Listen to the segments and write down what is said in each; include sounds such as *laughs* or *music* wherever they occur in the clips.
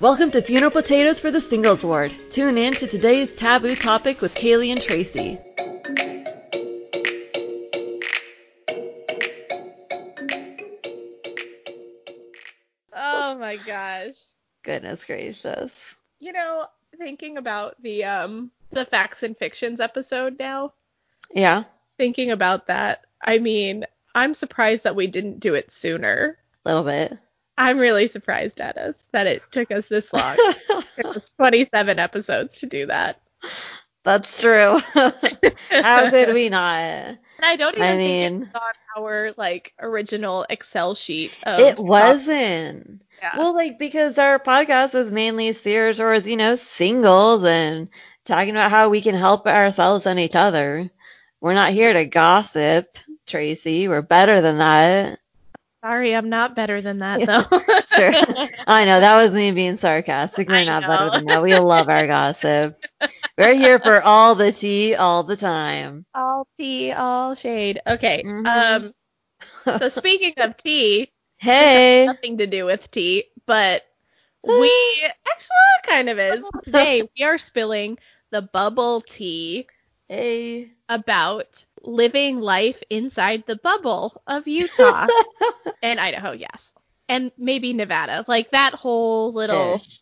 Welcome to Funeral Potatoes for the Singles Ward. Tune in to today's taboo topic with Kaylee and Tracy. Oh my gosh. Goodness gracious. You know, thinking about the um the facts and fictions episode now, Yeah, thinking about that, I mean, I'm surprised that we didn't do it sooner. a little bit. I'm really surprised at us that it took us this long. it was *laughs* 27 episodes to do that. That's true. *laughs* How could we not? And I don't even I think mean- it's on our like original Excel sheet. Of It wasn't. Yeah. Well, like because our podcast is mainly steered towards, you know, singles and talking about how we can help ourselves and each other. We're not here to gossip, Tracy. We're better than that. Sorry, I'm not better than that though. *laughs* Sure. *laughs* I know that was me being sarcastic. We're I not better than that. We love our gossip. We're here for all the tea all the time. all tea, all shade. Okay. Mhm. Um. So *laughs* speaking of tea, Hey. nothing to do with tea, but we actually kind of is. Today we are spilling the bubble tea Hey. about living life inside the bubble of Utah *laughs* and Idaho, yes. And maybe Nevada. Like that whole little Ish.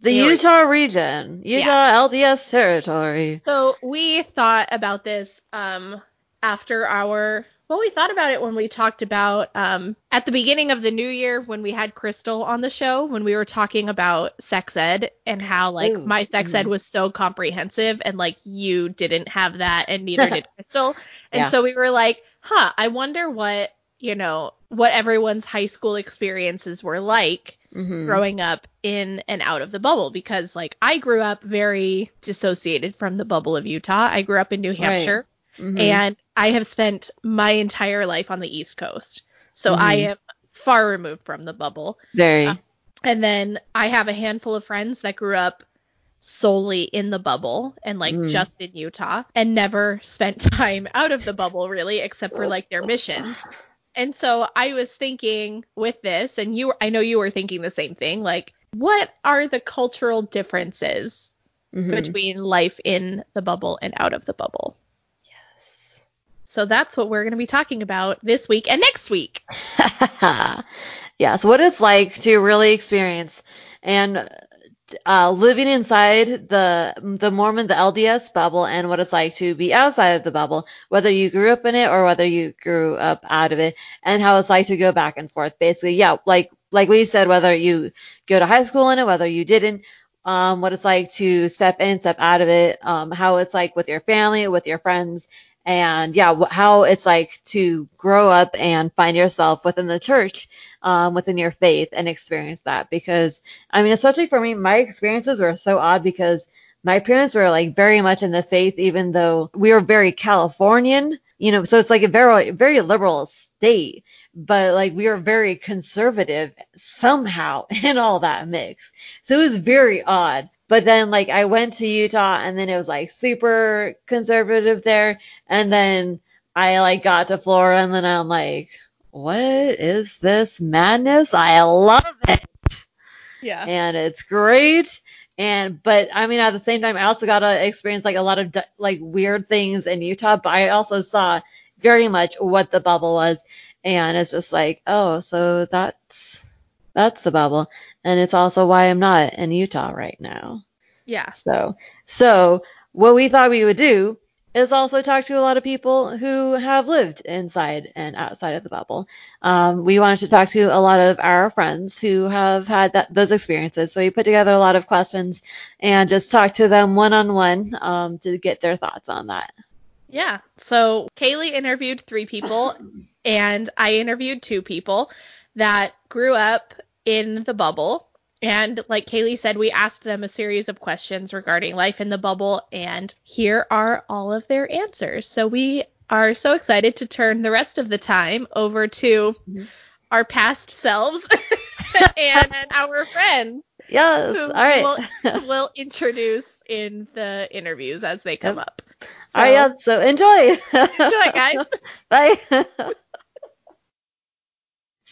The area. Utah region, Utah LDS territory. So we thought about this um after our well we thought about it when we talked about um at the beginning of the new year when we had Crystal on the show when we were talking about sex ed and how like Ooh, my sex ed mhm. was so comprehensive and like you didn't have that and neither did *laughs* Crystal. And Yeah. so we were like, "Huh, I wonder what, you know, what everyone's high school experiences were like." Mhm. growing up in and out of the bubble because like I grew up very dissociated from the bubble of Utah. I grew up in New. Hampshire Mhm. and I have spent my entire life on the East Coast. So I Mhm. am far removed from the bubble. very. uh, And then I have a handful of friends that grew up solely in the bubble and like Mm. just in Utah and never spent *laughs* time out of the bubble really except for like their missions. And so I was thinking with this and you I know you were thinking the same thing like what are the cultural differences Mhm. between life in the bubble and out of the bubble? So that's what we're going to be talking about this week and next week. *laughs* yes, what it's like to really experience and uh, living inside the the Mormon, the LDS bubble, and what it's like to be outside of the bubble, whether you grew up in it or whether you grew up out of it, and how it's like to go back and forth. Basically, yeah, like like we said, whether you go to high school in it, whether you didn't, um, what it's like to step in, step out of it, um, how it's like with your family, with your friends, and yeah, how it's like to grow up and find yourself within the church, um, within your faith, and experience that. Because I mean, especially for me, my experiences were so odd because my parents were like very much in the faith, even though we were very Californian, you know. So it's like a very very liberal state, but like we were very conservative somehow *laughs* in all that mix. So it was very odd. But then like I went to Utah and then it was like super conservative there. And then I like got to Florida and then I'm like, what is this madness? I love it. Yeah. And it's great. And but I mean at the same time I also got to experience like a lot of like weird things in Utah, but I also saw very much what the bubble was and it's just like, oh, so that's that's the bubble. And it's also why I'm not in Utah right now. Yeah. So, so what we thought we would do is also talk to a lot of people who have lived inside and outside of the bubble. Um, we wanted to talk to a lot of our friends who have had that, those experiences. So we put together a lot of questions and just talked to them one on one to get their thoughts on that. Yeah. So Kaylee interviewed three people, *laughs* and I interviewed two people that grew up in the bubble. And like Kaylee said, we asked them a series of questions regarding life in the bubble, and here are all of their answers. So we are so excited to turn the rest of the time over to Mhm. our past selves *laughs* and our friends Yes. All right. we'll, *laughs* we'll introduce in the interviews as they come Yep. up. All right. Yeah. So enjoy. *laughs* Enjoy, guys. Bye.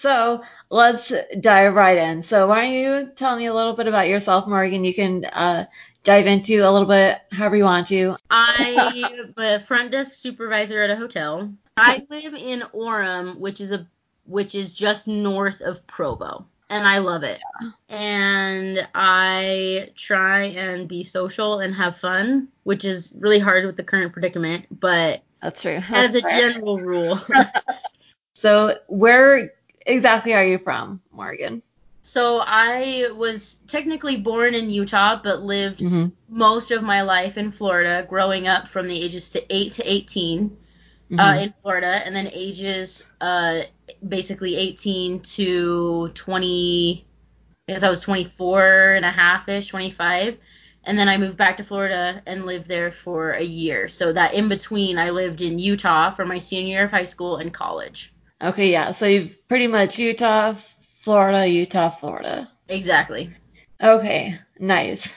So let's dive right in. So why don't you tell me a little bit about yourself, Morgan? You can uh, dive into a little bit however you want to. I'm a front desk supervisor at a hotel. I live in Orem, which is a which is just north of Provo. And I love it. Yeah. And I try and be social and have fun, which is really hard with the current predicament, but that's true. That's as a *laughs* fair. general rule. *laughs* so, where exactly are you from, Morgan? So I was technically born in Utah, but lived mm-hmm. most of my life in Florida, growing up from the ages to 8 to 18 uh, mm-hmm. uh, in Florida, and then ages uh, basically 18 to 20. I guess I was 24 and a half ish, 25. And then I moved back to Florida and lived there for a year. So that in between, I lived in Utah for my senior year of high school and college. Okay, yeah. So you've pretty much Utah, Florida, Utah, Florida. Exactly. Okay, nice.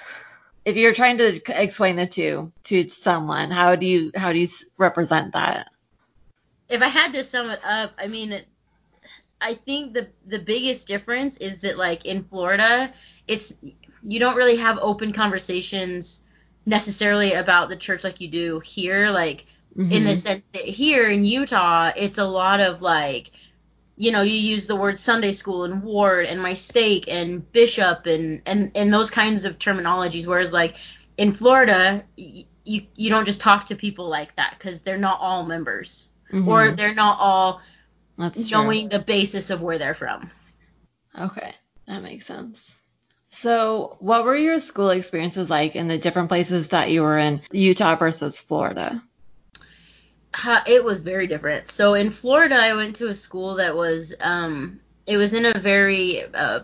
If you're trying to explain the two to someone, how do you how do you represent that? If I had to sum it up, I mean, I think the the biggest difference is that like in Florida, it's you don't really have open conversations necessarily about the church like you do here. Like mm-hmm. in the mm-hmm. sense that here in Utah, it's a lot of like you know, you use the word Sunday school and ward and my stake and bishop and and and those kinds of terminologies. Whereas like in Florida, y- you you don't just talk to people like that because they're not all members mm-hmm. or they're not all That's knowing true. the basis of where they're from. Okay, that makes sense. So, what were your school experiences like in the different places that you were in, Utah versus Florida? It was very different. So in Florida, I went to a school that was um, it was in a very uh,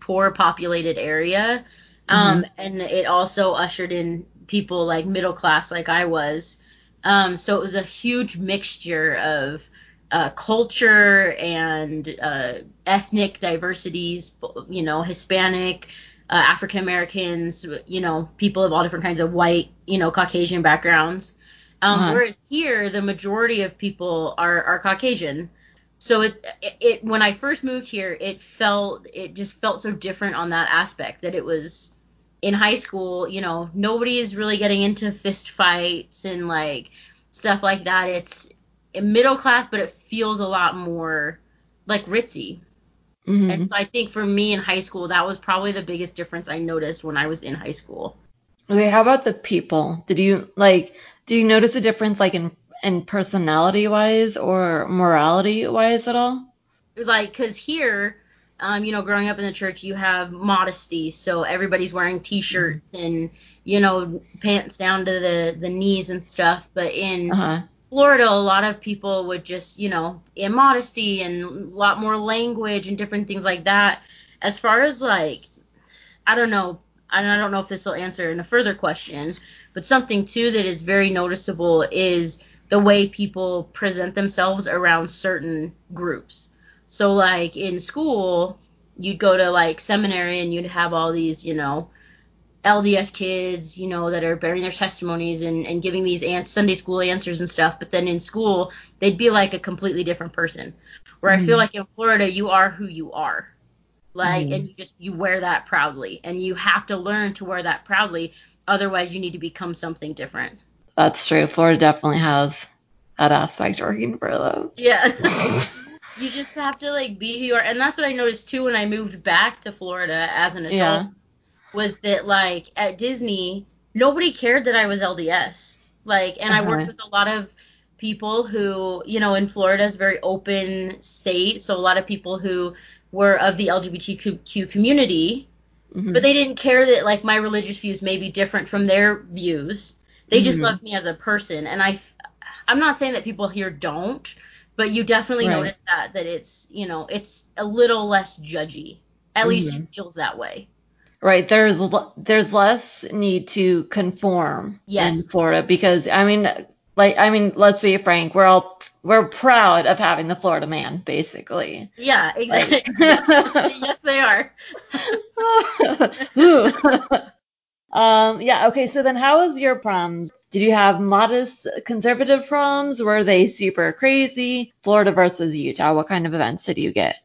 poor populated area, um, mm-hmm. and it also ushered in people like middle class, like I was. Um, so it was a huge mixture of uh, culture and uh, ethnic diversities, you know, Hispanic, uh, African Americans, you know, people of all different kinds of white, you know, Caucasian backgrounds. Um, uh-huh. Whereas here, the majority of people are, are Caucasian. So it, it, it when I first moved here, it felt it just felt so different on that aspect that it was in high school. You know, nobody is really getting into fist fights and like stuff like that. It's middle class, but it feels a lot more like ritzy. Mm-hmm. And so I think for me in high school, that was probably the biggest difference I noticed when I was in high school. Okay, how about the people? Did you like do you notice a difference like in in personality wise or morality wise at all? Like cuz here um, you know, growing up in the church, you have modesty, so everybody's wearing t-shirts and you know pants down to the the knees and stuff. But in uh-huh. Florida, a lot of people would just, you know, immodesty and a lot more language and different things like that. As far as like, I don't know, and I don't know if this will answer in a further question, but something too that is very noticeable is the way people present themselves around certain groups. So like in school, you'd go to like seminary and you'd have all these, you know, LDS kids, you know, that are bearing their testimonies and, and giving these an- Sunday school answers and stuff. But then in school, they'd be like a completely different person. Where mm-hmm. I feel mm-hmm. like in Florida, you are who you are like mm. and you just you wear that proudly and you have to learn to wear that proudly otherwise you need to become something different that's true florida definitely has that aspect working for them yeah *laughs* *laughs* you just have to like be who you are and that's what i noticed too when i moved back to florida as an adult yeah. was that like at disney nobody cared that i was lds like and uh-huh. i worked with a lot of people who you know in florida is very open state so a lot of people who were of the LGBTQ community, mm-hmm. but they didn't care that like my religious views may be different from their views. They mm-hmm. just loved me as a person, and I, I'm not saying that people here don't, but you definitely right. notice that that it's you know it's a little less judgy. At mm-hmm. least it feels that way. Right. There's there's less need to conform yes. in Florida because I mean like I mean let's be frank, we're all we're proud of having the Florida man, basically. Yeah, exactly. Like, *laughs* yes, they are. *laughs* um, yeah, okay, so then how was your proms? Did you have modest conservative proms? Were they super crazy? Florida versus Utah, what kind of events did you get?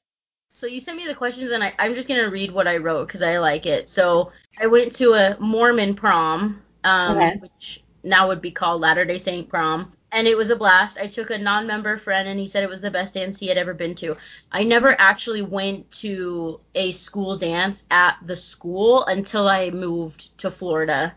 So you sent me the questions, and I, I'm just gonna read what I wrote because I like it. So I went to a Mormon prom, um, Okay. which now would be called Latter Day Saint prom, and it was a blast. I took a non-member friend, and he said it was the best dance he had ever been to. I never actually went to a school dance at the school until I moved to Florida,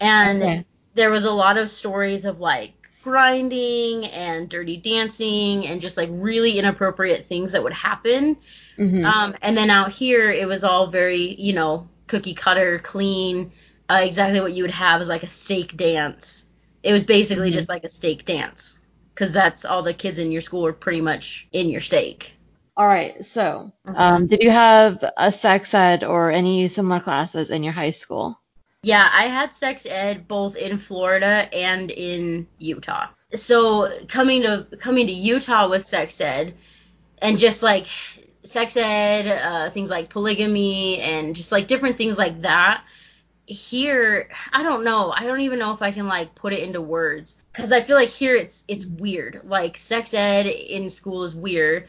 and Okay. there was a lot of stories of like grinding and dirty dancing and just like really inappropriate things that would happen. Mhm. Um, and then out here, it was all very, you know, cookie cutter, clean, uh, exactly what you would have is like a stake dance. It was basically Mhm. just like a stake dance, because that's all the kids in your school were pretty much in your stake. All right. So, Mhm. um, did you have a sex ed or any similar classes in your high school? Yeah, I had sex ed both in Florida and in Utah. So coming to coming to Utah with sex ed and just like sex ed, uh, things like polygamy and just like different things like that. Here, I don't know. I don't even know if I can like put it into words because I feel like here it's it's weird. Like sex ed in school is weird,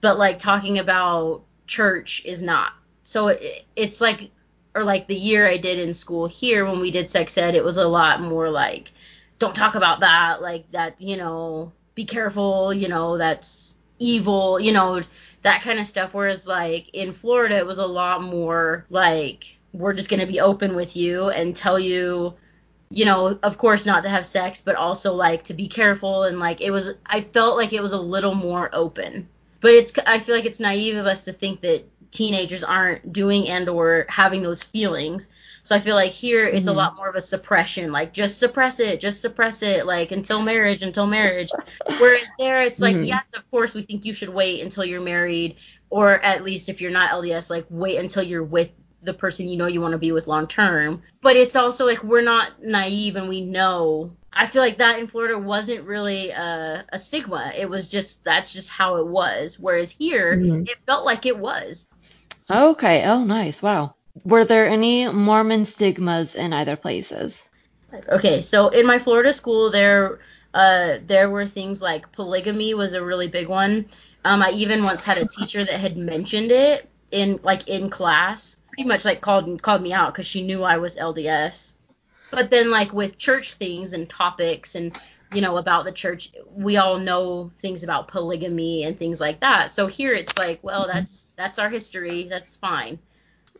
but like talking about church is not. So it, it's like or like the year I did in school here when we did sex ed, it was a lot more like, don't talk about that, like that, you know, be careful, you know, that's evil, you know, that kind of stuff. Whereas like in Florida, it was a lot more like, we're just going to be open with you and tell you, you know, of course not to have sex, but also like to be careful. And like it was, I felt like it was a little more open. But it's, I feel like it's naive of us to think that teenagers aren't doing and or having those feelings. So I feel like here it's a Mhm. lot more of a suppression, like just suppress it, just suppress it, like until marriage, until marriage. Whereas there it's like, Mhm. yes, of course we think you should wait until you're married, or at least if you're not LDS, like wait until you're with the person you know you want to be with long term. But it's also like we're not naive and we know. I feel like that in Florida wasn't really a, a stigma. It was just that's just how it was. Whereas here, Mhm. it felt like it was. Okay. Oh, nice. Wow. Were there any Mormon stigmas in either places? Okay, so in my Florida school, there uh, there were things like polygamy was a really big one. Um, I even once had a teacher that had mentioned it in like in class, pretty much like called called me out because she knew I was LDS. But then like with church things and topics and you know about the church, we all know things about polygamy and things like that. So here it's like, well, that's that's our history. That's fine.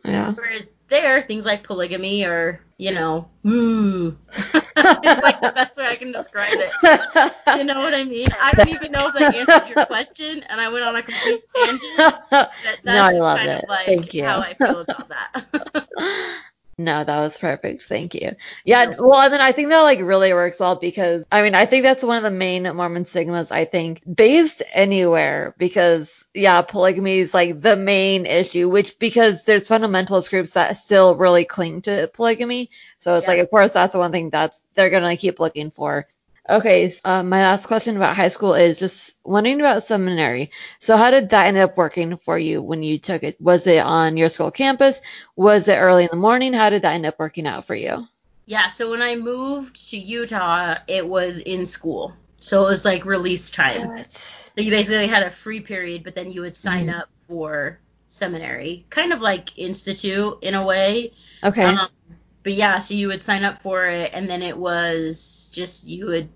Yeah. Whereas there, things like polygamy are, you know, ooh. *laughs* it's like the best way I can describe it. You know what I mean? I don't even know if that answered your question, and I went on a complete tangent. That, that's no, I love kind it. of like Thank you. how I feel about that. *laughs* No, that was perfect. Thank you. Yeah, well, and then I think that like really works well because I mean, I think that's one of the main Mormon stigmas, I think, based anywhere because yeah, polygamy is like the main issue, which because there's fundamentalist groups that still really cling to polygamy. So it's Yeah. like, of course, that's the one thing that's they're gonna keep looking for. Okay, so, uh, my last question about high school is just wondering about seminary. So how did that end up working for you when you took it? Was it on your school campus? Was it early in the morning? How did that end up working out for you? yeah, so when I moved to Utah, it was in school. So it was like release time. What? So you basically had a free period, but then you would sign Mhm. up for seminary, kind of like institute in a way. Okay. Um, but yeah, so you would sign up for it, and then it was just you would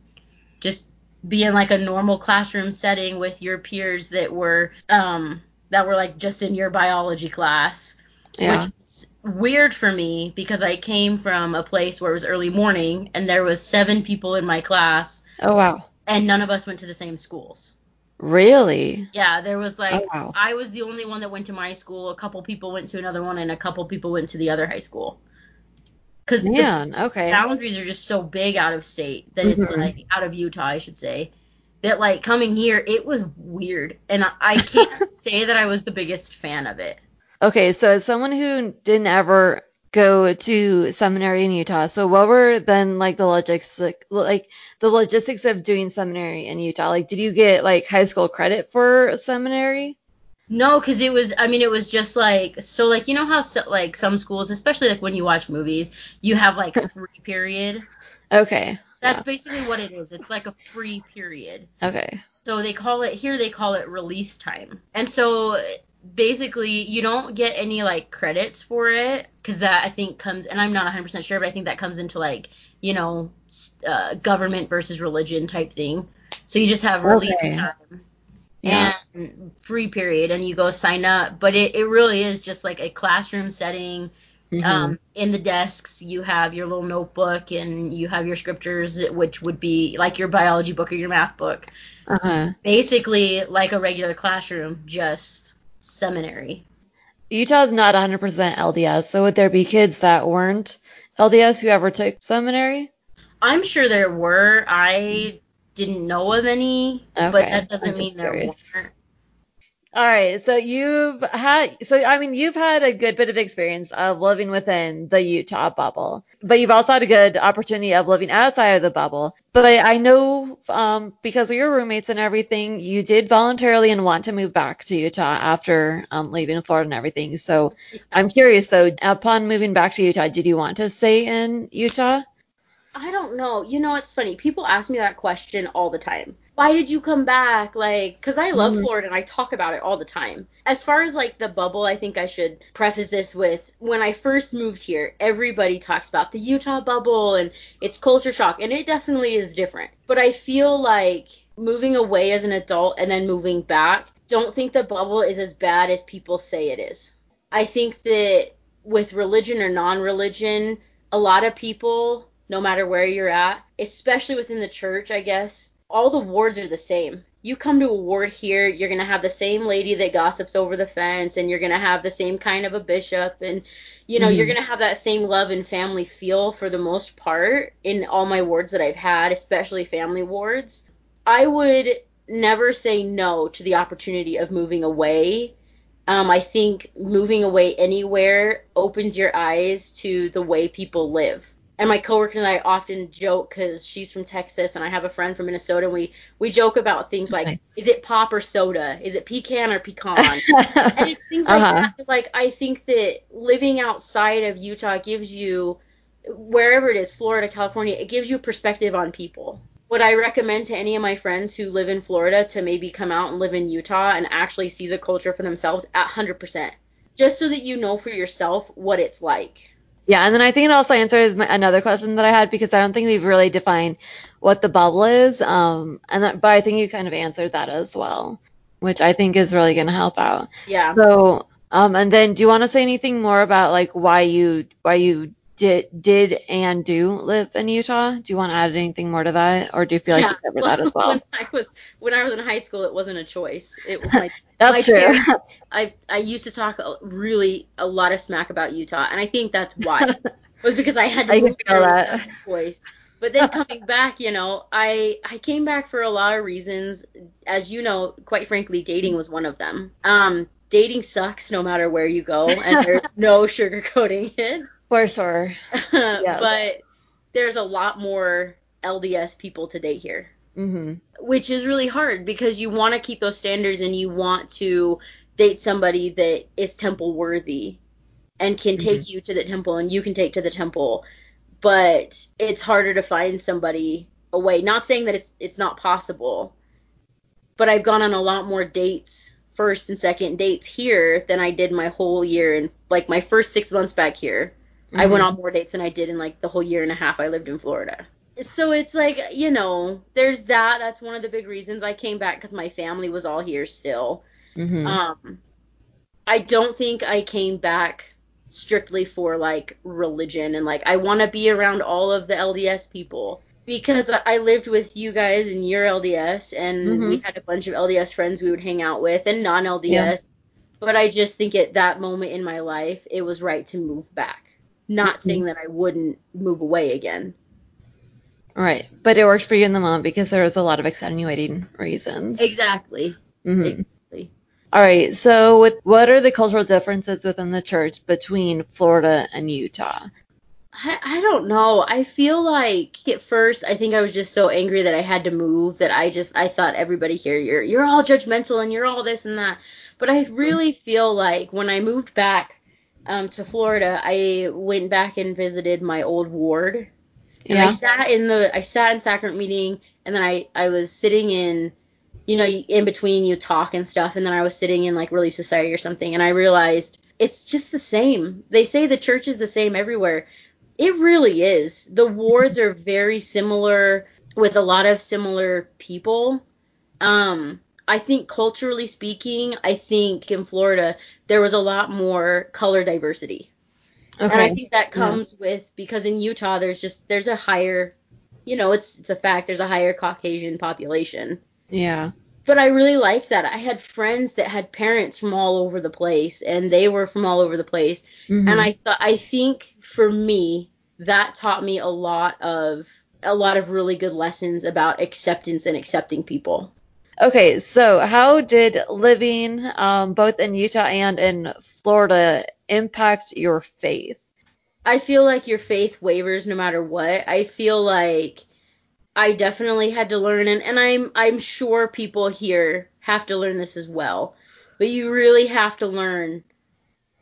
just be in like a normal classroom setting with your peers that were um that were like just in your biology class, yeah. which was weird for me because I came from a place where it was early morning and there was seven people in my class oh wow. And none of us went to the same schools. Really? Yeah, there was like oh wow. I was the only one that went to my school. A couple people went to another one, and a couple people went to the other high school. Because Man. Okay. boundaries are just so big out of state that it's Mhm. like out of Utah, I should say. That like coming here, it was weird, and I, I can't *laughs* say that I was the biggest fan of it. Okay. So as someone who didn't ever go to seminary in Utah, so what were then like the logistics like, like the logistics of doing seminary in Utah? Like, did you get like high school credit for seminary? No, because it was, I mean, it was just like so, like you know how so, like some schools, especially like when you watch movies, you have like *laughs* free period. Okay. That's basically what it is. It's like a free period. Okay. So they call it here they call it release time. And so basically you don't get any like credits for it because that I think comes and I'm not 100% sure but I think that comes into like you know uh, government versus religion type thing so you just have relief Okay. time Yeah. and free period and you go sign up but it, it really is just like a classroom setting Mhm. um, in the desks you have your little notebook and you have your scriptures which would be like your biology book or your math book uh-huh. basically like a regular classroom just seminary. Utah is not 100% LDS, so would there be kids that weren't LDS who ever took seminary? i'm sure there were. I didn't know of any but that doesn't mean just there weren't All right, so you've had, so I mean, you've had a good bit of experience of living within the Utah bubble, but you've also had a good opportunity of living outside of the bubble. But I, I know, um, because of your roommates and everything, you did voluntarily and want to move back to Utah after um, leaving Florida and everything. So I'm curious, though, upon moving back to Utah, did you want to stay in Utah? I don't know. You know, it's funny. People ask me that question all the time. Why did you come back? Like, because I love Mhm. Florida and I talk about it all the time. As far as like the bubble, I think I should preface this with when I first moved here, everybody talks about the Utah bubble and it's culture shock, and it definitely is different. But I feel like moving away as an adult and then moving back, don't think the bubble is as bad as people say it is. I think that with religion or non religion, a lot of people, no matter where you're at, especially within the church, I guess, all the wards are the same. You come to a ward here, you're going to have the same lady that gossips over the fence, and you're going to have the same kind of a bishop, and, you know, you're Mhm. going to have that same love and family feel for the most part in all my wards that I've had, especially family wards. I would never say no to the opportunity of moving away um, I think moving away anywhere opens your eyes to the way people live. And my coworker and I often joke because she's from Texas and I have a friend from Minnesota. And we we joke about things like, Nice. is it pop or soda? Is it pecan or pecan? *laughs* and it's things like Uh-huh. that. Like I think that living outside of Utah gives you, wherever it is, Florida, California, it gives you perspective on people. Would I recommend to any of my friends who live in Florida to maybe come out and live in Utah and actually see the culture for themselves? At 100%. Just so that you know for yourself what it's like. Yeah, and then I think it also answers my, another question that I had because I don't think we've really defined what the bubble is. Um, and that, but I think you kind of answered that as well, which I think is really going to help out. Yeah. So, um, and then do you want to say anything more about like why you why you did did and do live in Utah? Do you want to add anything more to that, or do you feel like yeah. you covered that as *laughs* well? When I was when I was in high school, it wasn't a choice. It was my *laughs* That's my true. parents- I I used to talk really a lot of smack about Utah, and I think that's why. *laughs* was because I had to I move feel that. choice. But then coming back, you know, I I came back for a lot of reasons. As you know, quite frankly, dating was one of them. Um, dating sucks no matter where you go, and there's no sugarcoating it. For sure. *laughs* But there's a lot more LDS people to date here. Hmm which is really hard because you want to keep those standards and you want to date somebody that is temple worthy and can take you to the temple and you can take to the temple. But it's harder to find somebody away. Not saying that it's it's not possible but I've gone on a lot more dates first and second dates here than I did my whole year and like my first 6 months back here I went on more dates than I did in like the whole year and a half I lived in Florida. So it's like, you know, there's that. That's one of the big reasons I came back because my family was all here still. hmm Um, I don't think I came back strictly for like religion and like I want to be around all of the LDS people because I lived with you guys and your LDS and we had a bunch of LDS friends we would hang out with and non-LDS. Yeah. But I just think at that moment in my life it was right to move back. Not Mhm. saying that I wouldn't move away again. Right, but it worked for you in the moment because there was a lot of extenuating reasons. Exactly. Mhm. Exactly. All right. So, with what are the cultural differences within the church between Florida and Utah? I, I don't know. I feel like at first I think I was just so angry that I had to move that I just I thought everybody here you're you're all judgmental and you're all this and that. But I really feel like when I moved back um, to Florida, I went back and visited my old ward. And I sat in the I sat in sacrament meeting and then I I was sitting in you know, in between you talk and stuff, and then I was sitting in like Relief Society or something, and I realized it's just the same. They say the church is the same everywhere. It really is. The wards are very similar with a lot of similar people. Um, I think culturally speaking, I think in Florida there was a lot more color diversity. Okay. And I think that comes yeah. with because in Utah there's just there's a higher, you know, it's it's a fact there's a higher Caucasian population. Yeah but I really liked that. I had friends that had parents from all over the place, and they were from all over the place. Mm-hmm. And I thought, I think for me, that taught me a lot of a lot of really good lessons about acceptance and accepting people. Okay, so how did living um, both in Utah and in Florida impact your faith? I feel like your faith wavers no matter what. I feel like I definitely had to learn and, and I'm I'm sure people here have to learn this as well. But you really have to learn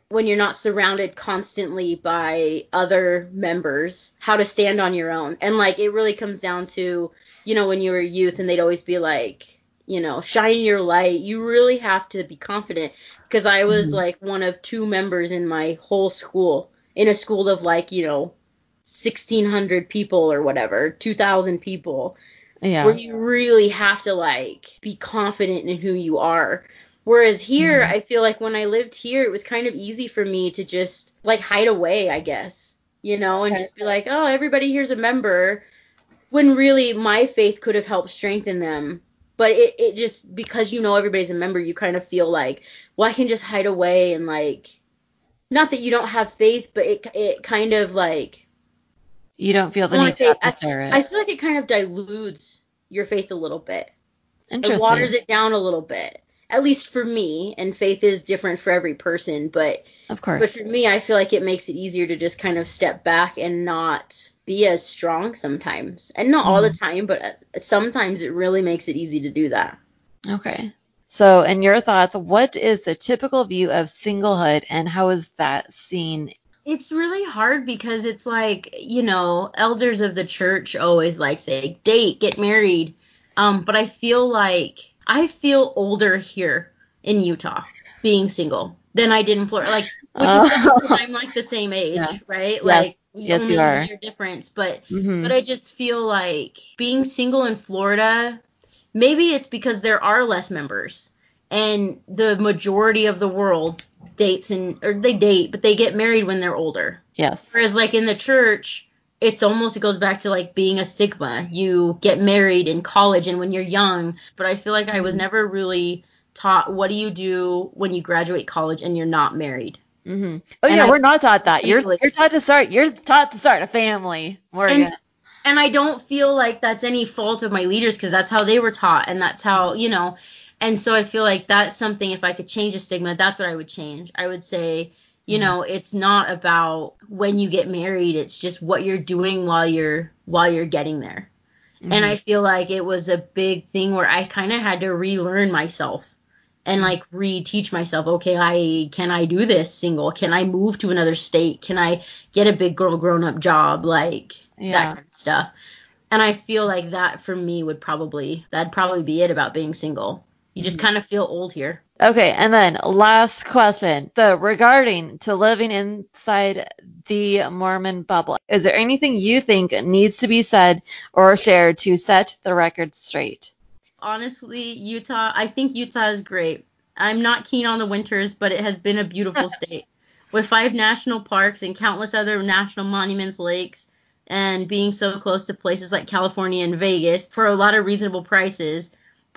when you're not surrounded constantly by other members how to stand on your own. And like it really comes down to, you know, when you were a youth and they'd always be like, you know, shine your light. You really have to be confident because I was mm-hmm. like one of two members in my whole school in a school of like, you know, 1600 people or whatever, 2000 people. Yeah. Where you really have to like be confident in who you are. Whereas here, mm. I feel like when I lived here, it was kind of easy for me to just like hide away, I guess, you know, and okay. just be like, oh, everybody here's a member. When really my faith could have helped strengthen them. But it, it just, because you know everybody's a member, you kind of feel like, well, I can just hide away and like, not that you don't have faith, but it, it kind of like, you don't feel the need say, to share it. I feel like it kind of dilutes your faith a little bit. Interesting. It waters it down a little bit. At least for me, and faith is different for every person, but of course. But for me, I feel like it makes it easier to just kind of step back and not be as strong sometimes. And not mm all the mm-hmm. time, but uh, sometimes it really makes it easy to do that. Okay. So, in your thoughts, what is the typical view of singlehood and how is that seen it's really hard because it's like, you know, elders of the church always like say, date, get married. Um, but I feel like I feel older here in Utah being single than I did in Florida. Like, which is oh. I'm like the same *laughs* age, yeah. right? Yes. Like, yes, you are. Year difference, but mm-hmm. but I just feel like being single in Florida. Maybe it's because there are less members, and the majority of the world dates and or they date, but they get married when they're older. Yes. Whereas like in the church, it's almost it goes back to like being a stigma. You get married in college and when you're young, but I feel like I was mm-hmm. never really taught what do you do when you graduate college and you're not married. Mm-hmm. Oh and yeah, I, we're not taught that. You're you're taught to start. You're taught to start a family. Morgan. And, and I don't feel like that's any fault of my leaders because that's how they were taught and that's how you know and so I feel like that's something if I could change the stigma, that's what I would change. I would say, you mm-hmm. know, it's not about when you get married, it's just what you're doing while you're while you're getting there. Mm-hmm. And I feel like it was a big thing where I kind of had to relearn myself and like reteach myself, okay, I can I do this single? Can I move to another state? Can I get a big girl grown up job? Like yeah. that kind of stuff. And I feel like that for me would probably that'd probably be it about being single. You just mm-hmm. kind of feel old here. Okay, and then last question. So regarding to living inside the Mormon bubble, is there anything you think needs to be said or shared to set the record straight? Honestly, Utah, I think Utah is great. I'm not keen on the winters, but it has been a beautiful *laughs* state. With five national parks and countless other national monuments, lakes, and being so close to places like California and Vegas for a lot of reasonable prices,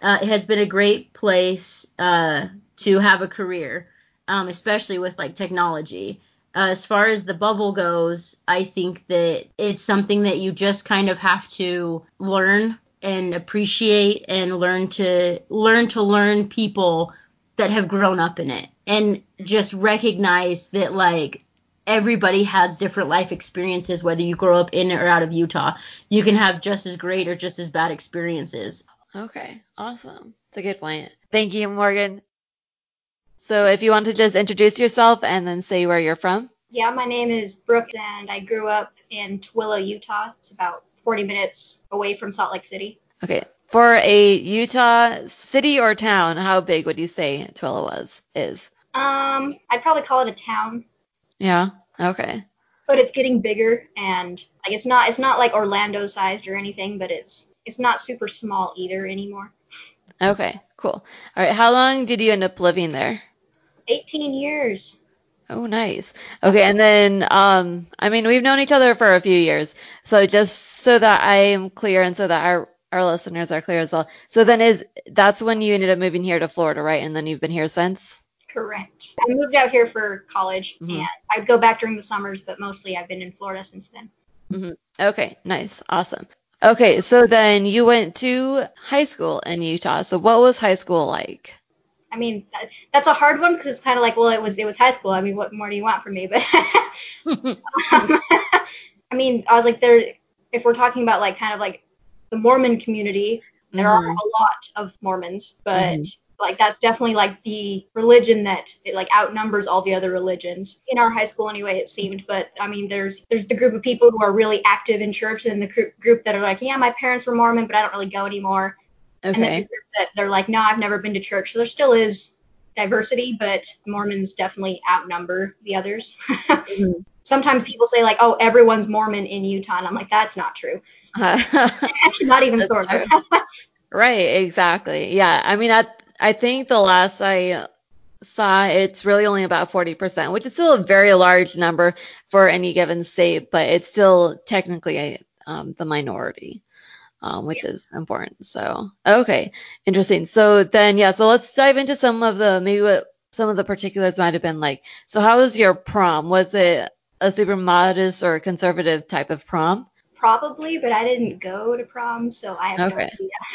uh, it has been a great place uh, to have a career, um, especially with like technology. Uh, as far as the bubble goes, I think that it's something that you just kind of have to learn and appreciate and learn to learn to learn people that have grown up in it and just recognize that like everybody has different life experiences whether you grow up in or out of Utah. You can have just as great or just as bad experiences. Okay, awesome. It's a good point. Thank you, Morgan. So if you want to just introduce yourself and then say where you're from. Yeah, my name is Brooke and I grew up in Tooele, Utah. It's about 40 minutes away from Salt Lake City. Okay, For a Utah city or town, how big would you say Tooele was? Is? Um, I'd probably call it a town, Yeah. Okay. but it's getting bigger and like it's not it's not like Orlando sized or anything, but it's it's not super small either anymore. Okay. Cool. All right. How long did you end up living there? 18 years. Oh, nice. Okay, and then um, I mean, we've known each other for a few years, so just so that I am clear and so that our our listeners are clear as well. So then is that's when you ended up moving here to Florida, right? And then you've been here since? Correct. I moved out here for college Mhm. and I'd go back during the summers, but mostly I've been in Florida since then. Mhm. Okay, nice, awesome. Okay, so then you went to high school in Utah. So what was high school like? I mean, that, that's a hard one because it's kind of like, well, it was it was high school. I mean, what more do you want from me? But *laughs* *laughs* I mean, I was like, there. If we're talking about like kind of like the Mormon community, there are Mhm. a lot of Mormons, but Mhm. Like that's definitely like the religion that it like outnumbers all the other religions in our high school anyway. It seemed, but I mean, there's there's the group of people who are really active in church, and the group group that are like, yeah, my parents were Mormon, but I don't really go anymore. okay. And then the group that they're like, no, I've never been to church. So there still is diversity, but Mormons definitely outnumber the others. *laughs* Mhm. Sometimes people say like, oh, everyone's Mormon in Utah, and I'm like, that's not true. *laughs* *laughs* not even sort of. Right, exactly. Yeah, I mean, I I think the last I saw, it's really only about 40%, which is still a very large number for any given state, but it's still technically a, um, the minority, um, which is important. So, okay, interesting. So then, yeah, so let's dive into some of the maybe what some of the particulars might have been like. So, how was your prom? Was it a super modest or conservative type of prom? Probably, but I didn't go to prom, so I have Okay. no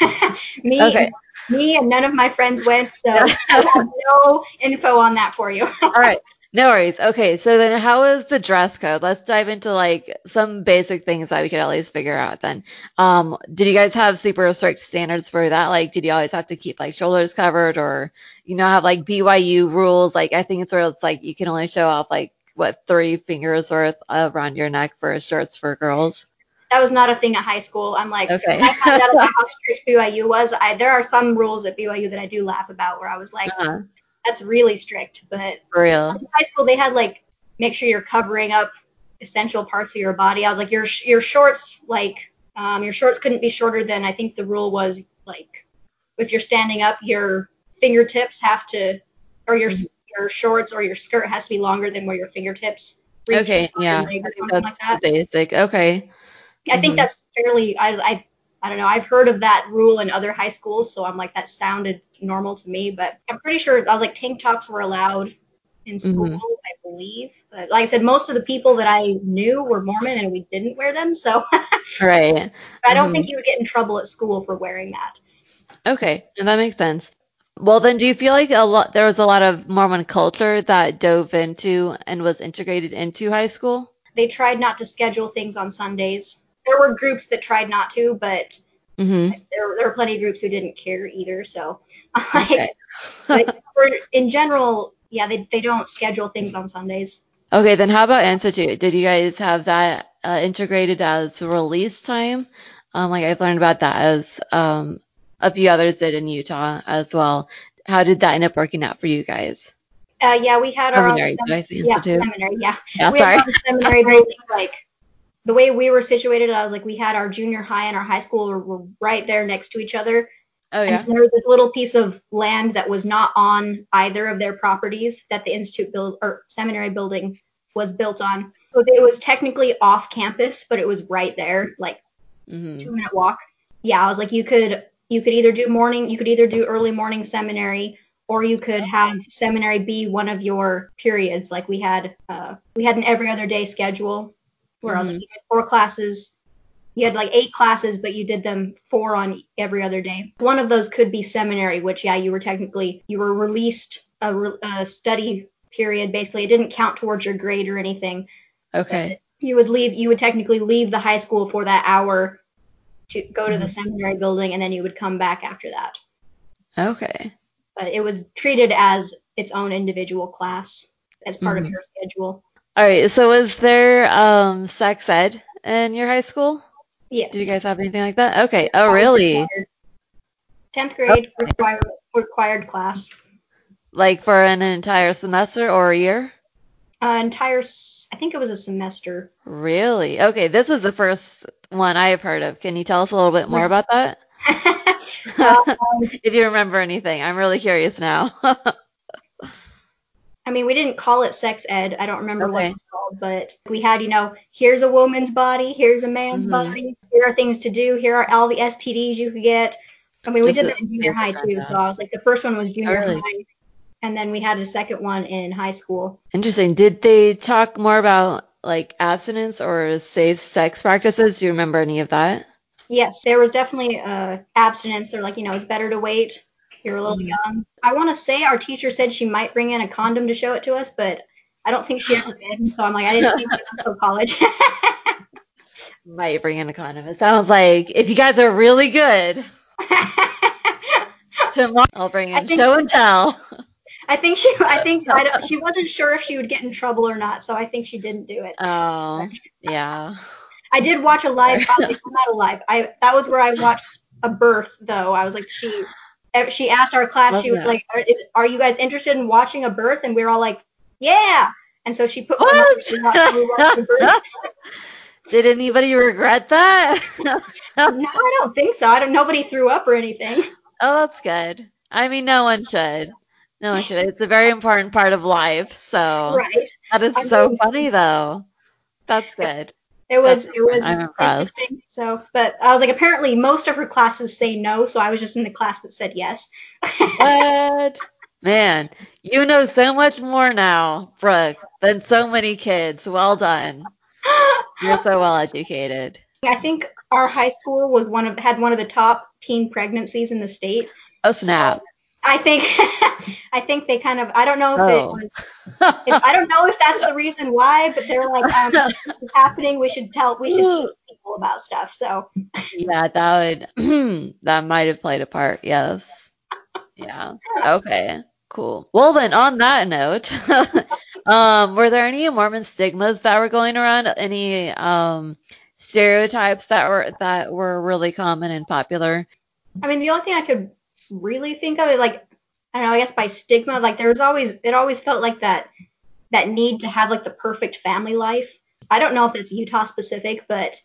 idea. *laughs* me, Okay. me, and none of my friends went, so *laughs* I have no info on that for you. *laughs* All right. No worries. Okay, so then how is the dress code? Let's dive into like some basic things that we could at least figure out then. Um, did you guys have super strict standards for that? Like, did you always have to keep like shoulders covered or, you know, have like BYU rules? Like, I think it's where it's like you can only show off like what three fingers worth around your neck for shirts for girls. That was not a thing at high school. I'm like, Okay. I found out about *laughs* how strict BYU was. I there are some rules at BYU that I do laugh about where I was like, Uh-huh. that's really strict. But For real. in high school they had like make sure you're covering up essential parts of your body. I was like, your your shorts like um, your shorts couldn't be shorter than I think the rule was like if you're standing up, your fingertips have to or your Mhm. your shorts or your skirt has to be longer than where your fingertips reach. Okay, yeah. leg I or think something like that. basic. Okay. I think Mhm. that's fairly. I, I I don't know. I've heard of that rule in other high schools, so I'm like that sounded normal to me. But I'm pretty sure I was like tank tops were allowed in school, Mhm. I believe. But like I said, most of the people that I knew were Mormon, and we didn't wear them. So *laughs* Right. I don't Mhm. think you would get in trouble at school for wearing that. Okay, and that makes sense. Well, then, do you feel like a lot there was a lot of Mormon culture that dove into and was integrated into high school? They tried not to schedule things on Sundays. There were groups that tried not to, but Mm-hmm. there, there were plenty of groups who didn't care either. So *laughs* Okay. but for, in general, yeah, they they don't schedule things on Sundays. Okay, then how about Institute? Did you guys have that uh, integrated as release time? Um, like I've learned about that as um, a few others did in Utah as well. How did that end up working out for you guys? Uh, yeah, we had our own Seminary, sem- did I say yeah, institute? seminary, yeah. Yeah, we sorry. had our seminary building, like the way we were situated, I was like, we had our junior high and our high school were, were right there next to each other. Oh yeah. And there was this little piece of land that was not on either of their properties that the institute build or seminary building was built on. So it was technically off campus, but it was right there, like hmm two minute walk. Yeah, I was like, you could you could either do morning, you could either do early morning seminary, or you could have seminary be one of your periods. Like we had uh, we had an every other day schedule where I was like, you had four classes. You had like eight classes, but you did them four on every other day. One of those could be seminary, which yeah, you were technically you were released a, re- a study period. Basically, it didn't count towards your grade or anything Okay. you would leave you would technically leave the high school for that hour to go to the Mhm. seminary building and then you would come back after that Okay. but it was treated as its own individual class as part Mhm. of your schedule All right. So was there um sex ed in your high school? yes Did you guys have anything like that? Okay. Oh, really? 10th grade required required class. Like for an entire semester or a year? Uh, entire, I think it was a semester. Really? Okay, this is the first one I have heard of. Can you tell us a little bit more about that? um, *laughs* *laughs* if you remember anything, I'm really curious now. *laughs* I mean, we didn't call it sex ed. I don't remember what Okay. it was called, but we had, you know, here's a woman's body, here's a man's Mhm. body, here are things to do, here are all the STDs you could get. I mean, we Just did that in junior high too. rundown. So I was like, the first one was junior really? high, and then we had a second one in high school. Interesting. Did they talk more about like abstinence or safe sex practices? Do you remember any of that? Yes, there was definitely uh, abstinence. They're like, you know, it's better to wait. You're a little Mhm. young. I want to say our teacher said she might bring in a condom to show it to us, but I don't think she ever did. So I'm like, I didn't see it until college. *laughs* Might bring in a condom. It sounds like if you guys are really good, *laughs* tomorrow I'll bring in show and tell. I think she, I think I don't, she wasn't sure if she would get in trouble or not, so I think she didn't do it. Oh, yeah. *laughs* I did watch a live, I was like, I'm not a live. I that was where I watched a birth though. I was like, she, she asked our class, Love she was that. like, are, is, are you guys interested in watching a birth? And we were all like, yeah. And so she put one up and watched- we watched the birth. *laughs* Did anybody regret that? *laughs* No, I don't think so. I don't. Nobody threw up or anything. Oh, that's good. I mean, no one should. No one should. It's a very important part of life. So *laughs* Right. that is I so mean- funny, though. That's good. It was. That's- It was interesting. So, but I was like, apparently most of her classes say no, so I was just in the class that said yes. What? Man, you know so much more now, Brooke, than so many kids. Well done. You're so well educated. I think our high school was one of had one of the top teen pregnancies in the state. Oh, snap. I think. *laughs* I think they kind of. I don't know if Oh. it was. If, I don't know if that's the reason why, but they're like, um, *laughs* this is happening. We should tell. We should teach people about stuff. So. yeah, that would *clears throat* that might have played a part. Yes. Yeah. Okay. Cool. Well then, on that note, *laughs* um, were there any Mormon stigmas that were going around? Any um stereotypes that were that were really common and popular? I mean, the only thing I could really think of, it like, I don't know, I guess by stigma, like there was always, it always felt like that, that need to have like the perfect family life. I don't know if it's Utah specific, but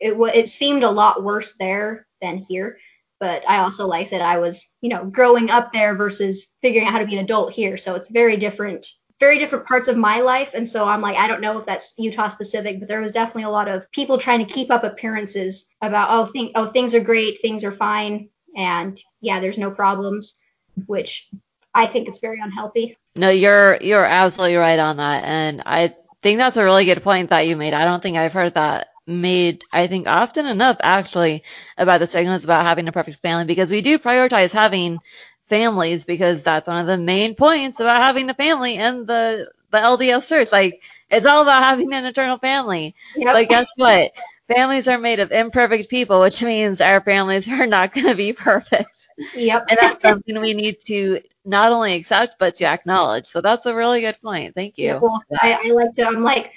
it wa it seemed a lot worse there than here. But I also, like said, I was, you know, growing up there versus figuring out how to be an adult here. So it's very different, very different parts of my life. And so I'm like, I don't know if that's Utah specific, but there was definitely a lot of people trying to keep up appearances about, oh, think, oh, things are great, things are fine, and yeah, there's no problems, which I think it's very unhealthy. No, you're you're absolutely right on that, and I think that's a really good point that you made. I don't think I've heard that made, I think, often enough actually about the stigmas about having a perfect family because we do prioritize having families because that's one of the main points about having a family and the the LDS church. Like it's all about having an eternal family. Yep. But guess what? Families are made of imperfect people, which means our families are not *laughs* going to be perfect. yep. And that's something we need to not only accept but to acknowledge. So that's a really good point. Thank Yeah, you. well, I, I like to. I'm like,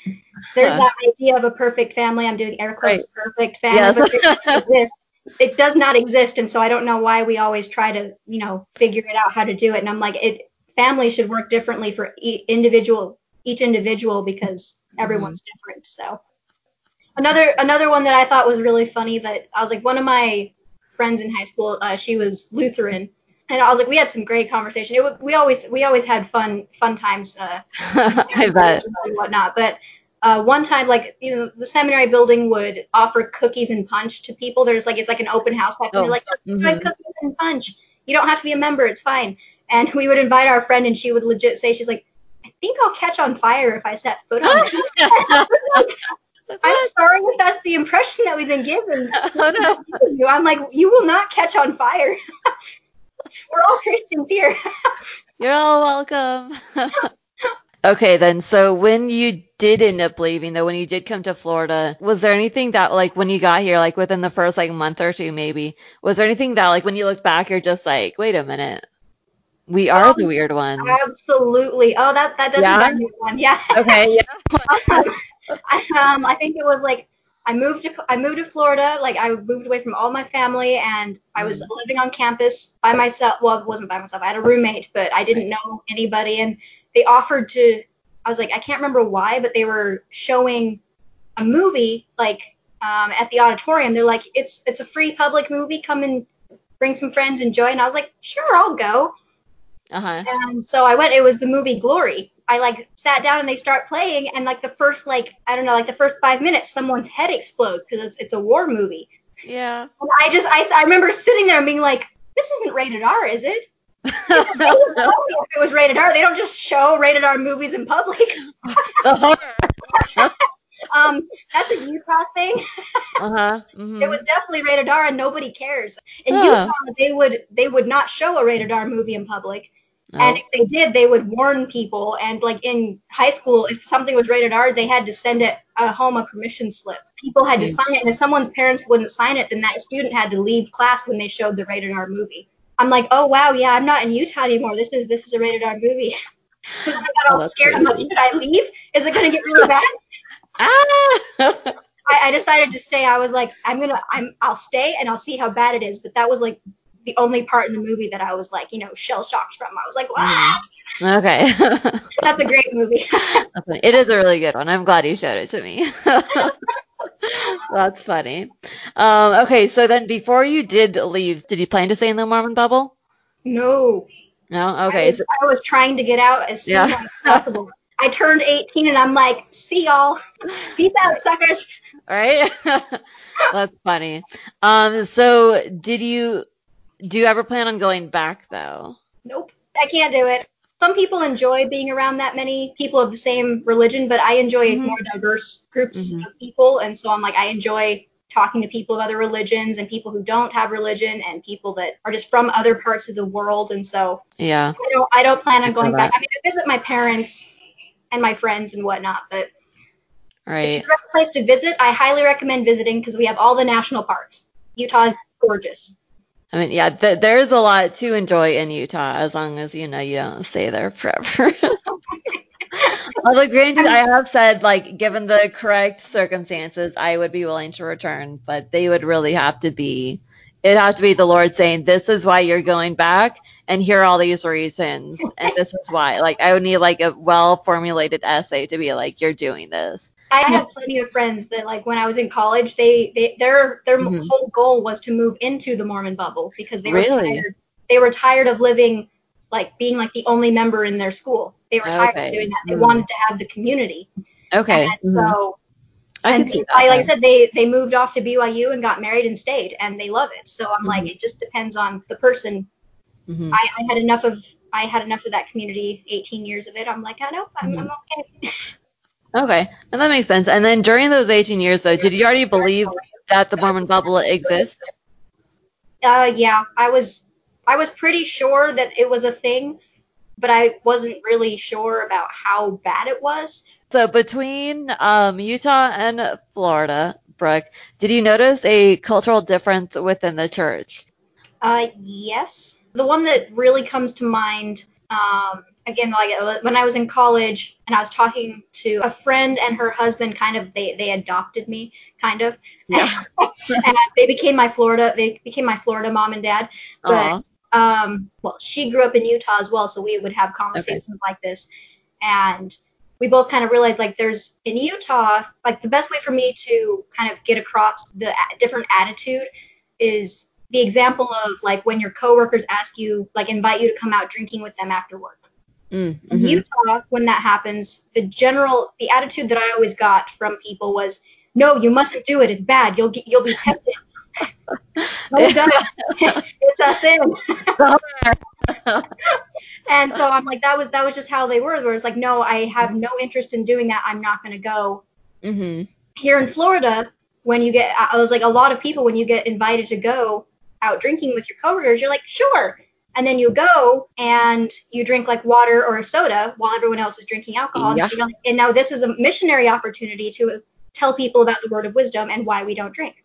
there's that idea of a perfect family. I'm doing air quotes, perfect family, Yes. but it doesn't *laughs* exist. It does not exist, and so I don't know why we always try to, you know, figure it out how to do it. And I'm like, it family should work differently for e- individual, each individual because everyone's mm-hmm. different. So another another one that I thought was really funny that I was like, one of my friends in high school, uh, she was Lutheran. And I was like, we had some great conversation. It, we always we always had fun fun times uh, *laughs* I bet. and whatnot. But uh, one time, like you know, the seminary building would offer cookies and punch to people. There's like it's like an open house type. Oh, thing. They're like, "Oh, mhm. cookies and punch. You don't have to be a member. It's fine. And we would invite our friend, and she would legit say, she's like, I think I'll catch on fire if I set foot on *laughs* it. *laughs* I'm sorry if that's the impression that we've been given. *laughs* oh no. You. I'm like, you will not catch on fire. *laughs* We're all Christians here. *laughs* You're all welcome. okay, then. So when you did end up leaving, though, when you did come to Florida, was there anything that, like, when you got here, like within the first like month or two, maybe, was there anything that, like, when you look back, you're just like, wait a minute, we are Um, the weird ones. Absolutely. Oh, that that does Yeah? remind me one. Yeah. Okay, yeah. I, um, I think it was like I moved to I moved to Florida. Like I moved away from all my family, and I was living on campus by myself. Well, it wasn't by myself. I had a roommate, but I didn't know anybody. And they offered to. I was like, I can't remember why, but they were showing a movie like um, at the auditorium. They're like, it's it's a free public movie. Come and bring some friends, and enjoy. And I was like, sure, I'll go. Uh-huh. And so I went. It was the movie Glory. I like sat down and they start playing, and like the first like I don't know like the first five minutes, someone's head explodes because it's it's a war movie. Yeah. And I just I, I remember sitting there and being like, this isn't rated R, is it? They would tell me if it was rated R. They don't just show rated R movies in public. the horror. *laughs* Um, that's a Utah thing. Uh-huh. mhm. It was definitely rated R, and nobody cares. In Huh. Utah, they would they would not show a rated R movie in public. And Oh. if they did, they would warn people. And like in high school, if something was rated R, they had to send it uh, home a permission slip. People had to Hmm. sign it, and if someone's parents wouldn't sign it, then that student had to leave class when they showed the rated R movie. I'm like, oh wow, yeah, I'm not in Utah anymore. This is this is a rated R movie. *laughs* so then I got Oh, all that's scared. I'm like, should I leave? Is it gonna get really bad? Ah! *laughs* I, I decided to stay. I was like, I'm gonna, I'm, I'll stay and I'll see how bad it is. But that was like the only part in the movie that I was like, you know, shell shocked from. I was like, what? okay. *laughs* That's a great movie. *laughs* It is a really good one. I'm glad you showed it to me. *laughs* That's funny. Um, okay, so then before you did leave, did you plan to stay in the Mormon bubble? no. No? I Okay. was, So, I was trying to get out as soon Yeah. as possible. I turned 18 and I'm like, see y'all. Peace out, suckers. right? That's funny. Um, so did you do you ever plan on going back though? Nope. I can't do it. Some people enjoy being around that many people of the same religion, but I enjoy Mhm. more diverse groups Mhm. of people. And so I'm like, I enjoy talking to people of other religions and people who don't have religion and people that are just from other parts of the world. And so Yeah. I don't, I don't plan on feel going back. I mean, I visit my parents and my friends and whatnot, but it's Right. a great place to visit. I highly recommend visiting because we have all the national parks. Utah is gorgeous. I mean, yeah, th- there is a lot to enjoy in Utah as long as you know you don't stay there forever. *laughs* Although, granted, I have said, like, given the correct circumstances, I would be willing to return, but they would really have to be, it'd have to be the Lord saying, this is why you're going back, and here are all these reasons, and this is why. Like, I would need, like, a well formulated essay to be like, you're doing this. I have plenty of friends that like when I was in college, they, they their their Mhm. whole goal was to move into the Mormon bubble because they were Really? tired. They were tired of living like being like the only member in their school. They were tired Okay. of doing that. They Mhm. wanted to have the community. Okay. And mhm. so I and they- I, like I said, they they moved off to BYU and got married and stayed, and they love it. So I'm like, Mhm. it just depends on the person. Mhm. I, I had enough of I had enough of that community, 18 years of it. I'm like, I know, I'm, I'm okay. *laughs* Okay, and that makes sense. And then during those 18 years, though, did you already believe that the Mormon bubble exists? Uh, yeah, I was I was pretty sure that it was a thing, but I wasn't really sure about how bad it was. So between um, Utah and Florida, Brooke, did you notice a cultural difference within the church? Uh, yes, the one that really comes to mind. Um, again, like uh, when I was in college and I was talking to a friend and her husband, kind of they they adopted me, kind of. Yeah. *laughs* and they became my Florida. They became my Florida mom and dad. But um, well, she grew up in Utah as well, so we would have conversations like this, and we both kind of realized like there's in Utah, like the best way for me to kind of get across the a- different attitude is the example of like when your coworkers ask you, like invite you to come out drinking with them after work. Mm, In mhm. Utah, when that happens, the general, the attitude that I always got from people was, no, you mustn't do it. It's bad. You'll get, you'll be tempted. *laughs* no, don't. *laughs* it's a sin. *laughs* And so I'm like, that was that was just how they were. Where it's like, no, I have no interest in doing that. I'm not going to go. Mhm. Here in Florida, when you get, I was like, a lot of people when you get invited to go out drinking with your coworkers, you're like, sure. And then you go and you drink like water or a soda while everyone else is drinking alcohol. Yeah. And, and now this is a missionary opportunity to tell people about the word of wisdom and why we don't drink.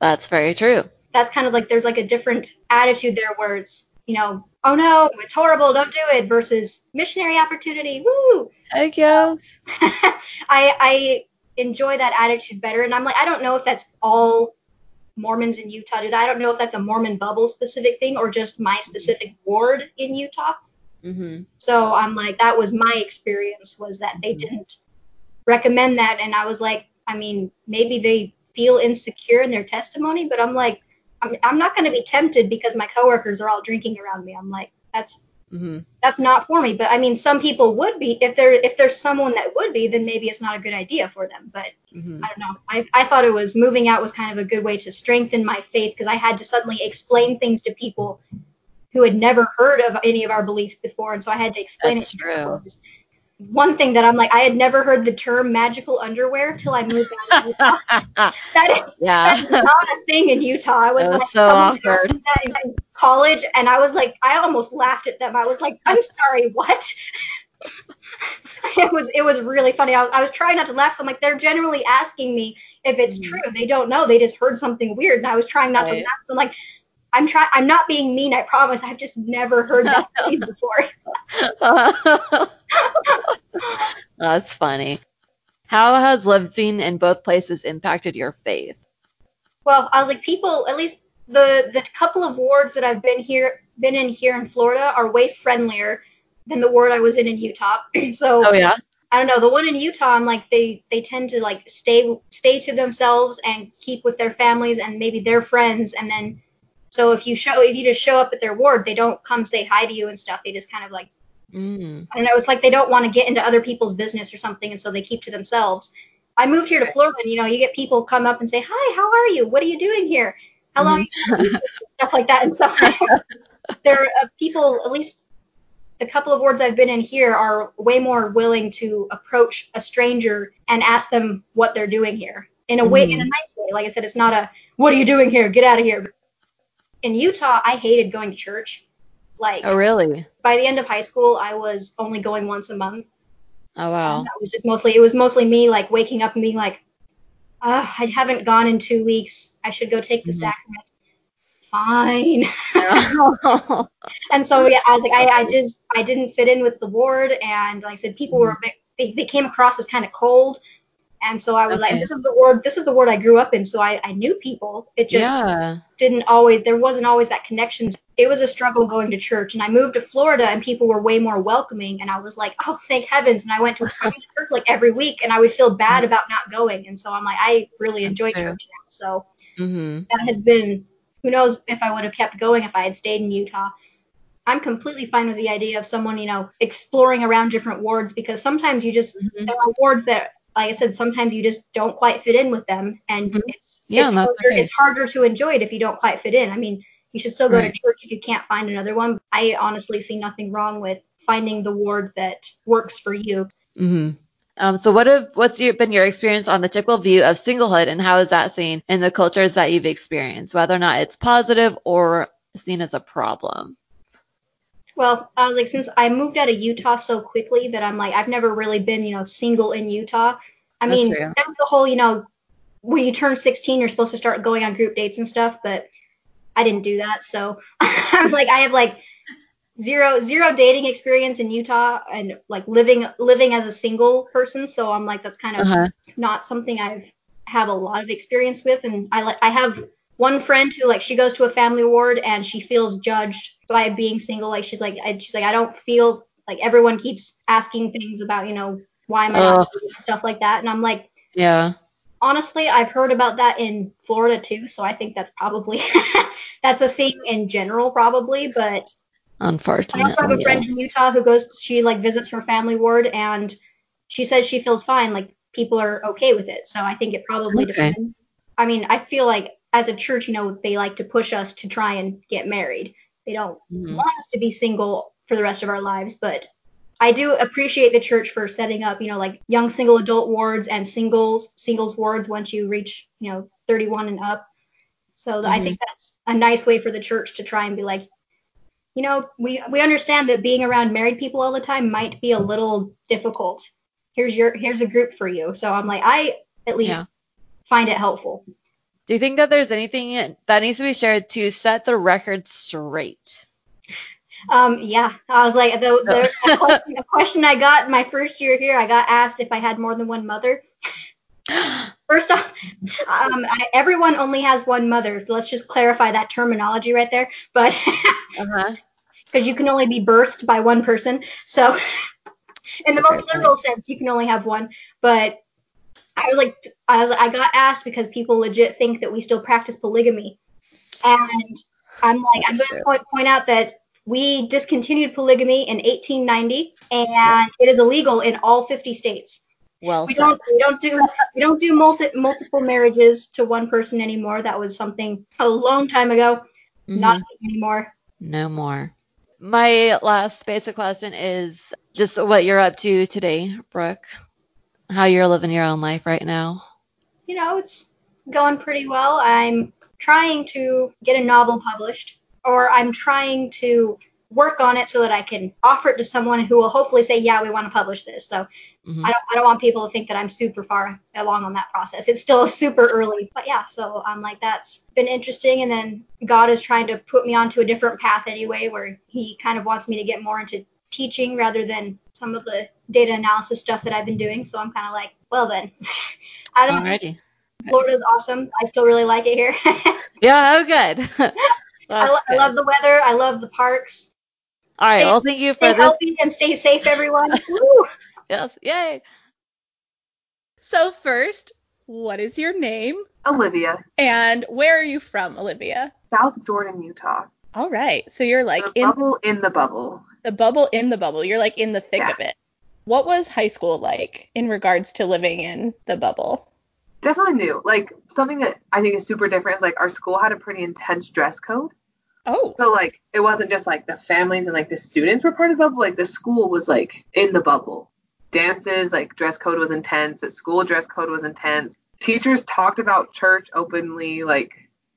That's very true. That's kind of like there's like a different attitude there where it's, you know, oh no, it's horrible, don't do it, versus missionary opportunity, woo. Heck yes. *laughs* I I enjoy that attitude better. And I'm like, I don't know if that's all Mormons in Utah do that. I don't know if that's a Mormon bubble specific thing or just my specific ward in Utah. Mm-hmm. So I'm like, that was my experience was that they didn't recommend that, and I was like, I mean, maybe they feel insecure in their testimony, but I'm like, I'm, I'm not going to be tempted because my coworkers are all drinking around me. I'm like, that's Mm-hmm. that's not for me. But I mean, some people would be if there if there's someone that would be, then maybe it's not a good idea for them. But Mm-hmm. I don't know. I, I thought it was moving out was kind of a good way to strengthen my faith because I had to suddenly explain things to people who had never heard of any of our beliefs before, and so I had to explain That's it. true. One thing that I'm like, I had never heard the term magical underwear till I moved out. Of Utah. *laughs* That is yeah. is not a thing in Utah. I was That was like, so awkward. Me that in, in college, and I was like, I almost laughed at them. I was like, I'm *laughs* sorry, what? it was it was really funny. I was, I was trying not to laugh. So I'm like, they're generally asking me if it's Mhm. true. They don't know. They just heard something weird, and I was trying not to laugh. So I'm like, I'm trying. I'm not being mean. I promise. I've just never heard that *laughs* phrase before. *laughs* That's funny. How has living in both places impacted your faith? Well, I was like, people, at least the the couple of wards that I've been here, been in here in Florida, are way friendlier than the ward I was in in Utah. *clears throat* so Oh yeah. I don't know, the one in Utah, I'm like, they they tend to like stay stay to themselves and keep with their families and maybe their friends, and then so if you show if you just show up at their ward, they don't come say hi to you and stuff. They just kind of like Mm. I don't know, it's like they don't want to get into other people's business or something, and so they keep to themselves. I moved here to Florida, and you know, you get people come up and say, "Hi, how are you? What are you doing here? How long?" Mm-hmm. are you here?" Stuff like that, and so *laughs* there are uh, people, at least the couple of wards I've been in here, are way more willing to approach a stranger and ask them what they're doing here in a way, in a nice way. Like I said, it's not a "What are you doing here? Get out of here." In Utah, I hated going to church. Like Oh really? by the end of high school, I was only going once a month. Oh And wow. that was just mostly it was mostly me like waking up and being like, uh, I haven't gone in two weeks. I should go take the Mhm. sacrament. Fine. *laughs* *laughs* And so yeah, I was like, I, I just I didn't fit in with the ward, and like I said, people were a bit, they, they came across as kind of cold. And so I was like, this is the ward, this is the ward I grew up in. So I, I knew people. It just yeah. didn't always there wasn't always that connection. It was a struggle going to church, and I moved to Florida, and people were way more welcoming, and I was like, oh, thank heavens! And I went to, I went to church like every week, and I would feel bad about not going, and so I'm like, I really enjoy church now. So Mhm. that has been who knows if I would have kept going if I had stayed in Utah. I'm completely fine with the idea of someone, you know, exploring around different wards because sometimes you just Mhm. there are wards that, like I said, sometimes you just don't quite fit in with them, and Mhm. it's Yeah, it's harder, okay. it's harder to enjoy it if you don't quite fit in. I mean, you should still go Right. to church if you can't find another one. I honestly see nothing wrong with finding the ward that works for you. Mhm. Um, so what have what's your, been your experience on the typical view of singlehood, and how is that seen in the cultures that you've experienced, whether or not it's positive or seen as a problem? Well, I was like, since I moved out of Utah so quickly that I'm like, I've never really been, you know, single in Utah. I That's mean, true. there's the whole, you know, when you turn 16, you're supposed to start going on group dates and stuff, but I didn't do that. So *laughs* I'm like, I have like zero zero dating experience in Utah and like living living as a single person. So I'm like, that's kind of Uh-huh. not something I've have a lot of experience with. And I like I have one friend who like she goes to a family ward and she feels judged by being single. Like she's like I, she's like I don't feel like everyone keeps asking things about you know why am I Ugh. stuff like that. And I'm like Yeah. Honestly I've heard about that in Florida too. So I think that's probably *laughs* that's a thing in general probably. But I Unfortunately. also have a yeah. friend in Utah who goes, she like visits her family ward and she says she feels fine. Like people are okay with it. So I think it probably Okay. depends. I mean, I feel like as a church, you know, they like to push us to try and get married. They don't Mhm. want us to be single for the rest of our lives, but I do appreciate the church for setting up, you know, like young single adult wards and singles singles wards once you reach, you know, 31 and up. So I Mhm. think that's a nice way for the church to try and be like, you know, we we understand that being around married people all the time might be a little difficult. Here's your here's a group for you. So I'm like, I at least Yeah. find it helpful. Do you think that there's anything that needs to be shared to set the record straight? Um, yeah, I was like, the, the a, question, a question I got my first year here, I got asked if I had more than one mother. *gasps* First off, um, I, everyone only has one mother. Let's just clarify that terminology right there. But *laughs* Uh-huh. because you can only be birthed by one person, so *laughs* in the most literal sense, you can only have one. But I was like, I was, I got asked because people legit think that we still practice polygamy, and I'm like, I'm going to point, point out that we discontinued polygamy in 1890, and it is illegal in all 50 states. Well We said. don't we don't do we don't do multi, multiple marriages to one person anymore. That was something a long time ago. Not Mhm. anymore. No more. My last basic question is just what you're up to today, Brooke. How you're living your own life right now. You know, it's going pretty well. I'm trying to get a novel published, or I'm trying to work on it so that I can offer it to someone who will hopefully say, "Yeah, we want to publish this." So Mhm. I don't I don't want people to think that I'm super far along on that process. It's still *laughs* super early, but yeah. So I'm like that's been interesting, and then God is trying to put me onto a different path anyway, where He kind of wants me to get more into teaching rather than some of the data analysis stuff that I've been doing. So I'm kind of like, well then, *laughs* I don't. know. Alrighty. Florida's awesome. I still really like it here. *laughs* Yeah, oh good. I, lo- I love the weather. I love the parks. All right, stay- well thank you Stay for this. healthy and stay safe, everyone. *laughs* Woo! Yes. Yay. So first, what is your name? Olivia, And where are you from, Olivia? South Jordan, Utah. All right. So you're like the in bubble in the bubble. the bubble in the bubble. You're like in the thick Yeah. of it. What was high school like in regards to living in the bubble? Definitely new. Like something that I think is super different is like our school had a pretty intense dress code. Oh, So like it wasn't just like the families and like the students were part of the bubble. Like the school was like in the bubble. Dances, like dress code was intense. At school, dress code was intense. Teachers talked about church openly, like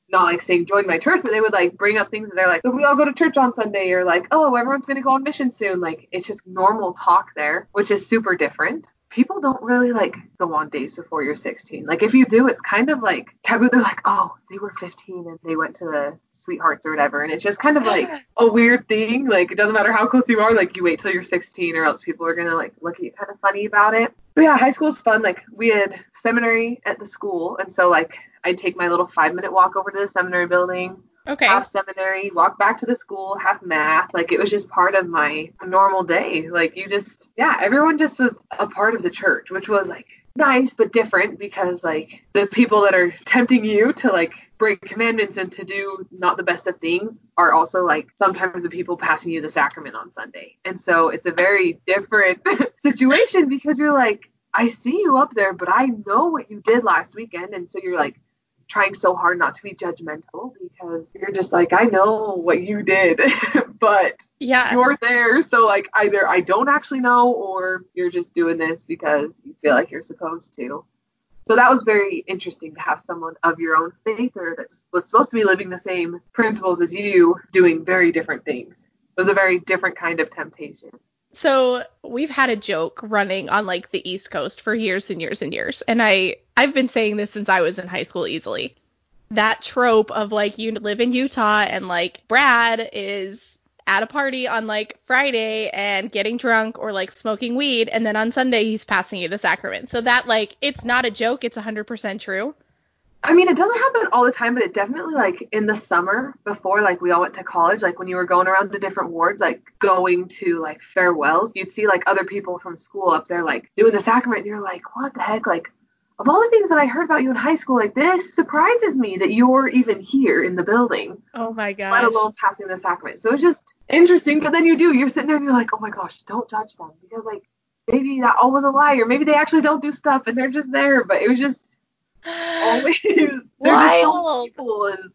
not like saying join my church, but they would like bring up things that they're like, so we all go to church on Sunday, or like, oh, everyone's gonna go on mission soon. Like it's just normal talk there, which is super different. People don't really like go on dates before you're 16. Like if you do, it's kind of like taboo. They're like, oh, they were 15 and they went to the sweethearts or whatever, and it's just kind of like a weird thing. Like it doesn't matter how close you are, like you wait till you're 16 or else people are gonna like look at you kind of funny about it. But yeah, high school's fun. Like we had seminary at the school, and so like I'd take my little five minute walk over to the seminary building, okay. half seminary, walk back to the school, half math. Like it was just part of my normal day. Like you just, yeah, everyone just was a part of the church, which was like nice but different because like the people that are tempting you to like break commandments and to do not the best of things are also like sometimes the people passing you the sacrament on Sunday. And so it's a very different *laughs* situation because you're like, I see you up there, but I know what you did last weekend. And so you're like, trying so hard not to be judgmental because you're just like I know what you did, *laughs* but Yeah. you're there, so like either I don't actually know or you're just doing this because you feel like you're supposed to. So that was very interesting to have someone of your own faith or that was supposed to be living the same principles as you doing very different things. It was a very different kind of temptation. So we've had a joke running on like the East Coast for years and years and years, and I I've been saying this since I was in high school easily. That trope of like you live in Utah and like Brad is at a party on like Friday and getting drunk or like smoking weed, and then on Sunday he's passing you the sacrament. So that like it's not a joke, it's 100% true. I mean, it doesn't happen all the time, but it definitely like in the summer before like we all went to college, like when you were going around to different wards, like going to like farewells, you'd see like other people from school up there like doing the sacrament, and you're like, what the heck? Like of all the things that I heard about you in high school, like this surprises me that you're even here in the building, Oh my gosh. let alone passing the sacrament. So it's just interesting. But then you do, you're sitting there and you're like, oh my gosh, don't judge them because like maybe that all was a lie, or maybe they actually don't do stuff and they're just there. But it was just always *laughs* there's just so Wild. people and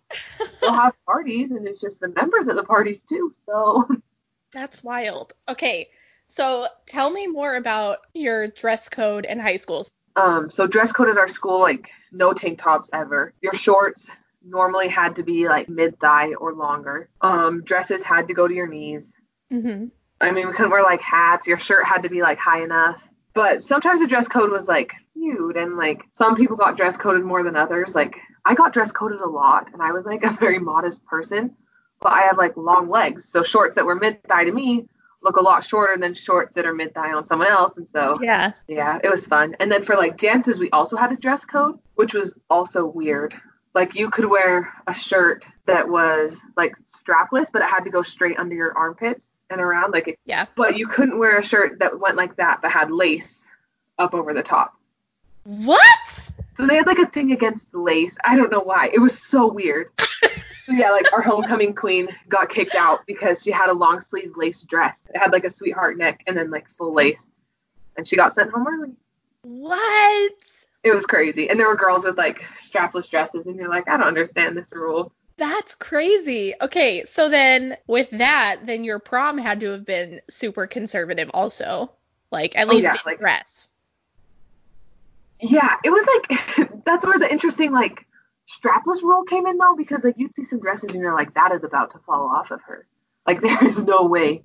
still have parties and it's just the members at the parties too so That's wild. Okay, so tell me more about your dress code in high schools. Um so dress code at our school like no tank tops ever. Your shorts normally had to be like mid thigh or longer. Um dresses had to go to your knees. Mm-hmm. i mean we couldn't wear like hats. Your shirt had to be like high enough. But sometimes the dress code was like huge. And like some people got dress coded more than others. Like i got dress coded a lot. And i was like *laughs* a very modest person. But i have like long legs. So shorts that were mid thigh to me look a lot shorter than shorts that are mid thigh on someone else. And so Yeah. yeah, it was fun. And then for like dances, we also had a dress code, which was also weird. Like you could wear a shirt that was like strapless, but it had to go straight under your armpits and around. Like, it, Yeah. but you couldn't wear a shirt that went like that, but had lace up over the top. What? So they had like a thing against lace. I don't know why. It was so weird. *laughs* Yeah, like our homecoming queen got kicked out because she had a long sleeve lace dress. It had like a sweetheart neck and then like full lace, and she got sent home early. What? It was crazy. And there were girls with like strapless dresses, and you're like, I don't understand this rule. That's crazy. Okay, so then with that, then your prom had to have been super conservative also. Like at Oh, least yeah, in like- dress. Yeah, it was like *laughs* that's where the interesting like strapless rule came in though, because like you'd see some dresses and you're like, that is about to fall off of her. Like *laughs* there is no way.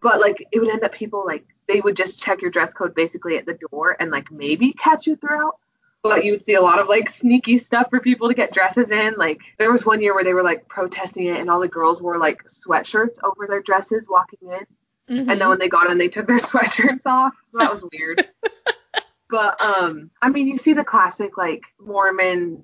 But like it would end up people like they would just check your dress code basically at the door and like maybe catch you throughout. But you would see a lot of like sneaky stuff for people to get dresses in. Like there was one year where they were like protesting it and all the girls wore like sweatshirts over their dresses walking in. Mhm. and then when they got in they took their *laughs* sweatshirts off so that was weird *laughs* but um i mean you see the classic like mormon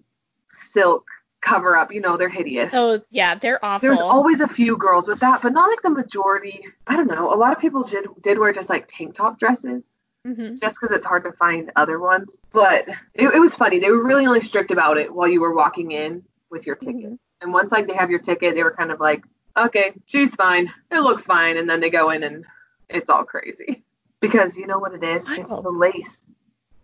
silk cover up. You know they're hideous. Those yeah, they're awful. there's always a few girls with that but not like the majority. I don't know. A lot of people did did wear just like tank top dresses Mhm. just because it's hard to find other ones. But it, it was funny. They were really only strict about it while you were walking in with your ticket. Mhm. and once like they have your ticket they were kind of like okay she's fine. It looks fine. And then they go in and it's all crazy. Because you know what it is? It's the lace.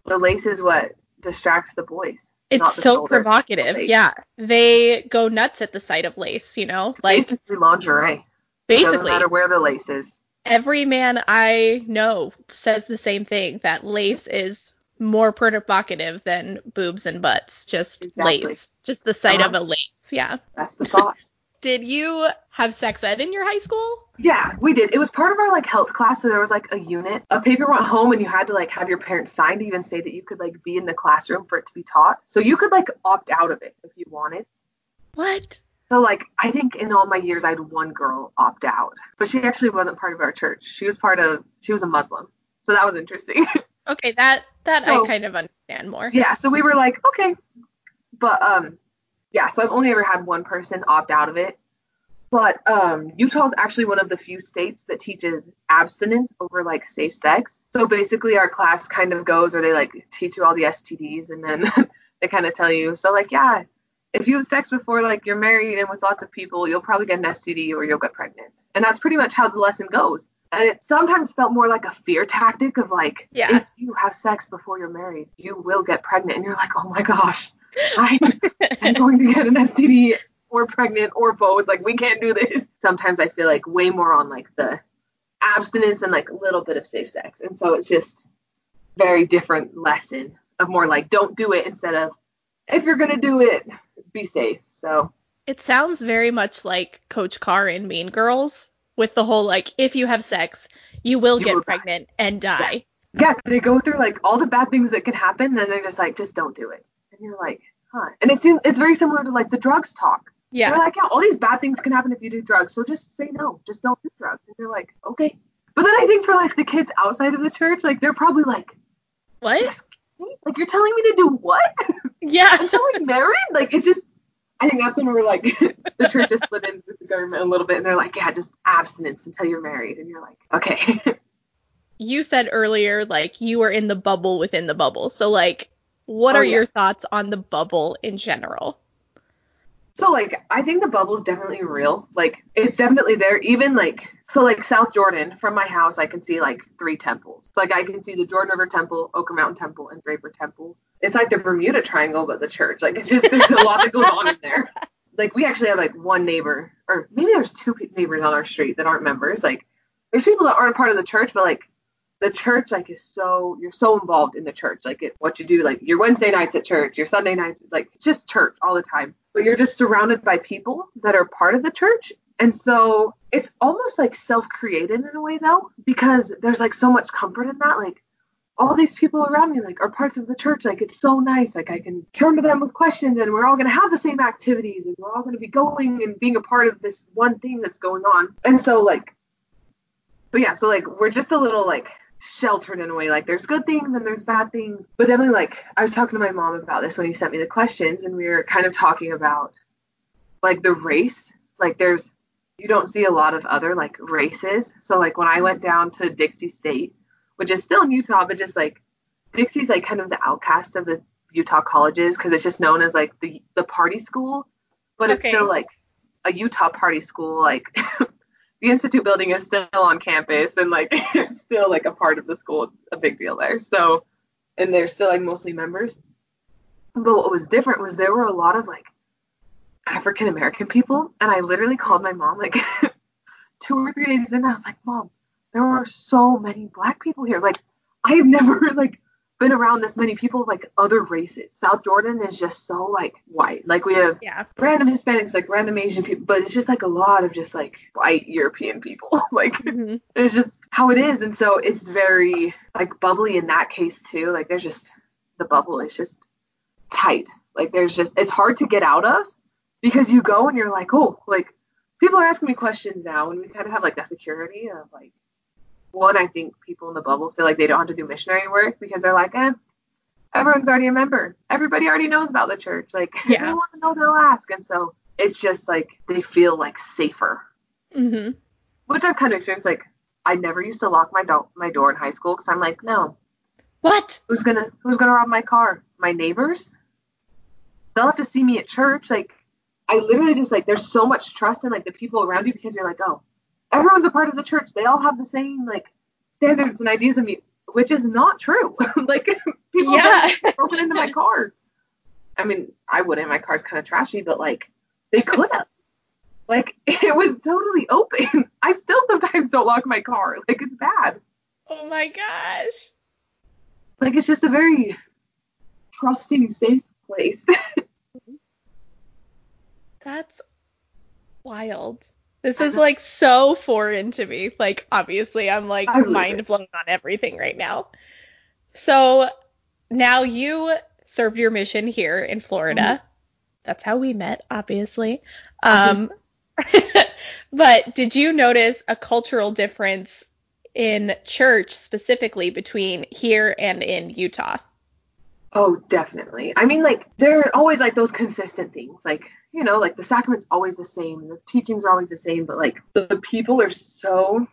The lace is what distracts the boys It's so shoulder, provocative. Yeah. They go nuts at the sight of lace, you know? Like basically lingerie doesn't basically matter where the lace is every man I know says the same thing that lace is more provocative than boobs and butts. Just Exactly. lace. Just the sight of Uh-huh. a lace. Yeah. that's the thought Did you have sex ed in your high school? Yeah, we did. It was part of our like health class, so there was like a unit. A paper went home and you had to like have your parents sign to even say that you could like be in the classroom for it to be taught. So you could like opt out of it if you wanted. What? So like I think in all my years I had one girl opt out. But she actually wasn't part of our church. She was part of she was a Muslim. So that was interesting. *laughs* Okay, that that So- I kind of understand more. yeah, so we were like, okay. But um yeah, so I've only ever had one person opt out of it. But um Utah is actually one of the few states that teaches abstinence over like safe sex. So basically our class kind of goes or they like teach you all the STDs and then *laughs* they kind of tell you, so like yeah, if you have sex before like you're married and with lots of people, you'll probably get an STD or you'll get pregnant. And that's pretty much how the lesson goes. And it sometimes felt more like a fear tactic of like, Yeah. if you have sex before you're married, you will get pregnant. And you're like, oh my gosh, I'm, I'm *laughs* going to get an STD or pregnant or both. Like, we can't do this. Sometimes I feel like way more on like the abstinence and like a little bit of safe sex. And so it's just very different lesson of more like, don't do it instead of, if you're going to do it, be safe. So It sounds very much like Coach Carr in Mean Girls with the whole like if you have sex, you will You get will die. pregnant and die. yeah, they go through like all the bad things that can happen, and they're just like, just don't do it. And you're like, huh? And it seems it's very similar to like the drugs talk. Yeah. They're like, yeah, all these bad things can happen if you do drugs, so just say no, just don't do drugs. And you're like, okay. But then I think for like the kids outside of the church, like they're probably like, What? like you're telling me to do what *laughs* Yeah. until we're married? Like it just. I think that's when we're like, *laughs* the church just split in with the government a little bit, and they're like, yeah, just abstinence until you're married, and you're like, okay. *laughs* you said earlier like you were in the bubble within the bubble. So like what Oh, are yeah. your thoughts on the bubble in general? So like I think the bubble's definitely real. Like it's definitely there. Even like so like South Jordan from my house I can see like three temples. Like I can see the Jordan River Temple, Oquirrh Mountain Temple, and Draper Temple. It's like the Bermuda Triangle but the church. Like it's just there's a lot that goes on in there. *laughs* Like we actually have like one neighbor or maybe there's two neighbors on our street that aren't members. Like there's people that aren't part of the church but like the church like is so you're so involved in the church like it, what you do like your wednesday nights at church your sunday nights like just church all the time. But you're just surrounded by people that are part of the church. And so it's almost like self-created in a way though because there's like so much comfort in that. Like all these people around me like are parts of the church. Like it's so nice. Like i can turn to them with questions and we're all going to have the same activities and we're all going to be going and being a part of this one thing that's going on. And so like but yeah, so like we're just a little like sheltered in a way. Like there's good things and there's bad things. But definitely like I was talking to my mom about this when you sent me the questions and we were kind of talking about like the race. Like there's you don't see a lot of other like races. So like when I went down to Dixie State, which is still in Utah, but just like Dixie's like kind of the outcast of the Utah colleges because it's just known as like the the party school, but it's still like a Utah party school. Like *laughs* the institute building is still on campus and like *laughs* still like a part of the school. It's a big deal there. So and they're still like mostly members. But what was different was there were a lot of like African American people, and I literally called my mom like *laughs* two or three days in. I was like, Mom, there are so many black people here. Like I have never *laughs* like been around this many people like other races. South Jordan is just so like white. Like we have Yeah. random Hispanics, like random Asian people, but it's just like a lot of just like white European people. *laughs* like Mhm. it's just how it is, and so it's very like bubbly in that case too. Like there's just the bubble is just tight. Like there's just it's hard to get out of because you go and you're like, oh, like people are asking me questions now, and we kind of have like that security of like one. I think people in the bubble feel like they don't have to do missionary work because they're like, eh, everyone's already a member. Everybody already knows about the church. Like if Yeah. they want to know, they'll ask, and so it's just like they feel like safer Mhm. which I've kind of experienced. Like, I never used to lock my do- my door in high school because I'm like, no, What? who's gonna who's gonna rob my car? My neighbors? They'll have to see me at church. Like, I literally just like, there's so much trust in like the people around you because you're like, oh, everyone's a part of the church. They all have the same like standards and ideas of me, which is not true. *laughs* like, people Yeah. have broken into my car. I mean, I wouldn't. My car's kind of trashy, but like, they could have. Like *laughs* it was totally open. I still sometimes don't lock my car. Like it's bad. Oh my gosh. Like it's just a very trusting, safe place. *laughs* That's wild. This is like so foreign to me. Like obviously I'm like mind blown on everything right now. So now you served your mission here in Florida. Mm-hmm. That's how we met, obviously. Um *laughs* but did you notice a cultural difference in church specifically between here and in Utah? Oh, definitely. I mean, like there are always like those consistent things. Like you know, like the sacrament's always the same, the teachings are always the same, but like the, the people are so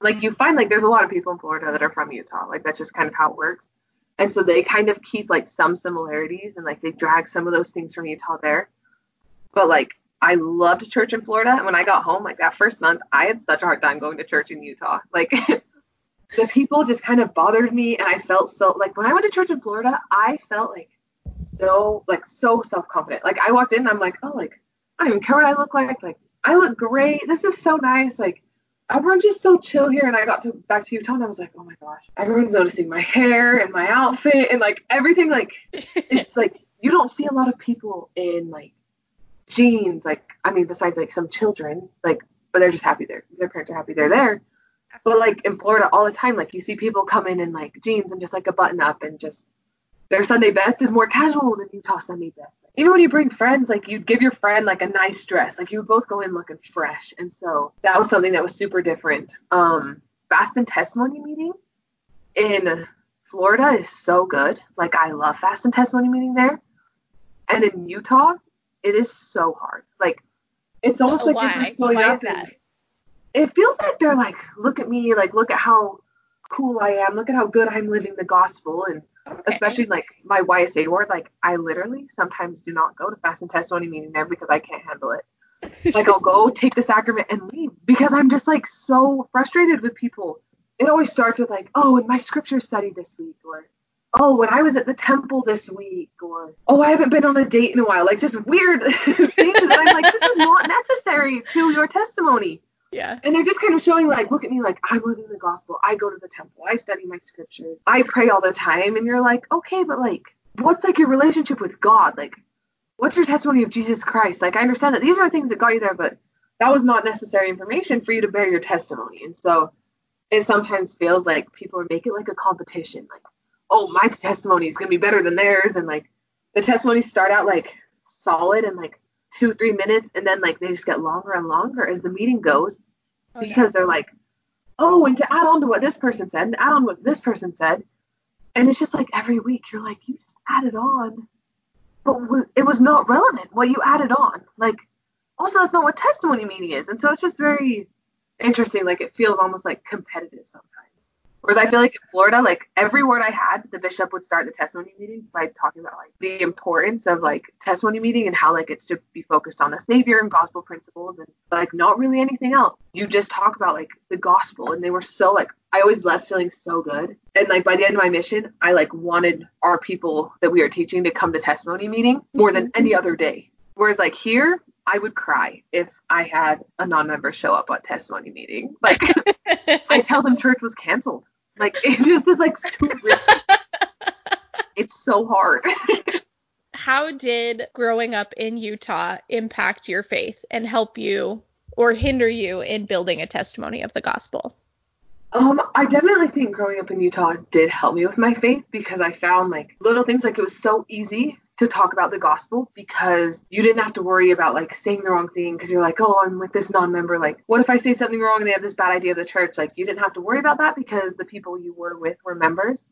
like you find like there's a lot of people in Florida that are from Utah. Like that's just kind of how it works. And so they kind of keep like some similarities and like they drag some of those things from Utah there. But like I loved church in Florida. And when I got home, like that first month, I had such a hard time going to church in Utah. Like *laughs* the people just kind of bothered me and I felt so like when I went to church in Florida, I felt like so like so self confident. Like I walked in and I'm like, oh like I don't even care what I look like. Like I look great. This is so nice. Like everyone's just so chill here. And I got to back to Utah and I was like, oh my gosh, everyone's noticing my hair and my outfit and like everything. Like it's *laughs* like you don't see a lot of people in like jeans. Like I mean, besides like some children, like but they're just happy there. Their parents are happy they're there. But like in Florida all the time, like you see people come in in like jeans and just like a button up and just their Sunday best is more casual than Utah Sunday best. Even when you bring friends, like you'd give your friend like a nice dress, like you would both go in looking fresh. And so that was something that was super different. Um, fast and testimony meeting in Florida is so good. Like I love fast and testimony meeting there. And in Utah, it is so hard. Like it's almost like why? everyone's going Why up is that? It feels like they're like, look at me, like look at how cool I am, look at how good I'm living the gospel and Okay. especially like my YSA ward, like I literally sometimes do not go to fast and testimony meeting there because I can't handle it. *laughs* Like I'll go take the sacrament and leave because I'm just like so frustrated with people. It always starts with like, oh, in my scripture study this week, or oh, when I was at the temple this week, or oh, I haven't been on a date in a while. Like just weird *laughs* things. And I'm like, this is not necessary to your testimony. Yeah. And they're just kind of showing, like, look at me, like, I'm living the gospel. I go to the temple. I study my scriptures. I pray all the time. And you're like, okay, but, like, what's, like, your relationship with God? Like, what's your testimony of Jesus Christ? Like, I understand that these are things that got you there, but that was not necessary information for you to bear your testimony. And so it sometimes feels like people make it like a competition. Like, oh, my testimony is going to be better than theirs. And, like, the testimonies start out, like, solid and, like, two, three minutes. And then, like, they just get longer and longer as the meeting goes Oh, yeah. because they're like, oh, and to add on to what this person said, and add on what this person said, and it's just like every week you're like, you just added on, but it was not relevant what you added on. Like, also that's not what testimony meeting is, and so it's just very interesting. Like it feels almost like competitive sometimes. Whereas I feel like in Florida, like every word I had, the bishop would start the testimony meeting by talking about like the importance of like testimony meeting and how like it's to be focused on the Savior and gospel principles and like not really anything else. You just talk about like the gospel and they were so like I always left feeling so good. And like by the end of my mission, I like wanted our people that we are teaching to come to testimony meeting more than any mm-hmm. other day. Whereas like here, I would cry if I had a non-member show up on testimony meeting. Like *laughs* I tell them church was canceled. Like it just is like too *laughs* risky. it's so hard. How did growing up in Utah impact your faith and help you or hinder you in building a testimony of the gospel? Um, I definitely think growing up in Utah did help me with my faith because I found like little things like it was so easy to talk about the gospel because you didn't have to worry about like saying the wrong thing because you're like, oh, I'm with this non-member. Like, what if I say something wrong and they have this bad idea of the church? Like, you didn't have to worry about that because the people you were with were members.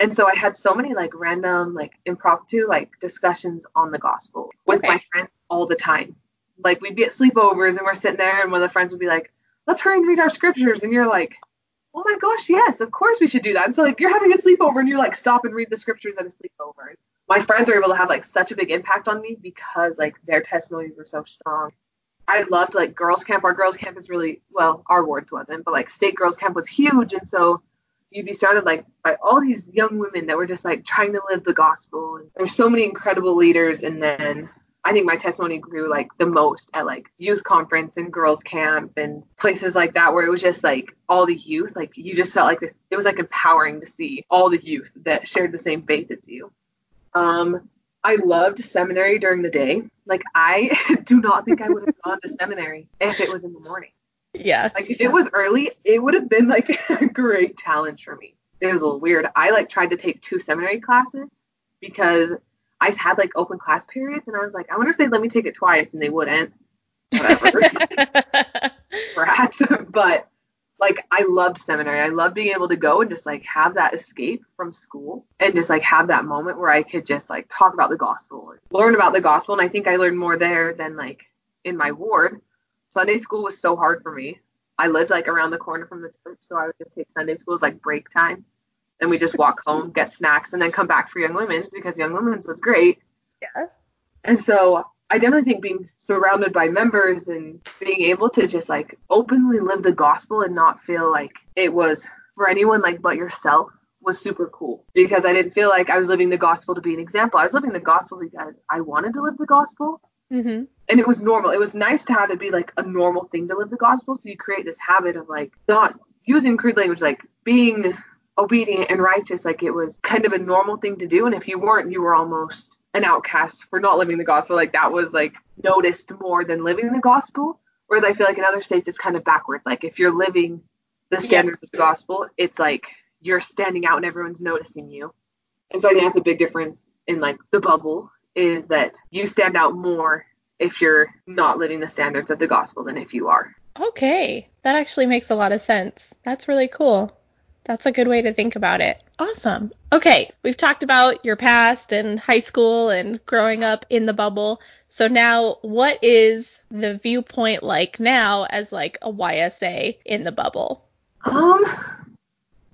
And so I had so many like random, like impromptu, like discussions on the gospel with okay. my friends all the time. Like we'd be at sleepovers and we're sitting there and one of the friends would be like, let's hurry and read our scriptures. And you're like, oh my gosh, yes, of course we should do that. And so like you're having a sleepover and you like stop and read the scriptures at a sleepover my friends are able to have like such a big impact on me because like their testimonies were so strong. I loved like girls camp. Our girls camp is really well, our wards wasn't, but like stake girls camp was huge, and so you'd be surrounded like by all these young women that were just like trying to live the gospel. And there's so many incredible leaders, and then I think my testimony grew like the most at like youth conference and girls camp and places like that where it was just like all the youth like you just felt like this it was like empowering to see all the youth that shared the same faith as you um, I loved seminary during the day. Like I *laughs* do not think I would have gone to seminary if it was in the morning. Yeah. Like if it was early, it would have been like *laughs* a great challenge for me. It was a little weird. I like tried to take two seminary classes because I had like open class periods and I was like, I wonder if they'd let me take it twice and they wouldn't. Whatever. *laughs* Rats. but like I loved seminary. I loved being able to go and just like have that escape from school and just like have that moment where I could just like talk about the gospel and learn about the gospel. And I think I learned more there than like in my ward. Sunday school was so hard for me. I lived like around the corner from the church, so I would just take Sunday school as like break time. And we just walk home, get snacks, and then come back for Young Women's because Young Women's was great. Yeah. And so I definitely think being surrounded by members and being able to just like openly live the gospel and not feel like it was for anyone like but yourself was super cool because I didn't feel like I was living the gospel to be an example. I was living the gospel because I wanted to live the gospel. Mm-hmm. And it was normal. It was nice to have it be like a normal thing to live the gospel. So you create this habit of like not using crude language, like being obedient and righteous. Like it was kind of a normal thing to do. And if you weren't, you were almost an outcast for not living the gospel. Like that was like noticed more than living the gospel. Whereas I feel like in other states it's kind of backwards. Like if you're living the standards yeah. of the gospel, it's like you're standing out and everyone's noticing you. And so I think that's a big difference in like the bubble is that you stand out more if you're not living the standards of the gospel than if you are. Okay, that actually makes a lot of sense. That's really cool. That's a good way to think about it. Awesome. Okay, we've talked about your past and high school and growing up in the bubble. So now what is the viewpoint like now as like a YSA in the bubble? Um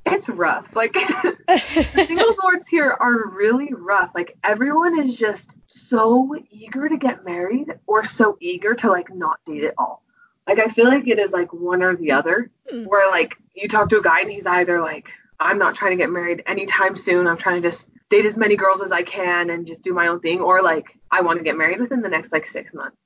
it's rough. Like *laughs* the *laughs* singles wards here are really rough. Like everyone is just so eager to get married or so eager to like not date at all. Like I feel like it is like one or the other. Mm. Where like you talk to a guy and he's either like, I'm not trying to get married anytime soon. I'm trying to just date as many girls as I can and just do my own thing, or like I want to get married within the next like six months.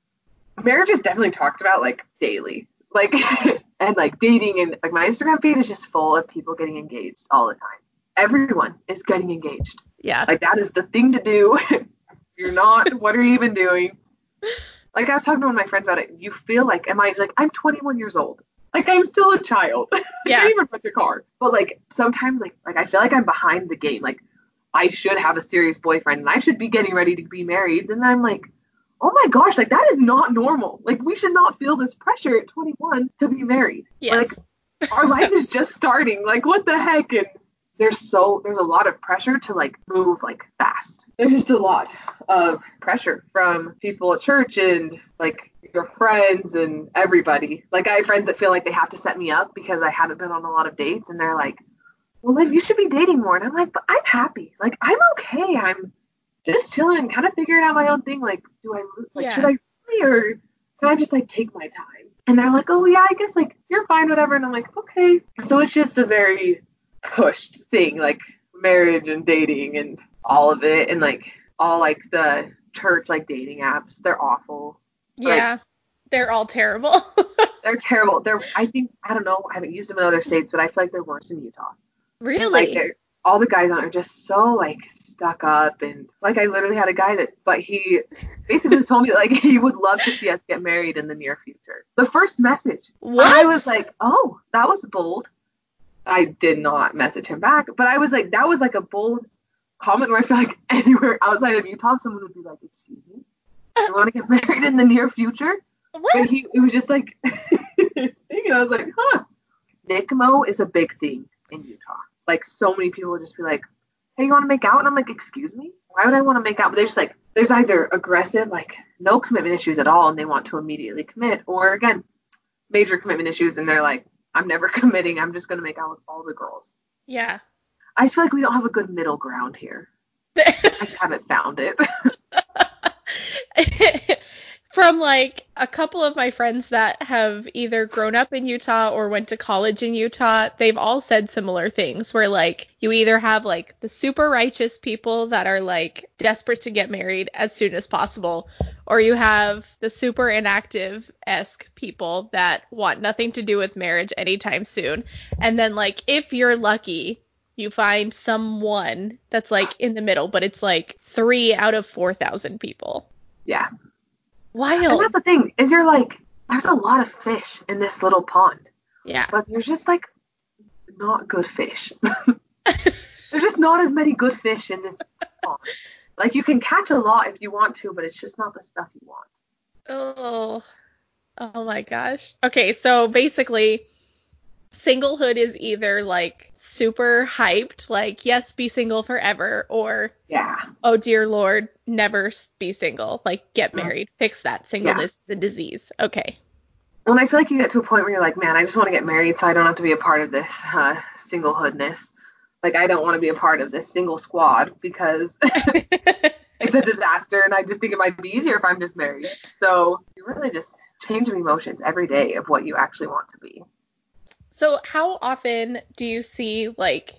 Marriage is definitely talked about like daily. Like *laughs* and like dating and like my Instagram feed is just full of people getting engaged all the time. Everyone is getting engaged. Yeah. Like that is the thing to do. *laughs* You're not, what are you even doing? *laughs* Like I was talking to one of my friends about it. You feel like, am I like I'm 21 years old? Like I'm still a child. *laughs* Yeah. I can't even put the car. But like sometimes like like I feel like I'm behind the game. Like I should have a serious boyfriend and I should be getting ready to be married. And I'm like, oh my gosh, like that is not normal. Like we should not feel this pressure at 21 to be married. Yes. Like our life is just starting. Like, what the heck? And there's so there's a lot of pressure to like move like fast. There's just a lot of pressure from people at church and like your friends and everybody. Like I have friends that feel like they have to set me up because I haven't been on a lot of dates and they're like, Well Liv, you should be dating more and I'm like, But I'm happy. Like I'm okay. I'm just chilling, kind of figuring out my own thing. Like, do I like Yeah. should I really or can I just like take my time? And they're like, Oh yeah, I guess like you're fine, whatever and I'm like, Okay. So it's just a very pushed thing, like marriage and dating and all of it and like all like the church like dating apps, they're awful. Yeah. They're all terrible. *laughs* They're terrible. They're I think I don't know, I haven't used them in other states, but I feel like they're worse in Utah. Like really? all the guys on are just so like stuck up and like I literally had a guy that but he basically told me like *laughs* he would love to see us get married in the near future. The first message. What? I was like, oh, that was bold. I did not message him back, but I was like, that was like a bold comment where I feel like *laughs* anywhere outside of Utah, someone would be like, excuse me, you want to get *laughs* married in the near future? But what? he, it was just like, *laughs* and I was like, huh. NCMO is a big thing in Utah. Like so many people would just be like, hey, you want to make out? And I'm like, excuse me? Why would I want to make out? But they're just like, there's either aggressive, like no commitment issues at all, and they want to immediately commit, or again, major commitment issues, and they're like, I'm never *laughs* committing. I'm just gonna make out with all the girls. Yeah. I just feel like we don't have a good middle ground here. *laughs* I just haven't found it. *laughs* From like a couple of my friends that have either grown up in Utah or went to college in Utah, they've all said similar things where like you either have like the super righteous people that are like desperate to get married as soon as possible, or you have the super inactive esque people that want nothing to do with marriage anytime soon. And then like if you're lucky, you find someone that's like in the middle, but it's like three out of 4,000 people. yeah. And that's the thing, is you're like, there's a lot of fish in this little pond. Yeah. but there's just like not good fish. *laughs* there's just not as many good fish in this pond. Like you can catch a lot if you want to, but it's just not the stuff you want. Oh. Oh my gosh. Okay, so basically singlehood is either like super hyped, like yes, be single forever, or Yeah. oh dear lord, never be single, like get married, fix that. Singleness is a disease. Okay. When I feel like you get to a point where you're like, man, I just want to get married so I don't have to be a part of this uh, singlehoodness. Like I don't want to be a part of this single squad because *laughs* it's a disaster and I just think it might be easier if I'm just married. So you really just change your emotions every day of what you actually want to be. So, how often do you see like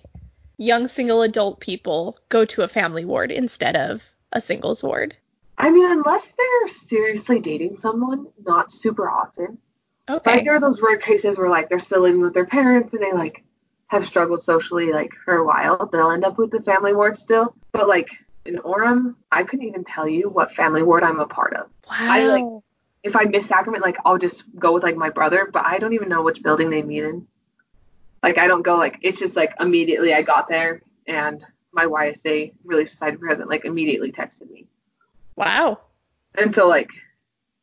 young single adult people go to a family ward instead of a singles ward? I mean, unless they're seriously dating someone, not super often. But Okay. there are those rare cases where like they're still living with their parents and they like have struggled socially like for a while. They'll end up with the family ward still. But like in Orem, I couldn't even tell you what family ward I'm a part of. Wow. I, like- If I miss sacrament, like I'll just go with like my brother, but I don't even know which building they meet in. Like I don't go like it's just like immediately I got there and my YSA Relief Society president like immediately texted me. wow. And so like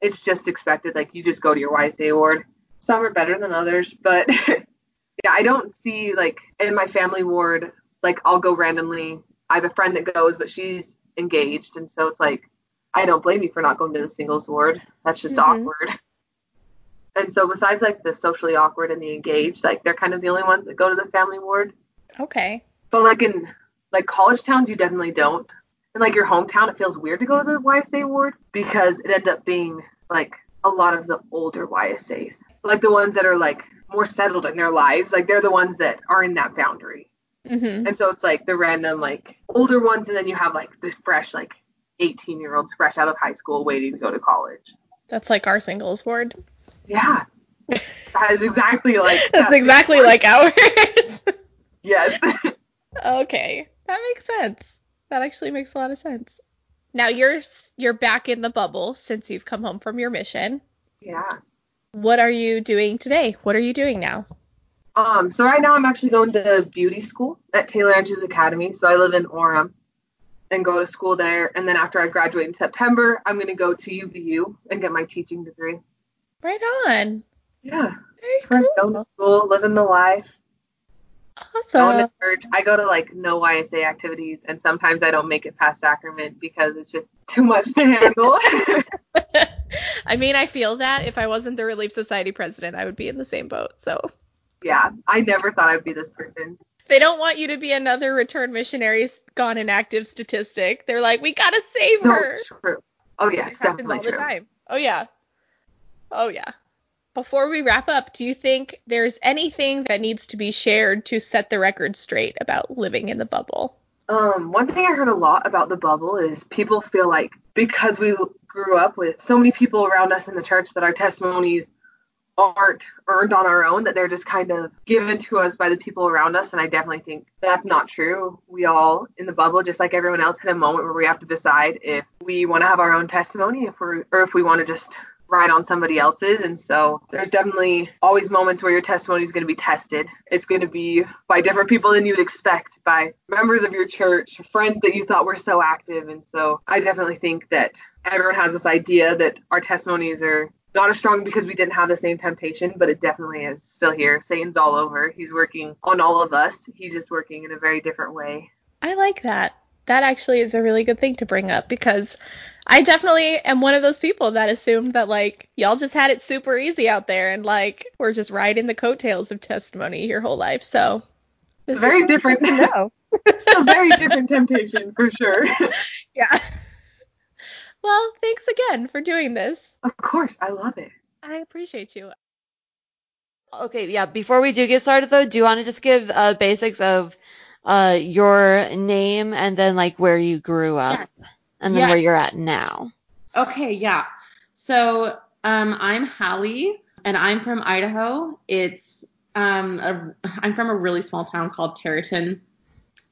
it's just expected like you just go to your YSA ward. Some are better than others, but *laughs* yeah, I don't see like in my family ward like I'll go randomly. I have a friend that goes, but she's engaged, and so it's like I don't blame you for not going to the singles ward. That's just Mhm. awkward. And so besides like the socially awkward and the engaged, like they're kind of the only ones that go to the family ward. Okay. But like in like college towns, you definitely don't. And like your hometown, it feels weird to go to the YSA ward because it ends up being like a lot of the older YSAs, like the ones that are like more settled in their lives. Like they're the ones that are in that boundary. Mhm. And so it's like the random like older ones, and then you have like the fresh like 18 year olds fresh out of high school waiting to go to college. That's like our singles ward. Yeah, that is exactly *laughs* like That's that. exactly like ours. yes. okay. That makes sense. That actually makes a lot of sense. Now you're you're back in the bubble since you've come home from your mission. yeah. What are you doing today? What are you doing now? Um, so right now I'm actually going to beauty school at Taylor Andrews Academy. So I live in Orem and go to school there. And then after I graduate in September, I'm going to go to UVU and get my teaching degree. Right on. Yeah. Very cool. Going to school, living the life, Awesome. going to church. I go to like no YSA activities, and sometimes I don't make it past sacrament because it's just *laughs* too much to handle. *laughs* I mean, I feel that if I wasn't the Relief Society president, I would be in the same boat. So yeah, I never thought I'd be this person. They don't want you to be another return missionary gone inactive statistic. They're like, we gotta save No, her. it's true. Oh yeah, it's definitely all the true. time. Oh yeah. Oh yeah. Before we wrap up, do you think there's anything that needs to be shared to set the record straight about living in the bubble? Um, one thing I heard a lot about the bubble is people feel like because we grew up with so many people around us in the church that our testimonies aren't earned on our own, that they're just kind of given to us by the people around us. And I definitely think that's not true. We all in the bubble, just like everyone else, hit a moment where we have to decide if we want to have our own testimony, if we're or if we want to just ride on somebody else's. And so there's definitely always moments where your testimony is going to be tested. It's going to be by different people than you'd expect, by members of your church, friends that you thought were so active. And so I definitely think that everyone has this idea that our testimonies are not as strong because we didn't have the same temptation, but it definitely is still here. Satan's all over. He's working on all of us. He's just working in a very different way. I like that. That actually is a really good thing to bring up because I definitely am one of those people that assumed that like y'all just had it super easy out there and like we're just riding the coattails of testimony your whole life. So this Very is different. No. *laughs* a very different temptation for sure. *laughs* yeah. Well, thanks again for doing this. Of course, I love it. I appreciate you. Okay, yeah. Before we do get started, though, do you want to just give uh, basics of uh, your name and then like where you grew up and then Yeah. where you're at now? Okay, yeah. So um, I'm Hallie, and I'm from Idaho. It's um, a, I'm from a really small town called Terreton.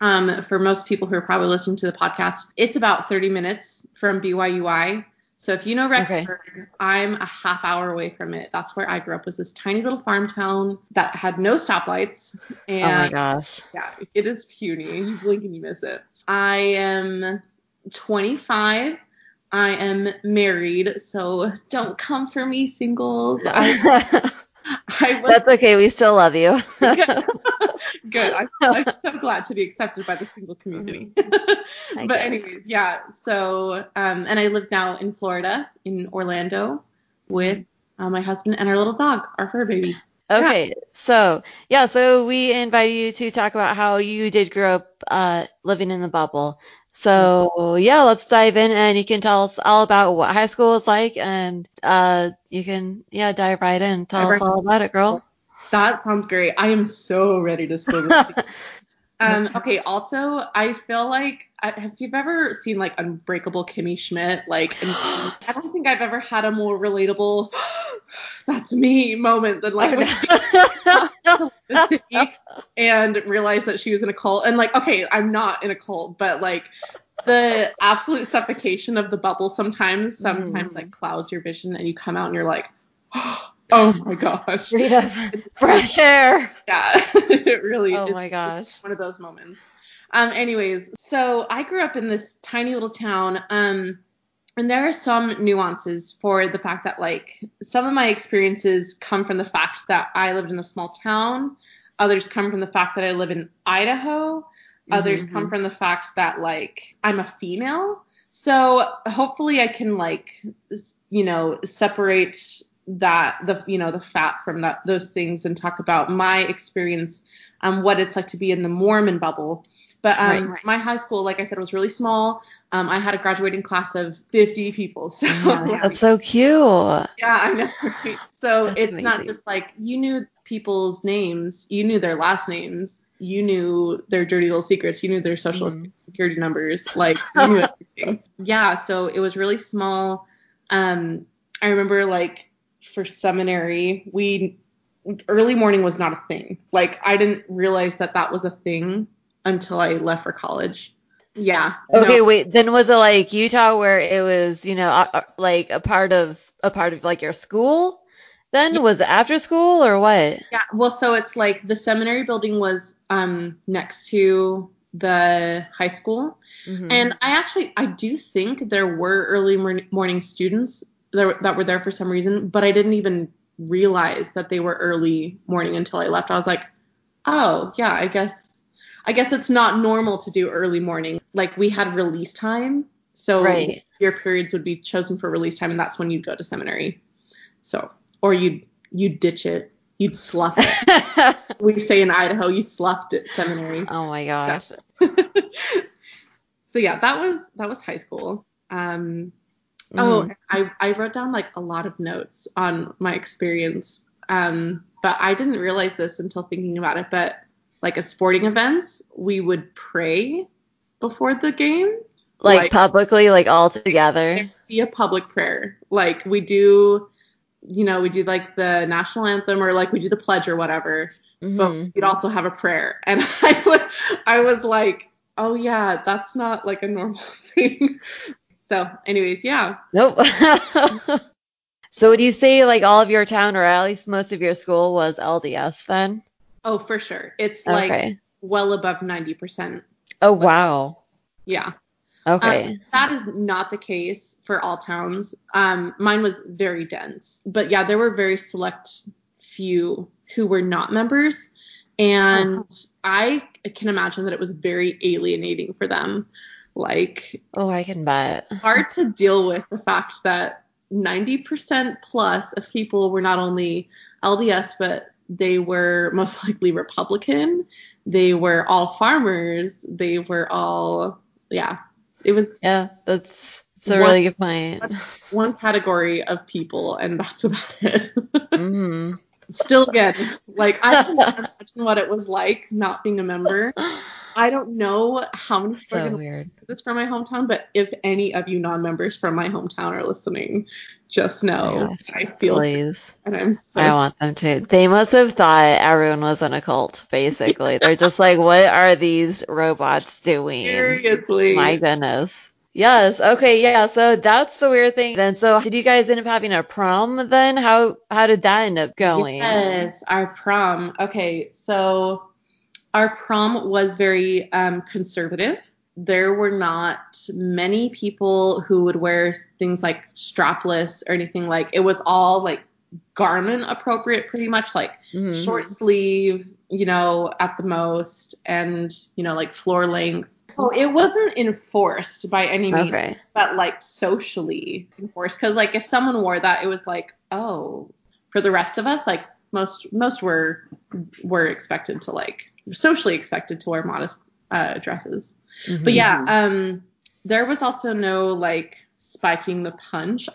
Um, for most people who are probably listening to the podcast, it's about 30 minutes from BYUI. So if you know Rexburg, I'm a half hour away from it. That's where I grew up. Was this tiny little farm town that had no stoplights, and oh my gosh. yeah, it is puny. You blink and you miss it. I am 25. I am married, so don't come for me, singles. I, *laughs* I was That's okay. We still love you. *laughs* *laughs* good. I'm, I'm *laughs* so glad to be accepted by the single community. *laughs* I but anyways, yeah. So, um, and I live now in Florida, in Orlando, with uh, my husband and our little dog, our fur baby. Okay, so yeah, so we invite you to talk about how you did grow up uh, living in the bubble. So yeah, let's dive in, and you can tell us all about what high school is like, and uh, you can yeah dive right in. Tell Dive us right all about it, girl. That sounds great. I am so ready to spill this. *laughs* Um, okay, also, I feel like, I, have you ever seen like Unbreakable Kimmy Schmidt? Like, I don't think I've ever had a more relatable, *gasps* that's me moment than like *laughs* to the city and realized that she was in a cult. And like, okay, I'm not in a cult, but like, the absolute suffocation of the bubble sometimes, sometimes Mhm. like clouds your vision and you come out and you're like, *gasps* oh my gosh. Freedom, *laughs* fresh air. Yeah, *laughs* it really Oh is my gosh. one of those moments. Um, anyways, so I grew up in this tiny little town. Um, and there are some nuances for the fact that like some of my experiences come from the fact that I lived in a small town. Others come from the fact that I live in Idaho. Others Mhm. come from the fact that like I'm a female. So hopefully I can like you know separate that the you know the fat from that those things and talk about my experience um what it's like to be in the Mormon bubble. But um Right, right. my high school like I said was really small. Um I had a graduating class of 50 people. *laughs* So That's so cute. yeah, I know. *laughs* Right? So That's it's not just like you knew people's names, you knew their last names, you knew their dirty little secrets, you knew their social Mhm. security numbers, like you knew *laughs* everything. Yeah, so it was really small. Um, I remember like for seminary, we early morning was not a thing. Like I didn't realize that that was a thing until I left for college. Yeah. Okay, no. wait. Then was it like Utah where it was, you know, uh, uh, like a part of a part of like your school? Then Yeah. was it after school or what? Yeah, well, so it's like the seminary building was um next to the high school, Mhm. and I actually I do think there were early morning students that, that were there for some reason, but I didn't even realize that they were early morning until I left. I was like, oh yeah, I guess I guess it's not normal to do early morning. Like we had release time, so Right. your periods would be chosen for release time, and that's when you'd go to seminary. So or you'd you'd ditch it, you'd slough it. *laughs* we say in Idaho, you sloughed it seminary. oh my gosh. *laughs* so yeah, that was that was high school. Um, Mhm. Oh, I, I wrote down like a lot of notes on my experience. Um, but I didn't realize this until thinking about it. But like at sporting events, we would pray before the game. like, like- publicly, like all together. Be a public prayer. Like we do, you know, we do like the national anthem or like we do the pledge or whatever. Mhm. But we'd also have a prayer. *laughs* And I would, I was like, oh yeah, that's not like a normal *laughs* thing. So, anyways, yeah. Nope. *laughs* so would you say like all of your town or at least most of your school was LDS then? Oh, for sure. It's like okay. well above 90%. Oh wow. Yeah. Okay. Um, that is not the case for all towns. Um, mine was very dense. But yeah, there were very select few who were not members. And I can imagine that it was very alienating for them. Like, oh, I can bet. hard to deal with the fact that 90% plus of people were not only LDS, but they were *laughs* most likely Republican. They were all farmers. They were all, yeah, it was Yeah, that's that's a What- really good point. one category of people, and that's about *laughs* it. hmm Still, again, like I can imagine what it was like not being a member. *laughs* I don't know how many people So weird. this from my hometown, but if any of you non-members from my hometown are listening, just Oh know gosh, I feel Please. and I'm so I want them to. They must have thought everyone was in a cult, basically. They're just like, what are these robots doing? seriously. My goodness. Yes. Okay. Yeah. So that's the weird thing. Then, so did you guys end up having a prom then? How how did that end up going? Yes, our prom. Okay, so our prom was very um, conservative. There were not many people who would wear things like strapless or anything like. It was all like garment appropriate, pretty much like Mhm. short sleeve, you know, at the most, and you know, like floor length. Oh, it wasn't enforced by any means Okay. but like socially enforced because like if someone wore that it was like oh for the rest of us like most most were were expected to like socially expected to wear modest uh, dresses Mhm. but yeah um there was also no like spiking the punch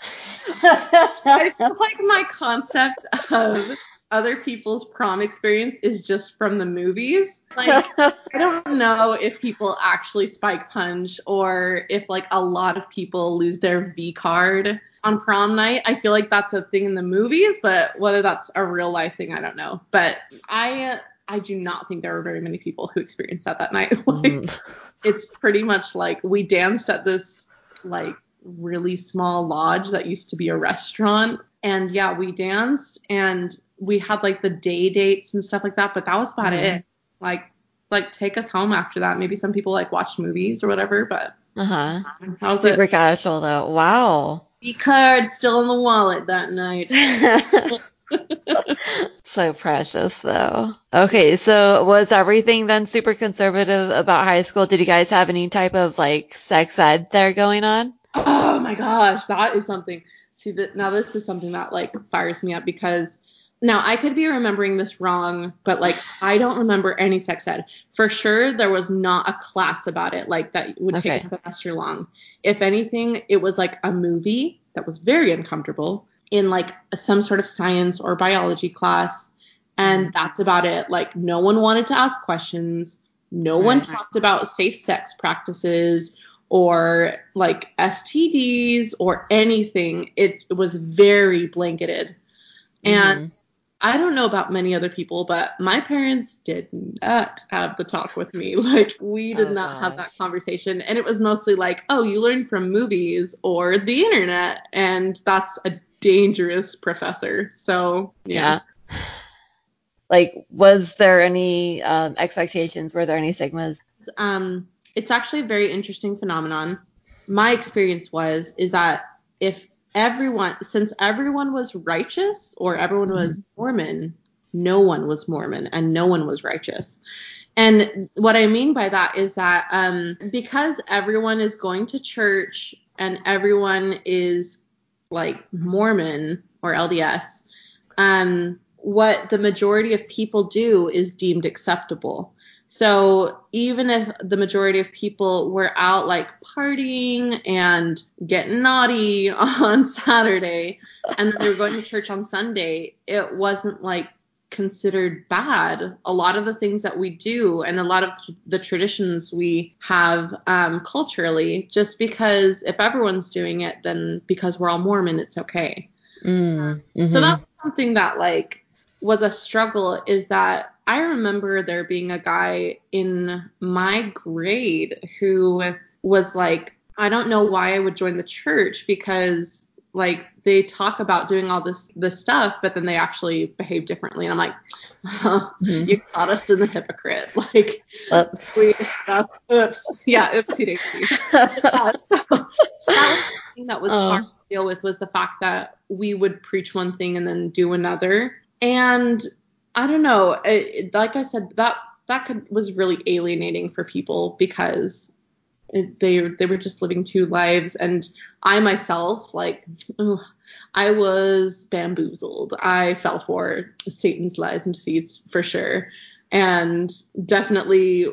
Mm-hmm. i feel like my concept of other people's prom experience is just from the movies like *laughs* I don't know if people actually spike punch or if like a lot of people lose their V card on prom night. I feel like that's a thing in the movies, but whether that's a real life thing, I don't know. But I I do not think there were very many people who experienced that that night. *laughs* like Mhm. it's pretty much like we danced at this like really small lodge that used to be a restaurant and yeah we danced and we had like the day dates and stuff like that but that was about Mhm. it like like take us home after that maybe some people like watched movies or whatever but uh-huh. that was Super it casual though. Wow. the card still in the wallet that night *laughs* *laughs* so precious though. Okay, so was everything then super conservative about high school? Did you guys have any type of like sex ed there going on? Oh my gosh, that is something. See that now this is something that like fires me up because now I could be remembering this wrong, but like I don't remember any sex ed. For sure there was not a class about it like that would take Okay. a semester long. If anything, it was like a movie that was very uncomfortable in like some sort of science or biology class and that's about it. Like no one wanted to ask questions. No one talked about safe sex practices or like STDs or anything. It was very blanketed. And Mhm. I don't know about many other people, but my parents did not have the talk with me. *laughs* Like we did Oh, not have that conversation. And it was mostly like, oh, you learn from movies or the internet. And that's a dangerous professor. So yeah. Like, was there any um, expectations? Were there any stigmas? um, it's actually a very interesting phenomenon. My experience was is that if everyone, since everyone was righteous or everyone was Mormon, no one was Mormon and no one was righteous. And what I mean by that is that um, because everyone is going to church and everyone is like Mormon or LDS, um, what the majority of people do is deemed acceptable. So even if the majority of people were out like partying and getting naughty *laughs* on Saturday and they were going to church on Sunday, it wasn't like considered bad. A lot of the things that we do and a lot of the traditions we have um, culturally, just because if everyone's doing it, then because we're all Mormon, it's okay. Mm, mhm. So that's something that like was a struggle is that I remember there being a guy in my grade who was like, I don't know why I would join the church because like they talk about doing all this this stuff, but then they actually behave differently. And I'm like, Mhm. you caught us in the hypocrite. *laughs* Like Oops. we oops. Yeah, oopsie daisy. Yeah, *laughs* so, so that was the thing that was Oh. hard to deal with was the fact that we would preach one thing and then do another. And I don't know, it, like I said, that that could was really alienating for people because they they were just living two lives, and I myself like. ugh, I was bamboozled. I fell for Satan's lies and deceits for sure, and definitely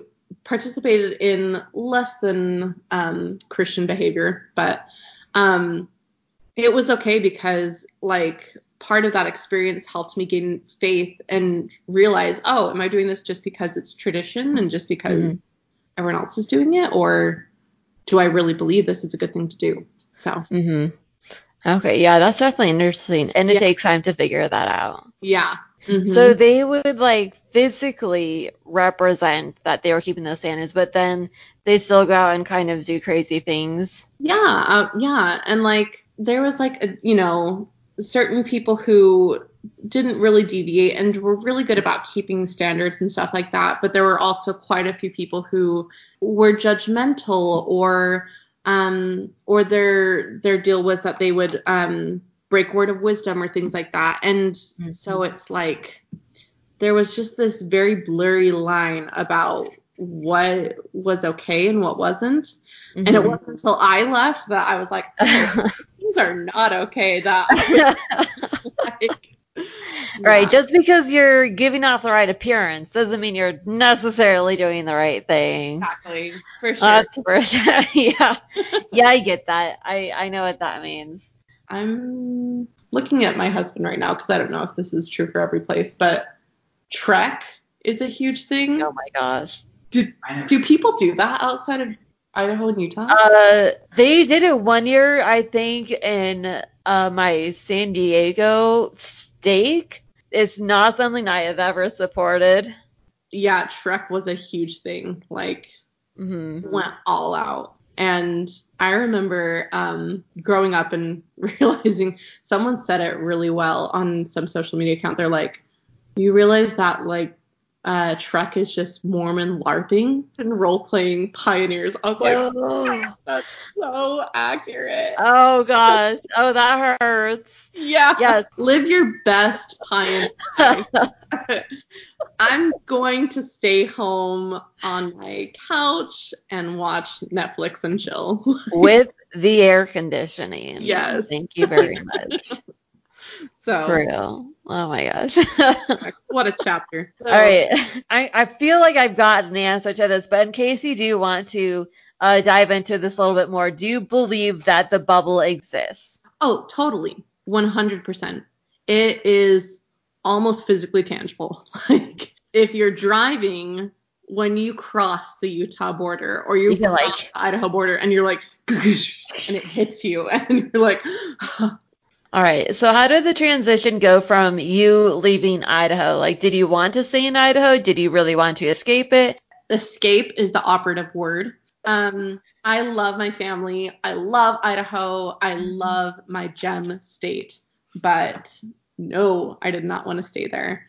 participated in less than um, Christian behavior, but um, it was okay because like part of that experience helped me gain faith and realize, oh, am I doing this just because it's tradition and just because Mhm. Everyone else is doing it, or do I really believe this is a good thing to do? So hmm Okay, yeah, that's definitely interesting, and it Yeah. takes time to figure that out. yeah. Mhm. So they would like physically represent that they were keeping those standards, but then they still go out and kind of do crazy things. Yeah, uh, yeah, and like there was like a, you know certain people who didn't really deviate and were really good about keeping standards and stuff like that, but there were also quite a few people who were judgmental or um or their their deal was that they would um break word of wisdom or things like that. And so it's like there was just this very blurry line about what was okay and what wasn't. And it Mhm. wasn't until I left that I was like, *laughs* oh, things are not okay. That *laughs* *laughs* like, right, just because you're giving off the right appearance doesn't mean you're necessarily doing the right thing. exactly for sure. That's *laughs* for sure. *laughs* yeah, yeah, I get that. I I know what that means. I'm looking at my husband right now because I don't know if this is true for every place, but Trek is a huge thing. Oh my gosh. Do, do people do that outside of Idaho and Utah? Uh, they did it one year, I think, in uh, my San Diego stake. It's not something I have ever supported. yeah, Trek was a huge thing. Like hmm went all out. And I remember um, growing up and *laughs* realizing someone said it really well on some social media account. They're like, you realize that like uh, Trek is just Mormon LARPing and role playing pioneers. I was like, Oh, that's so accurate. oh gosh. Oh, that hurts. yeah. Yes. Live your best pioneer. *laughs* I'm going to stay home on my couch and watch Netflix and chill. With the air conditioning. Yes. Thank you very much. *laughs* so For real. Oh my gosh. what a chapter. So, *laughs* All right. I, I feel like I've gotten the answer to this, but in case you do want to uh, dive into this a little bit more, do you believe that the bubble exists? Oh, totally. 100%. It is almost physically tangible. *laughs* Like if you're driving when you cross the Utah border or you You like- the Idaho border and you're like *laughs* and it hits you and you're like All right. So how did the transition go from you leaving Idaho? Like, did you want to stay in Idaho? Did you really want to escape it? escape is the operative word. Um, I love my family. I love Idaho. I love my gem state, but no, I did not want to stay there.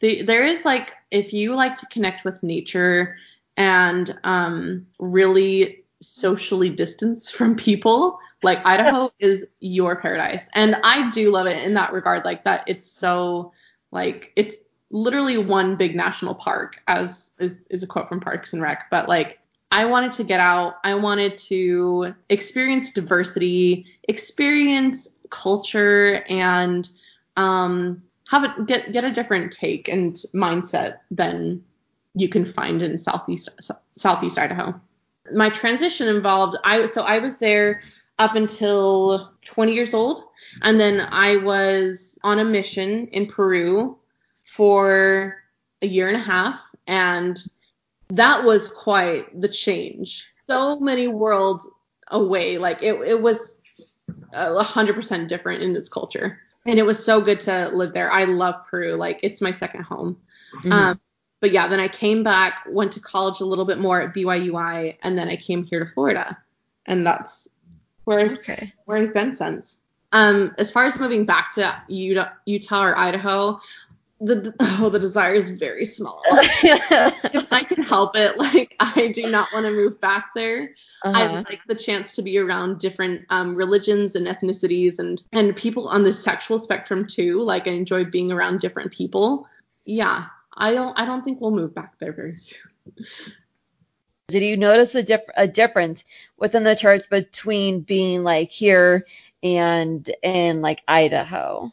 The, there is like if you like to connect with nature and um, really socially distance from people, Like Idaho is your paradise. And I do love it in that regard, like that it's so like it's literally one big national park, as is, is a quote from Parks and Rec. But like I wanted to get out. I wanted to experience diversity, experience culture, and um, have it get get a different take and mindset than you can find in southeast southeast Idaho. My transition involved I so I was there up until 20 years old, and then I was on a mission in Peru for a year and a half, and that was quite the change. So many worlds away, like it, it was hundred percent different in its culture, and it was so good to live there. I love Peru, like it's my second home. Mm-hmm. Um, but yeah, then I came back, went to college a little bit more at BYUI, and then I came here to Florida, and that's where okay. where I've been since. Um, as far as moving back to Utah, Utah or Idaho, the oh the desire is very small. *laughs* if I can help it, like I do not want to move back there. Uh-huh. I like the chance to be around different um, religions and ethnicities and and people on the sexual spectrum too. Like I enjoy being around different people. Yeah, I don't I don't think we'll move back there very soon. Did you notice a, diff- a difference within the church between being like here and in like Idaho?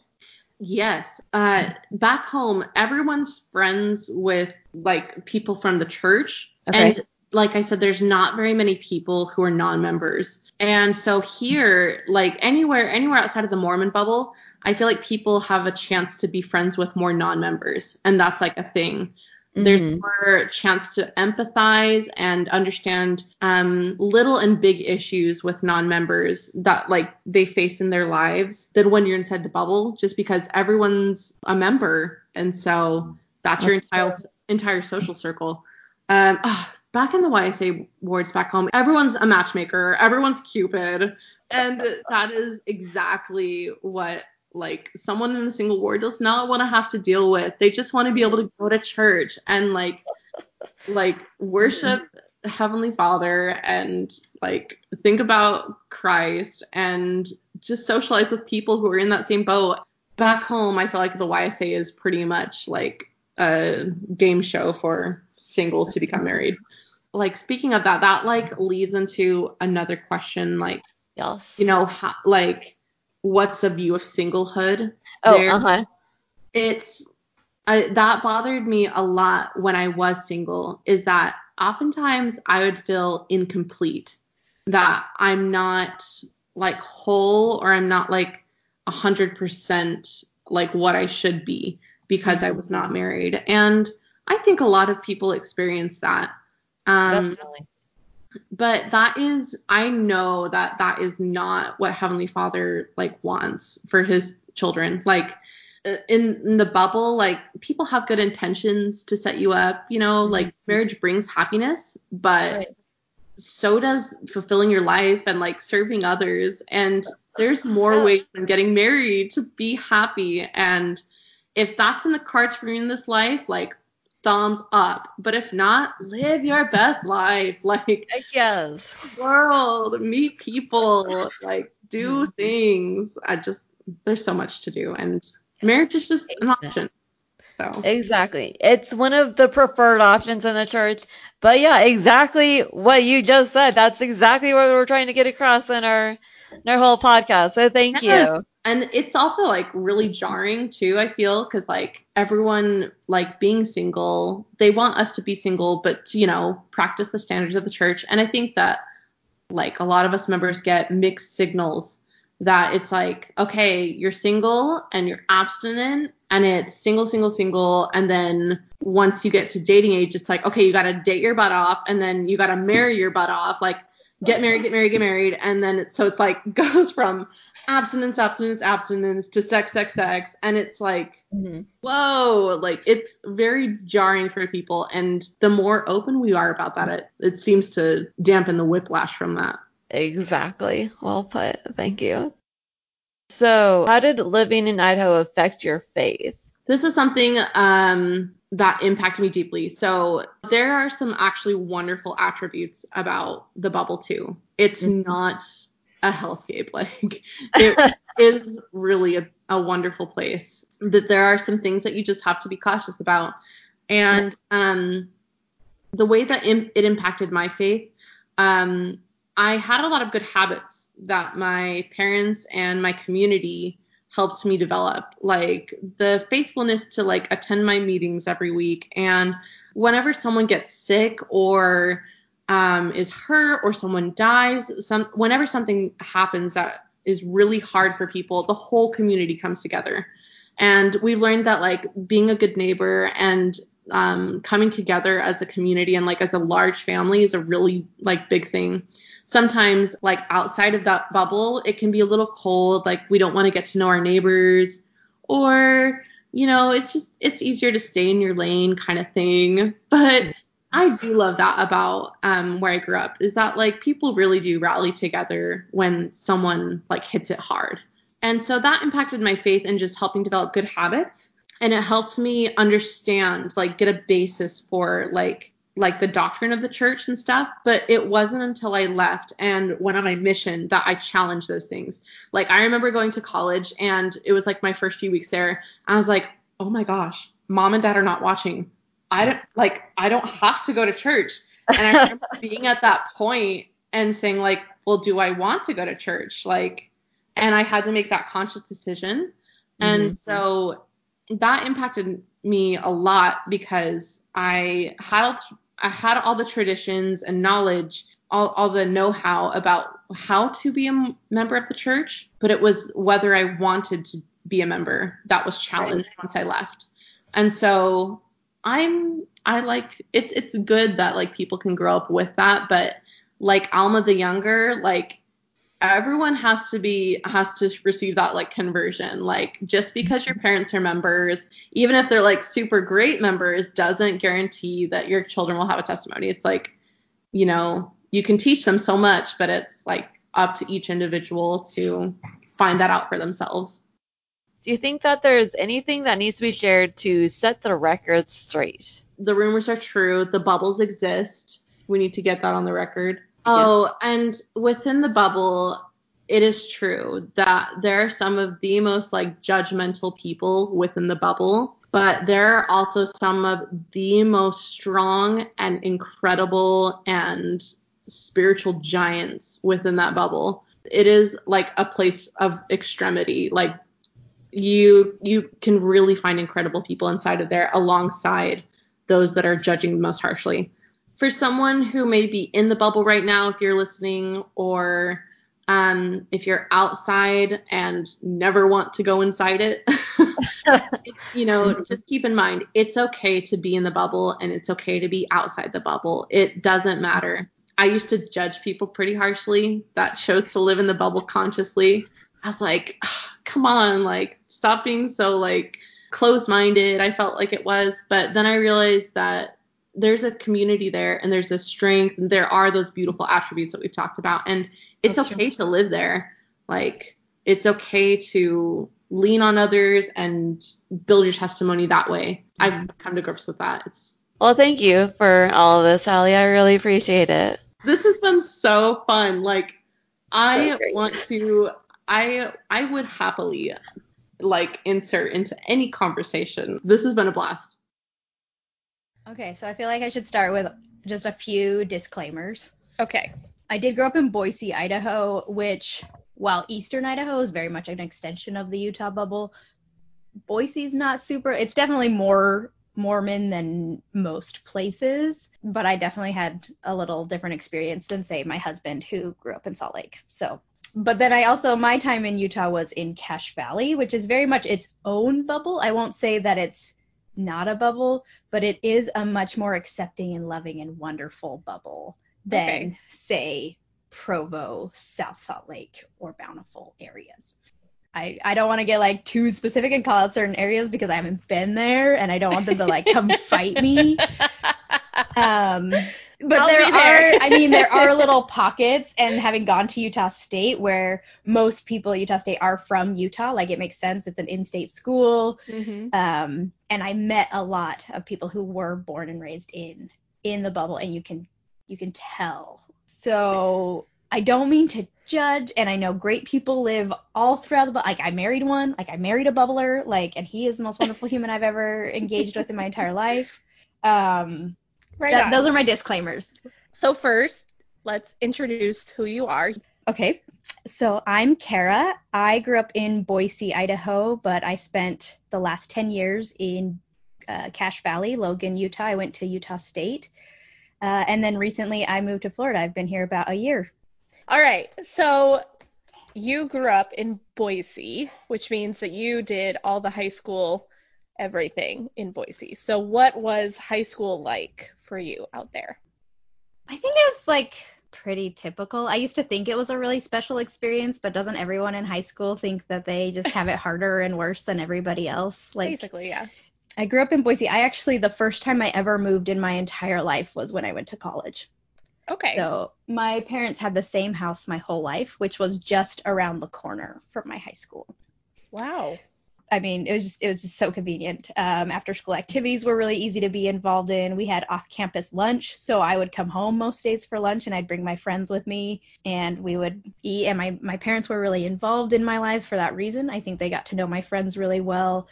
Yes. Uh, back home, everyone's friends with like people from the church. Okay. And like I said, there's not very many people who are non-members. And so here, like anywhere, anywhere outside of the Mormon bubble, I feel like people have a chance to be friends with more non-members, and that's like a thing. Mm-hmm. There's more chance to empathize and understand um, little and big issues with non-members that like they face in their lives than when you're inside the bubble, just because everyone's a member, and so that's, that's your entire true. entire social circle. Um, oh, back in the YSA wards back home, everyone's a matchmaker, everyone's Cupid, and that is exactly what like someone in a single ward does not want to have to deal with. They just want to be able to go to church and like like worship Heavenly Father and like think about Christ and just socialize with people who are in that same boat. Back home, I feel like the YSA is pretty much like a game show for singles to become married. Like speaking of that, that like leads into another question like yes. you know, how, like what's a view of singlehood. Oh, uh huh. It's I, that bothered me a lot when I was single. Is that oftentimes I would feel incomplete, that I'm not like whole or I'm not like a hundred percent like what I should be because I was not married. And I think a lot of people experience that. Um, Definitely but that is i know that that is not what heavenly father like wants for his children like uh, in, in the bubble like people have good intentions to set you up you know mm-hmm. like marriage brings happiness but right. so does fulfilling your life and like serving others and there's more yeah. ways than getting married to be happy and if that's in the cards for you in this life like thumbs up. But if not, live your best life. *laughs* Like yes. World, meet people, like do mm-hmm. things. I just there's so much to do and marriage is just an option. So. Exactly. It's one of the preferred options in the church. But yeah, exactly what you just said. That's exactly what we're trying to get across in our in our whole podcast. So thank yeah. you and it's also like really jarring too i feel because like everyone like being single they want us to be single but you know practice the standards of the church. And i think that like a lot of us members get mixed signals that it's like okay you're single and you're abstinent and it's single single single. And then once you get to dating age it's like okay you got to date your butt off and then you got to marry your butt off. Like get married, get married, get married, and then it's, so it's like *laughs* goes from abstinence, abstinence, abstinence to sex, sex, sex, and it's like mm-hmm. whoa, like it's very jarring for people, and the more open we are about that, it it seems to dampen the whiplash from that. Exactly. Well put. Thank you. So, how did living in Idaho affect your faith? This is something um, that impacted me deeply. So there are some actually wonderful attributes about the bubble too. It's mm-hmm. not a hellscape. *laughs* Like it is really a, a wonderful place. That there are some things that you just have to be cautious about. And um, the way that Im- it impacted my faith, um, I had a lot of good habits that my parents and my community helped me develop like the faithfulness to like attend my meetings every week. And whenever someone gets sick or um, is hurt or someone dies some whenever something happens that is really hard for people the whole community comes together. And we've learned that like being a good neighbor and um, coming together as a community and like as a large family is a really like big thing sometimes like outside of that bubble it can be a little cold like we don't want to get to know our neighbors or you know it's just it's easier to stay in your lane kind of thing. But i do love that about um, where i grew up is that like people really do rally together when someone like hits it hard. And so that impacted my faith in just helping develop good habits and it helped me understand like get a basis for like like the doctrine of the church and stuff, but it wasn't until I left and went on my mission that I challenged those things. Like I remember going to college and it was like my first few weeks there. I was like, "Oh my gosh, mom and dad are not watching. I don't like I don't have to go to church." And I remember *laughs* being at that point and saying like, "Well, do I want to go to church?" Like and I had to make that conscious decision. And mm-hmm. so that impacted me a lot because I had I had all the traditions and knowledge, all, all the know-how about how to be a member of the church, but it was whether I wanted to be a member that was challenged right. once I left. And so I'm I like it, it's good that like people can grow up with that, but like Alma the younger, like everyone has to be has to receive that like conversion. Like just because your mm-hmm. parents are members even if they're like super great members doesn't guarantee that your children will have a testimony. It's like you know you can teach them so much but it's like up to each individual to find that out for themselves. Do you think that there's anything that needs to be shared to set the record straight? The rumors are true. The bubbles exist. We need to get that on the record Oh, and within the bubble, it is true that there are some of the most like judgmental people within the bubble, but there are also some of the most strong and incredible and spiritual giants within that bubble. It is like a place of extremity. Like you you can really find incredible people inside of there alongside those that are judging most harshly for someone who may be in the bubble right now, if you're listening, or um, if you're outside and never want to go inside it, *laughs* you know, just keep in mind it's okay to be in the bubble and it's okay to be outside the bubble. It doesn't matter. I used to judge people pretty harshly that chose to live in the bubble consciously. I was like, oh, come on, like, stop being so like closed minded. I felt like it was. But then I realized that there's a community there and there's a strength and there are those beautiful attributes that we've talked about. And it's That's okay true. to live there. Like it's okay to lean on others and build your testimony that way. I've come to grips with that. It's well thank you for all of this Allie. i really appreciate it. This has been so fun. Like i so want to i i would happily like insert into any conversation. This has been a blast Okay, so I feel like I should start with just a few disclaimers. Okay. I did grow up in Boise, Idaho, which, while Eastern Idaho is very much an extension of the Utah bubble, Boise's not super. It's definitely more Mormon than most places, but I definitely had a little different experience than, say, my husband who grew up in Salt Lake. So, but then I also, my time in Utah was in Cache Valley, which is very much its own bubble. I won't say that it's not a bubble, but it is a much more accepting and loving and wonderful bubble than, okay. say, Provo, South Salt Lake, or Bountiful areas. I, I don't want to get like too specific and call out certain areas because I haven't been there and I don't want them to like come fight me. *laughs* Um, but I'll there, there, are, I mean, there are *laughs* little pockets, and having gone to Utah State, where most people at Utah State are from Utah, like it makes sense. It's an in-state school, mm-hmm. um, and I met a lot of people who were born and raised in in the bubble, and you can you can tell. So I don't mean to judge and I know great people live all throughout the bu- like I married one, like I married a bubbler, like and he is the most wonderful *laughs* human I've ever engaged with in my entire life. Um Right that- those are my disclaimers. so first, let's introduce who you are. Okay. So I'm Kara. I grew up in Boise, Idaho, but I spent the last 10 years in uh, Cache Valley, Logan, Utah. I went to Utah State. Uh, and then recently I moved to Florida. I've been here about a year. All right. So you grew up in Boise, which means that you did all the high school everything in Boise. So what was high school like for you out there? I think it was like pretty typical. I used to think it was a really special experience, but doesn't everyone in high school think that they just have it *laughs* harder and worse than everybody else? Like Basically, yeah. I grew up in Boise. I actually the first time I ever moved in my entire life was when I went to college. Okay. So my parents had the same house my whole life, which was just around the corner from my high school. wow. I mean, it was just it was just so convenient. Um, after school activities were really easy to be involved in. We had off-campus lunch, so I would come home most days for lunch, and I'd bring my friends with me, and we would eat. And my my parents were really involved in my life for that reason. I think they got to know my friends really well.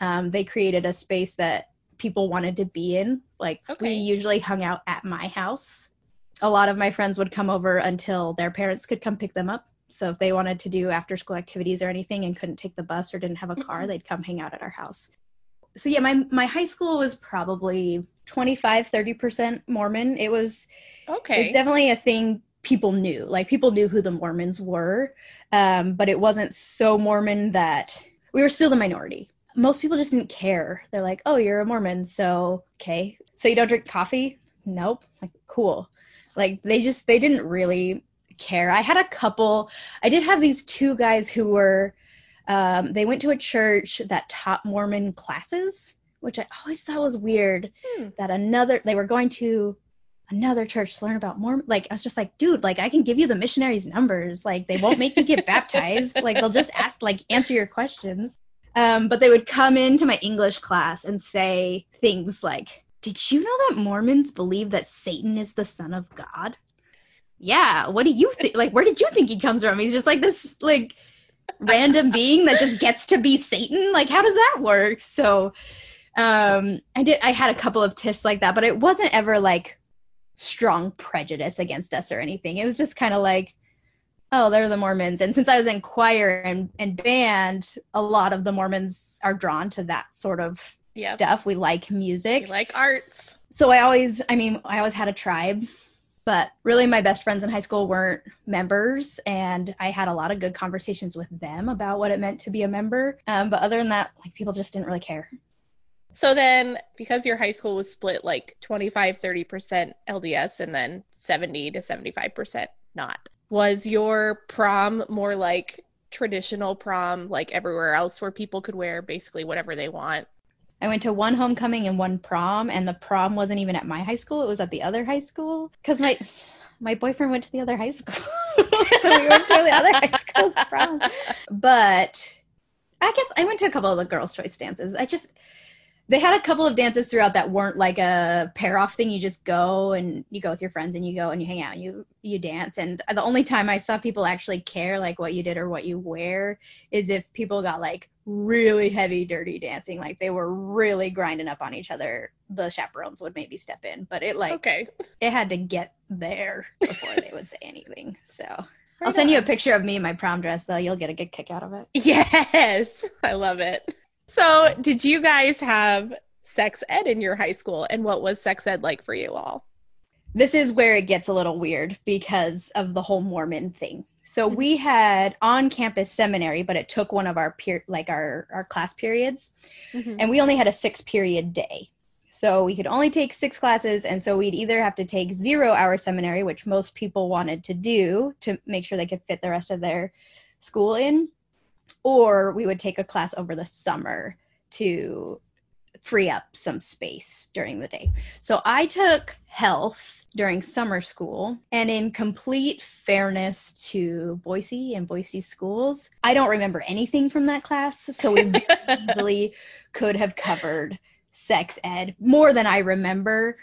Um, they created a space that people wanted to be in. Like we usually hung out at my house. A lot of my friends would come over until their parents could come pick them up. So if they wanted to do after school activities or anything and couldn't take the bus or didn't have a car, Mhm. they'd come hang out at our house. So yeah, my my high school was probably 25 30% Mormon. It was Okay. it's definitely a thing people knew. Like people knew who the Mormons were, um, but it wasn't so Mormon that we were still the minority. Most people just didn't care. They're like, "Oh, you're a Mormon, so okay. So you don't drink coffee? Nope. Like cool." Like they just they didn't really care. I had a couple. I did have these two guys who were. Um, they went to a church that taught Mormon classes, which I always thought was weird. Hmm. That another they were going to another church to learn about Mormon. Like I was just like, dude, like I can give you the missionaries' numbers. Like they won't make you get baptized. Like they'll just ask, like answer your questions. Um, but they would come into my English class and say things like, "Did you know that Mormons believe that Satan is the son of God?" Yeah. What do you think? Like, where did you think he comes from? He's just like this, like random being that just gets to be Satan. Like, how does that work? So, um, I did. I had a couple of tiffs like that, but it wasn't ever like strong prejudice against us or anything. It was just kind of like, oh, they're the Mormons. And since I was in choir and, and band, a lot of the Mormons are drawn to that sort of Yep. stuff. We like music. You like arts. so I always, I mean, I always had a tribe, but really my best friends in high school weren't members, and I had a lot of good conversations with them about what it meant to be a member. Um, but other than that, like people just didn't really care. So then, because your high school was split like 25, 30% LDS and then 70 to 75% not, was your prom more like traditional prom, like everywhere else, where people could wear basically whatever they want? I went to one homecoming and one prom, and the prom wasn't even at my high school; it was at the other high school because my my boyfriend went to the other high school, *laughs* so we went to the other high school's prom. But I guess I went to a couple of the girls' choice dances. I just they had a couple of dances throughout that weren't like a pair off thing. You just go and you go with your friends and you go and you hang out and you you dance. And the only time I saw people actually care like what you did or what you wear is if people got like really heavy dirty dancing like they were really grinding up on each other the chaperones would maybe step in but it like okay. it had to get there before they would say anything so *laughs* i'll send you a picture of me in my prom dress though you'll get a good kick out of it Yes, I love it. So, did you guys have sex ed in your high school, and what was sex ed like for you all? this is where it gets a little weird because of the whole Mormon thing. So mm-hmm. we had on-campus seminary, but it took one of our peer like our our class periods, mm-hmm. and we only had a six-period day. So we could only take six classes, and so we'd either have to take zero-hour seminary, which most people wanted to do to make sure they could fit the rest of their school in, or we would take a class over the summer to free up some space during the day. So I took health during summer school, and in complete fairness to Boise and Boise schools, I don't remember anything from that class, so we *laughs* easily could have covered sex ed more than I remember.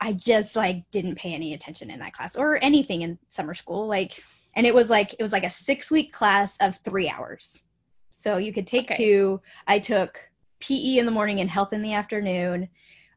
I just like didn't pay any attention in that class or anything in summer school. Like and it was like it was like a six week class of three hours. So you could take Okay. two. I took PE in the morning and health in the afternoon,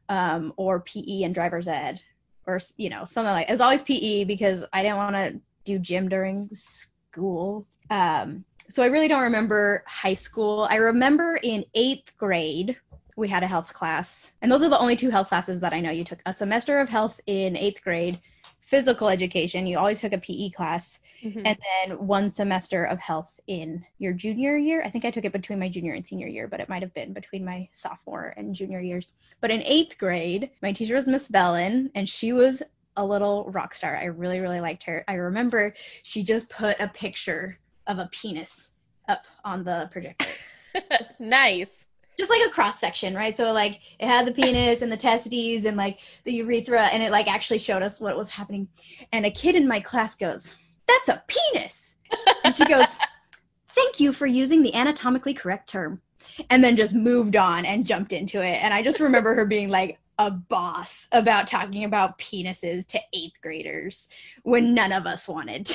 um, or PE and driver's ed, or you know something like. It was always PE because I didn't want to do gym during school. Um, so I really don't remember high school. I remember in eighth grade we had a health class, and those are the only two health classes that I know. You took a semester of health in eighth grade, physical education. You always took a PE class, Mhm. and then one semester of health in your junior year. I think I took it between my junior and senior year, but it might have been between my sophomore and junior years. But in eighth grade, my teacher was Miss Bellin, and she was a little rock star. I really, really liked her. I remember she just put a picture of a penis up on the projector. *laughs* nice. Just like a cross section, right? So like it had the penis and the testes and like the urethra and it like actually showed us what was happening. And a kid in my class goes, "That's a penis." And she goes, *laughs* "Thank you for using the anatomically correct term." And then just moved on and jumped into it. And I just remember her being like a boss about talking about penises to eighth graders when none of us wanted to.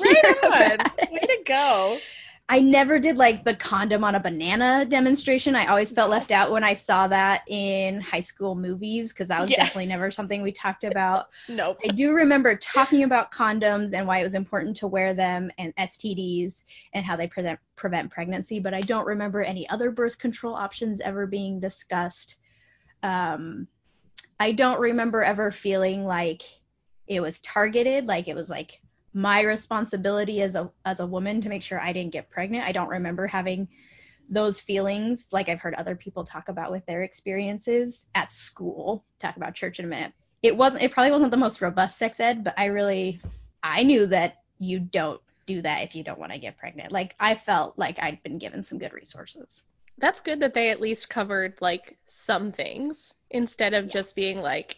Right on. Way to go. I never did like the condom on a banana demonstration. I always felt left out when I saw that in high school movies because that was Yeah. definitely never something we talked *laughs* about. Nope. I do remember talking about condoms and why it was important to wear them and STDs and how they prevent prevent pregnancy, but I don't remember any other birth control options ever being discussed. Um, I don't remember ever feeling like it was targeted, like it was like my responsibility as a as a woman to make sure I didn't get pregnant. I don't remember having those feelings like I've heard other people talk about with their experiences at school. Talk about church in a minute. It wasn't it probably wasn't the most robust sex ed, but I really I knew that you don't do that if you don't want to get pregnant. Like I felt like I'd been given some good resources. That's good that they at least covered like some things instead of just being like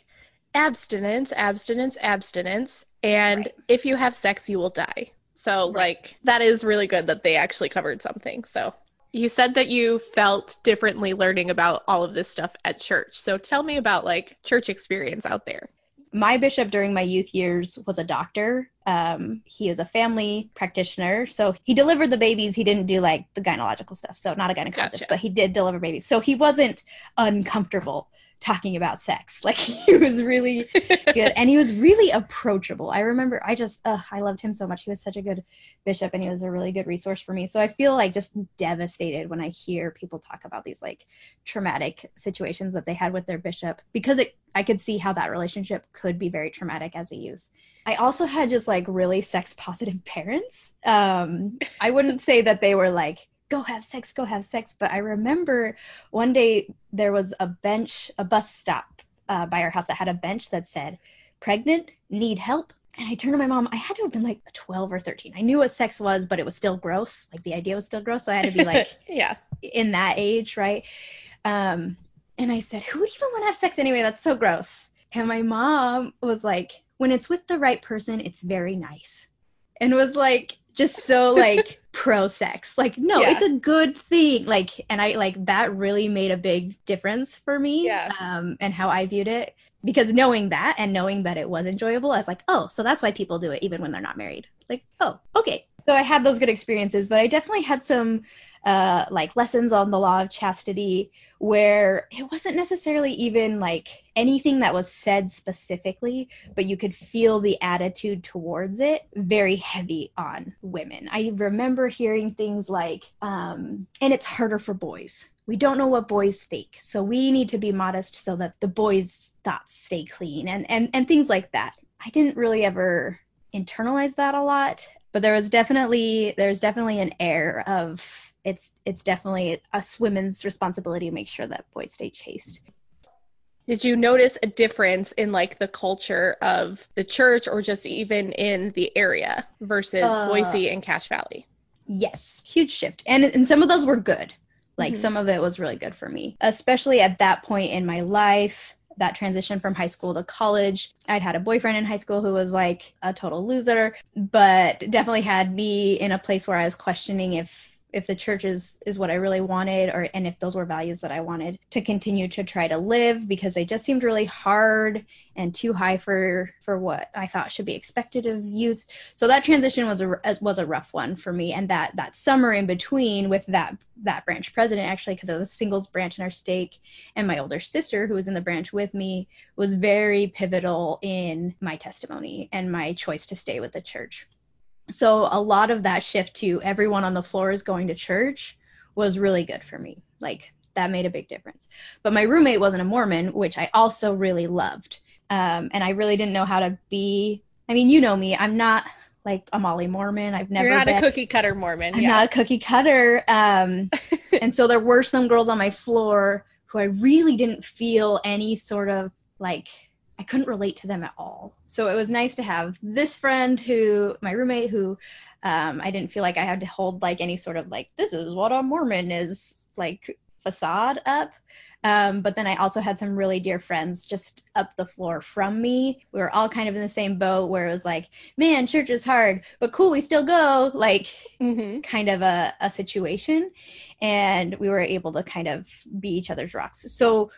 abstinence, abstinence, abstinence, and Right. if you have sex, you will die. So Right. like that is really good that they actually covered something. So you said that you felt differently learning about all of this stuff at church. So tell me about like church experience out there. my bishop during my youth years was a doctor. Um, he is a family practitioner, so he delivered the babies. He didn't do like the gynecological stuff, so not a gynecologist, Gotcha. but he did deliver babies. So he wasn't uncomfortable talking about sex. *laughs* Like he was really good, and he was really approachable. I remember, I just, ugh, I loved him so much. He was such a good bishop, and he was a really good resource for me. So I feel like just devastated when I hear people talk about these like traumatic situations that they had with their bishop because it I could see how that relationship could be very traumatic as a youth. I also had just like really sex positive *laughs* parents. Um, I wouldn't say that they were like, go have sex, go have sex, but I remember one day there was a bench, a bus stop uh, by our house that had a bench that said, pregnant, need help. And I turned to my mom. I had to have been like 12 or 13. I knew what sex was, but it was still gross. Like the idea was still gross. So I had to be like, *laughs* yeah. in that age, right? Um, and I said, who would even want to have sex anyway? That's so gross. And my mom was like, when it's with the right person, it's very nice. And was like, just so like *laughs* pro sex. Like, no, Yeah. it's a good thing. Like, and I like that really made a big difference for me. Yeah. Um, and how I viewed it. Because knowing that and knowing that it was enjoyable, I was like, oh, so that's why people do it even when they're not married. Like, oh, okay. So I had those good experiences, but I definitely had some uh, like lessons on the law of chastity where it wasn't necessarily even like anything that was said specifically, but you could feel the attitude towards it very heavy on women. I remember hearing things like, um, and it's harder for boys. We don't know what boys think, so we need to be modest so that the boys' thoughts stay clean, and and and things like that. I didn't really ever internalize that a lot, but there was definitely there's definitely an air of it's it's definitely us women's responsibility to make sure that boys stay chaste. Did you notice a difference in like the culture of the church or just even in the area versus Uh, Boise and Cache Valley? Yes, huge shift. And and some of those were good. Like Mhm. some of it was really good for me, especially at that point in my life. That transition from high school to college. I'd had a boyfriend in high school who was like a total loser, but definitely had me in a place where I was questioning if if the church is is what I really wanted or and if those were values that I wanted to continue to try to live because they just seemed really hard and too high for for what I thought should be expected of youth. So that transition was a was a rough one for me and that that summer in between with that that branch president actually because it was a singles branch in our stake and my older sister who was in the branch with me was very pivotal in my testimony and my choice to stay with the church. So a lot of that shift to everyone on the floor is going to church was really good for me. Like that made a big difference. But my roommate wasn't a Mormon, which I also really loved. Um, and I really didn't know how to be. I mean, you know me. I'm not like a Molly Mormon. I've never. You're not been, a cookie cutter Mormon. I'm yeah. not a cookie cutter. Um, *laughs* and so there were some girls on my floor who I really didn't feel any sort of like I couldn't relate to them at all. So it was nice to have this friend who, my roommate, who um, I didn't feel like I had to hold like any sort of like, this is what a Mormon is like facade up. Um, but then I also had some really dear friends just up the floor from me. We were all kind of in the same boat where it was like, man, church is hard, but cool, we still go. *laughs* Like, mm-hmm. kind of a, a situation. And we were able to kind of be each other's rocks. So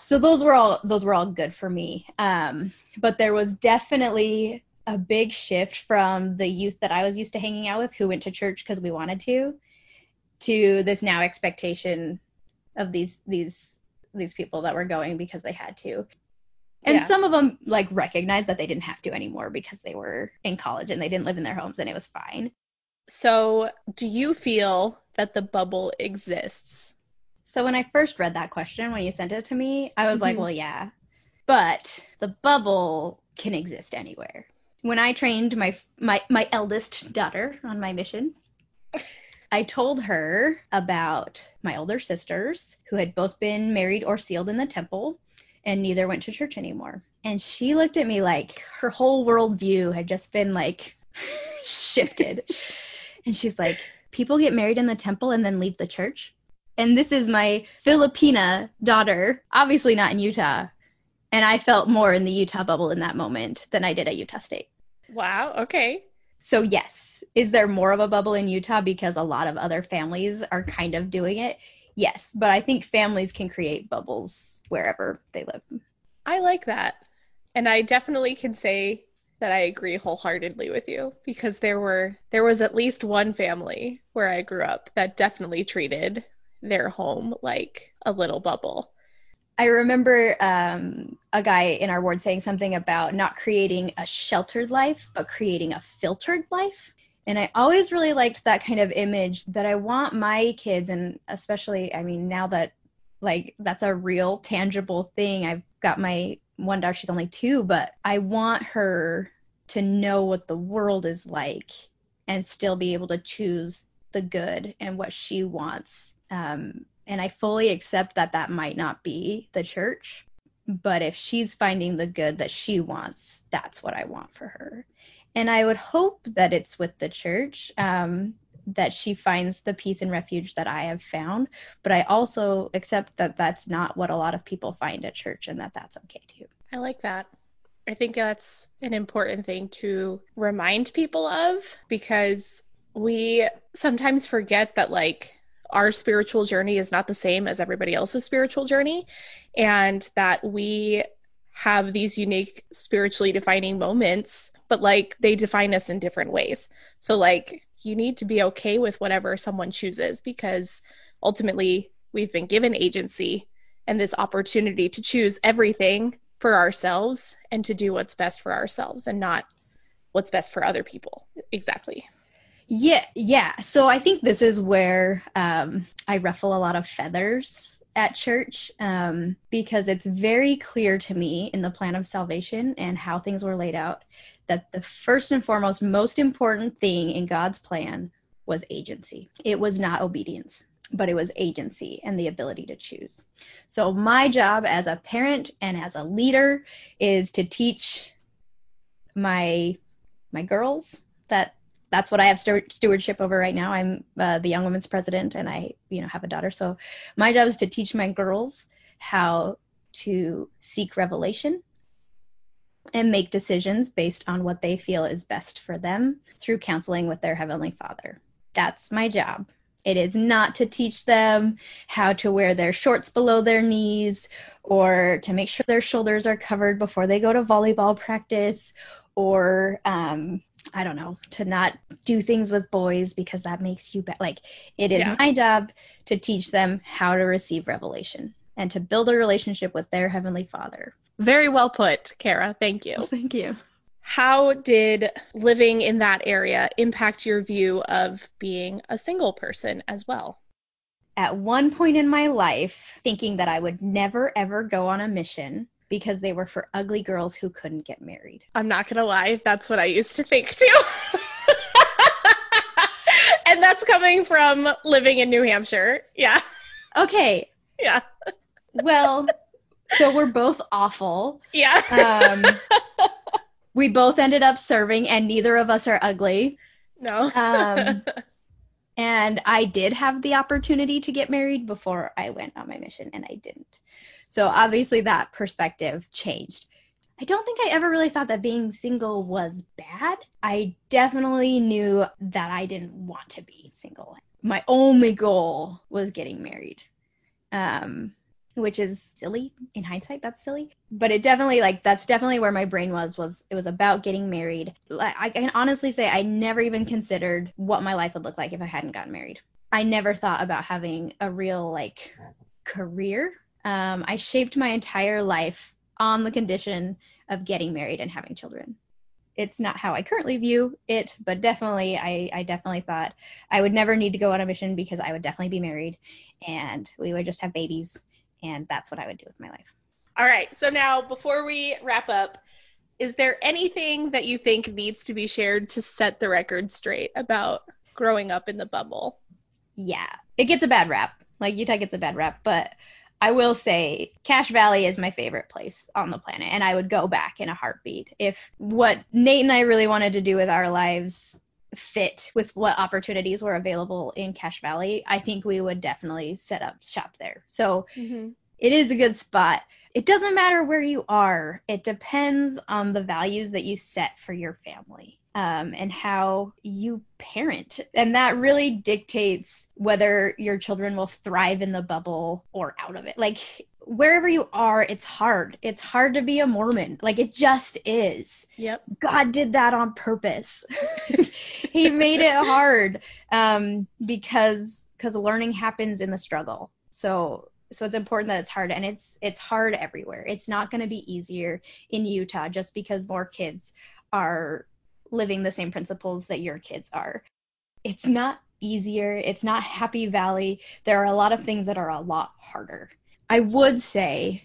so those were all those were all good for me. Um, but there was definitely a big shift from the youth that I was used to hanging out with who went to church because we wanted to to this now expectation of these these these people that were going because they had to. And Yeah. some of them like recognized that they didn't have to anymore because they were in college and they didn't live in their homes and it was fine. So, do you feel that the bubble exists? So when I first read that question when you sent it to me, I was like, Mhm. well, yeah. But the bubble can exist anywhere. When I trained my my my eldest daughter on my mission, I told her about my older sisters who had both been married or sealed in the temple and neither went to church anymore. And she looked at me like her whole worldview had just been like *laughs* shifted. *laughs* and she's like, people get married in the temple and then leave the church? And this is my Filipina daughter, obviously not in Utah. And I felt more in the Utah bubble in that moment than I did at Utah State. Wow. Okay. So, yes, is there more of a bubble in Utah because a lot of other families are kind of doing it? Yes, but I think families can create bubbles wherever they live. I like that. And I definitely can say that I agree wholeheartedly with you because there were there was at least one family where I grew up that definitely treated their home like a little bubble. I remember um, a guy in our ward saying something about not creating a sheltered life, but creating a filtered life. And I always really liked that kind of image that I want my kids, and especially, I mean, now that like that's a real tangible thing. I've got my one daughter, she's only two, but I want her to know what the world is like and still be able to choose the good and what she wants. Um, and I fully accept that that might not be the church, but if she's finding the good that she wants, that's what I want for her. And I would hope that it's with the church, um, that she finds the peace and refuge that I have found. But I also accept that that's not what a lot of people find at church and that that's okay too. I like that. I think that's an important thing to remind people of because we sometimes forget that like our spiritual journey is not the same as everybody else's spiritual journey and that we have these unique spiritually defining moments but like they define us in different ways. So like you need to be okay with whatever someone chooses because ultimately we've been given agency and this opportunity to choose everything for ourselves and to do what's best for ourselves and not what's best for other people. Exactly. Yeah, yeah. So I think this is where um, I ruffle a lot of feathers at church um, because it's very clear to me in the plan of salvation and how things were laid out that the first and foremost, most important thing in God's plan was agency. It was not obedience, but it was agency and the ability to choose. So my job as a parent and as a leader is to teach my my girls that that's what I have stu- stewardship over right now. I'm uh, the young women's president, and I, you know, have a daughter. So my job is to teach my girls how to seek revelation and make decisions based on what they feel is best for them through counseling with their heavenly Father. That's my job. It is not to teach them how to wear their shorts below their knees or to make sure their shoulders are covered before they go to volleyball practice or um, I don't know, to not do things with boys because that makes you bad. like it is Yeah. my job to teach them how to receive revelation and to build a relationship with their heavenly Father. Very well put, Kara. Thank you. *laughs* Thank you. How did living in that area impact your view of being a single person as well? At one point in my life, thinking that I would never ever go on a mission because they were for ugly girls who couldn't get married. I'm not gonna lie, that's what I used to think too. *laughs* and that's coming from living in New Hampshire. Yeah. Okay, Yeah. well, so we're both awful. Yeah. Um, *laughs* we both ended up serving, and neither of us are ugly. no. Um, *laughs* and I did have the opportunity to get married before I went on my mission, and I didn't. So obviously that perspective changed. I don't think I ever really thought that being single was bad. I definitely knew that I didn't want to be single. My only goal was getting married. Um, which is silly in hindsight that's silly but it definitely like that's definitely where my brain was was it was about getting married like i can honestly say i never even considered what my life would look like if i hadn't gotten married i never thought about having a real like career um, i shaped my entire life on the condition of getting married and having children it's not how i currently view it but definitely i, I definitely thought i would never need to go on a mission because i would definitely be married and we would just have babies and that's what I would do with my life. All right. So now, before we wrap up, is there anything that you think needs to be shared to set the record straight about growing up in the bubble? Yeah, it gets a bad rap. Like Utah gets a bad rap, but I will say Cache Valley is my favorite place on the planet, and I would go back in a heartbeat if what Nate and I really wanted to do with our lives fit with what opportunities were available in Cache Valley. I think we would definitely set up shop there. So Mm-hmm. it is a good spot. It doesn't matter where you are. It depends on the values that you set for your family um, and how you parent. And that really dictates whether your children will thrive in the bubble or out of it. Like wherever you are, it's hard. It's hard to be a Mormon. Like it just is. Yep. God did that on purpose. *laughs* he made it hard um, because because learning happens in the struggle. So so it's important that it's hard and it's it's hard everywhere. It's not going to be easier in Utah just because more kids are living the same principles that your kids are. It's not easier. It's not Happy Valley. There are a lot of things that are a lot harder. I would say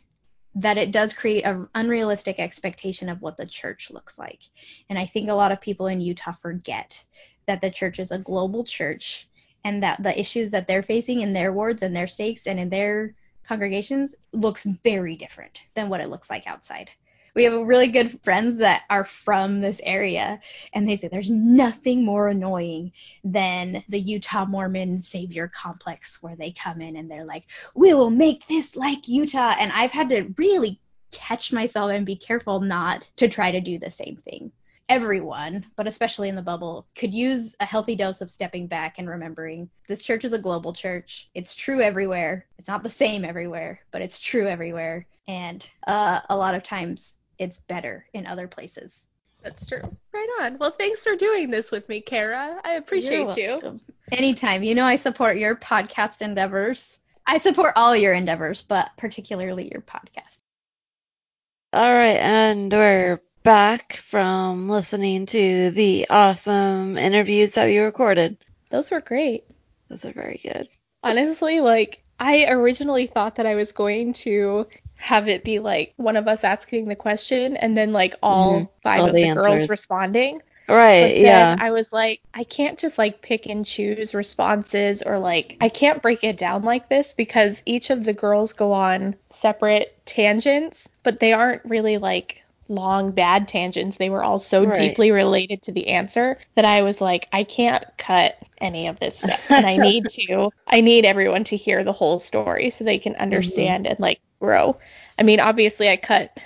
that it does create an unrealistic expectation of what the church looks like. And I think a lot of people in Utah forget that the church is a global church and that the issues that they're facing in their wards and their stakes and in their congregations looks very different than what it looks like outside. We have really good friends that are from this area, and they say there's nothing more annoying than the Utah Mormon Savior complex where they come in and they're like, we will make this like Utah. And I've had to really catch myself and be careful not to try to do the same thing. Everyone, but especially in the bubble, could use a healthy dose of stepping back and remembering this church is a global church. It's true everywhere. It's not the same everywhere, but it's true everywhere. And uh, a lot of times it's better in other places. That's true. Right on. Well, thanks for doing this with me, Kara. I appreciate You're you. Anytime. You know I support your podcast endeavors. I support all your endeavors, but particularly your podcast. All right, and we're back from listening to the awesome interviews that we recorded. Those were great. Those are very good. Honestly, like I originally thought that I was going to have it be like one of us asking the question and then like all Mhm. five All of the the girls responding. Right, yeah. I was like, I can't just like pick and choose responses or like I can't break it down like this because each of the girls go on separate tangents, but they aren't really like long bad tangents. They were all so Right. deeply related to the answer that I was like, I can't cut any of this stuff. *laughs* And I need to I need everyone to hear the whole story so they can understand and like grow. I mean, obviously I cut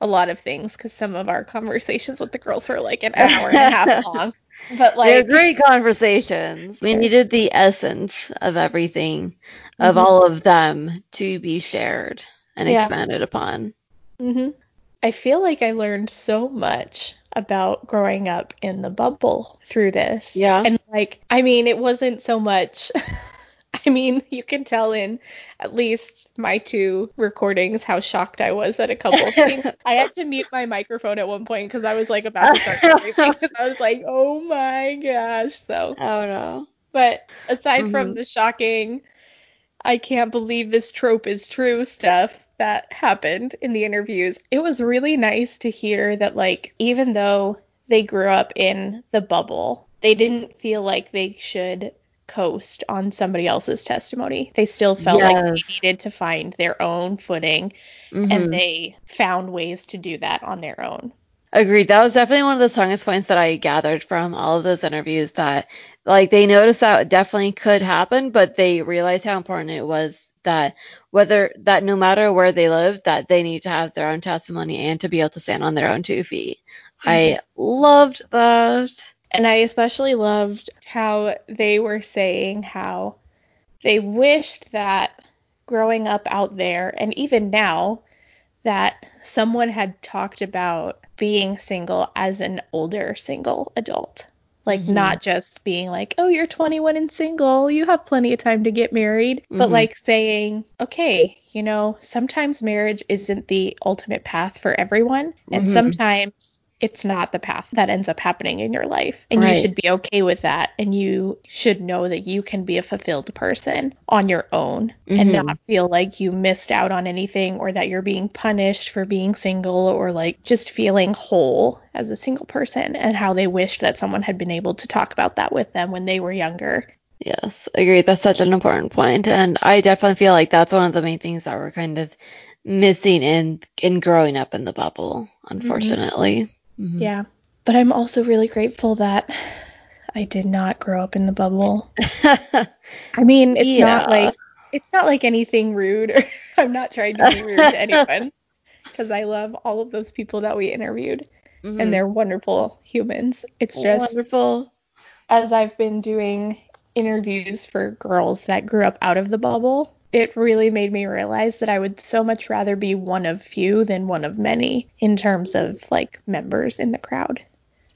a lot of things because some of our conversations with the girls were like an hour and a half *laughs* long. But like, They're like, great conversations. We needed the essence of everything, of Mhm. all of them, to be shared and Yeah. expanded upon. hmm I feel like I learned so much about growing up in the bubble through this. Yeah. And like, I mean, it wasn't so much. *laughs* I mean, you can tell in at least my two recordings how shocked I was at a couple of things. *laughs* I had to mute my microphone at one point because I was like about to start *laughs* because I was like, oh my gosh. So, Oh no. but aside from Mhm. the shocking, I can't believe this trope is true stuff that happened in the interviews, it was really nice to hear that, like, even though they grew up in the bubble, they didn't feel like they should coast on somebody else's testimony. They still felt like they needed to find their own footing, Mhm. and they found ways to do that on their own. Agreed. That was definitely one of the strongest points that I gathered from all of those interviews that like they noticed that it definitely could happen, but they realized how important it was that whether that no matter where they lived, that they need to have their own testimony and to be able to stand on their own two feet. I mm-hmm. loved that. And I especially loved how they were saying how they wished that growing up out there, and even now, that someone had talked about being single as an older single adult. Like, Mhm. not just being like, oh, you're 21 and single, you have plenty of time to get married, but Mhm. like saying, okay, you know, sometimes marriage isn't the ultimate path for everyone, and Mhm. sometimes it's not the path that ends up happening in your life. And you should be okay with that. And you should know that you can be a fulfilled person on your own and Mhm. not feel like you missed out on anything or that you're being punished for being single or like just feeling whole as a single person and how they wished that someone had been able to talk about that with them when they were younger. Yes, agreed. That's such an important point, and I definitely feel like that's one of the main things that we're kind of missing in in growing up in the bubble, unfortunately. Mhm. Yeah. But I'm also really grateful that I did not grow up in the bubble. *laughs* I mean, it's not like it's not like anything rude or *laughs* I'm not trying to be rude to *laughs* anyone because I love all of those people that we interviewed Mhm. and they're wonderful humans. It's just wonderful. as I've been doing interviews for girls that grew up out of the bubble, it really made me realize that I would so much rather be one of few than one of many in terms of like members in the crowd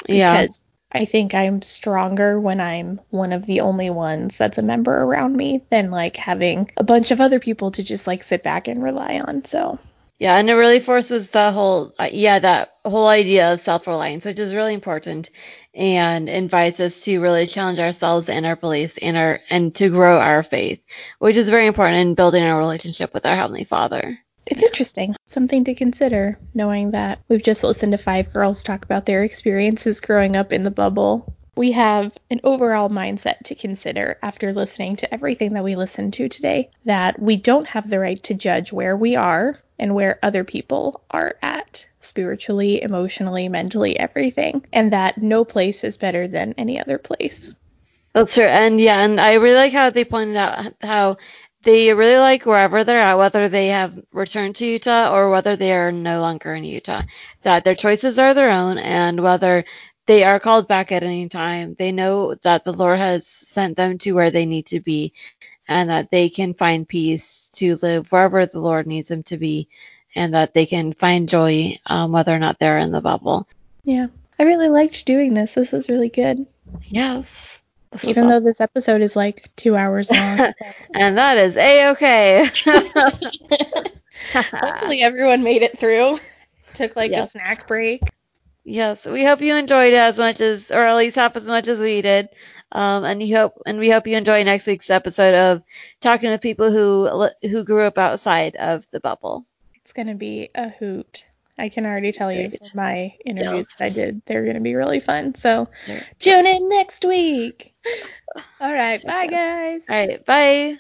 Yeah. because I think I'm stronger when I'm one of the only ones that's a member around me than like having a bunch of other people to just like sit back and rely on. So, Yeah, and it really forces the whole, uh, yeah, that whole idea of self-reliance, which is really important, and invites us to really challenge ourselves and our beliefs and our and to grow our faith, which is very important in building our relationship with our Heavenly Father. it's interesting, something to consider, knowing that we've just listened to five girls talk about their experiences growing up in the bubble. We have an overall mindset to consider after listening to everything that we listened to today that we don't have the right to judge where we are and where other people are at spiritually, emotionally, mentally, everything, and that no place is better than any other place. That's true. And yeah, and I really like how they pointed out how they really like wherever they're at, whether they have returned to Utah or whether they are no longer in Utah, that their choices are their own and whether they are called back at any time, they know that the Lord has sent them to where they need to be and that they can find peace to live wherever the Lord needs them to be and that they can find joy um, whether or not they're in the bubble. Yeah. I really liked doing this. This was really good. Yes. This Even though this episode is like two hours long. *laughs* and that is a-okay. *laughs* Hopefully everyone made it through. Took like Yes. a snack break. Yes, we hope you enjoyed it as much as, or at least half as much as we did. Um, and you hope, and we hope you enjoy next week's episode of talking with people who who grew up outside of the bubble. It's gonna be a hoot. I can already tell you my interviews Yes. that I did, they're gonna be really fun. So tune in next week. *laughs* All right, bye guys. All right, bye.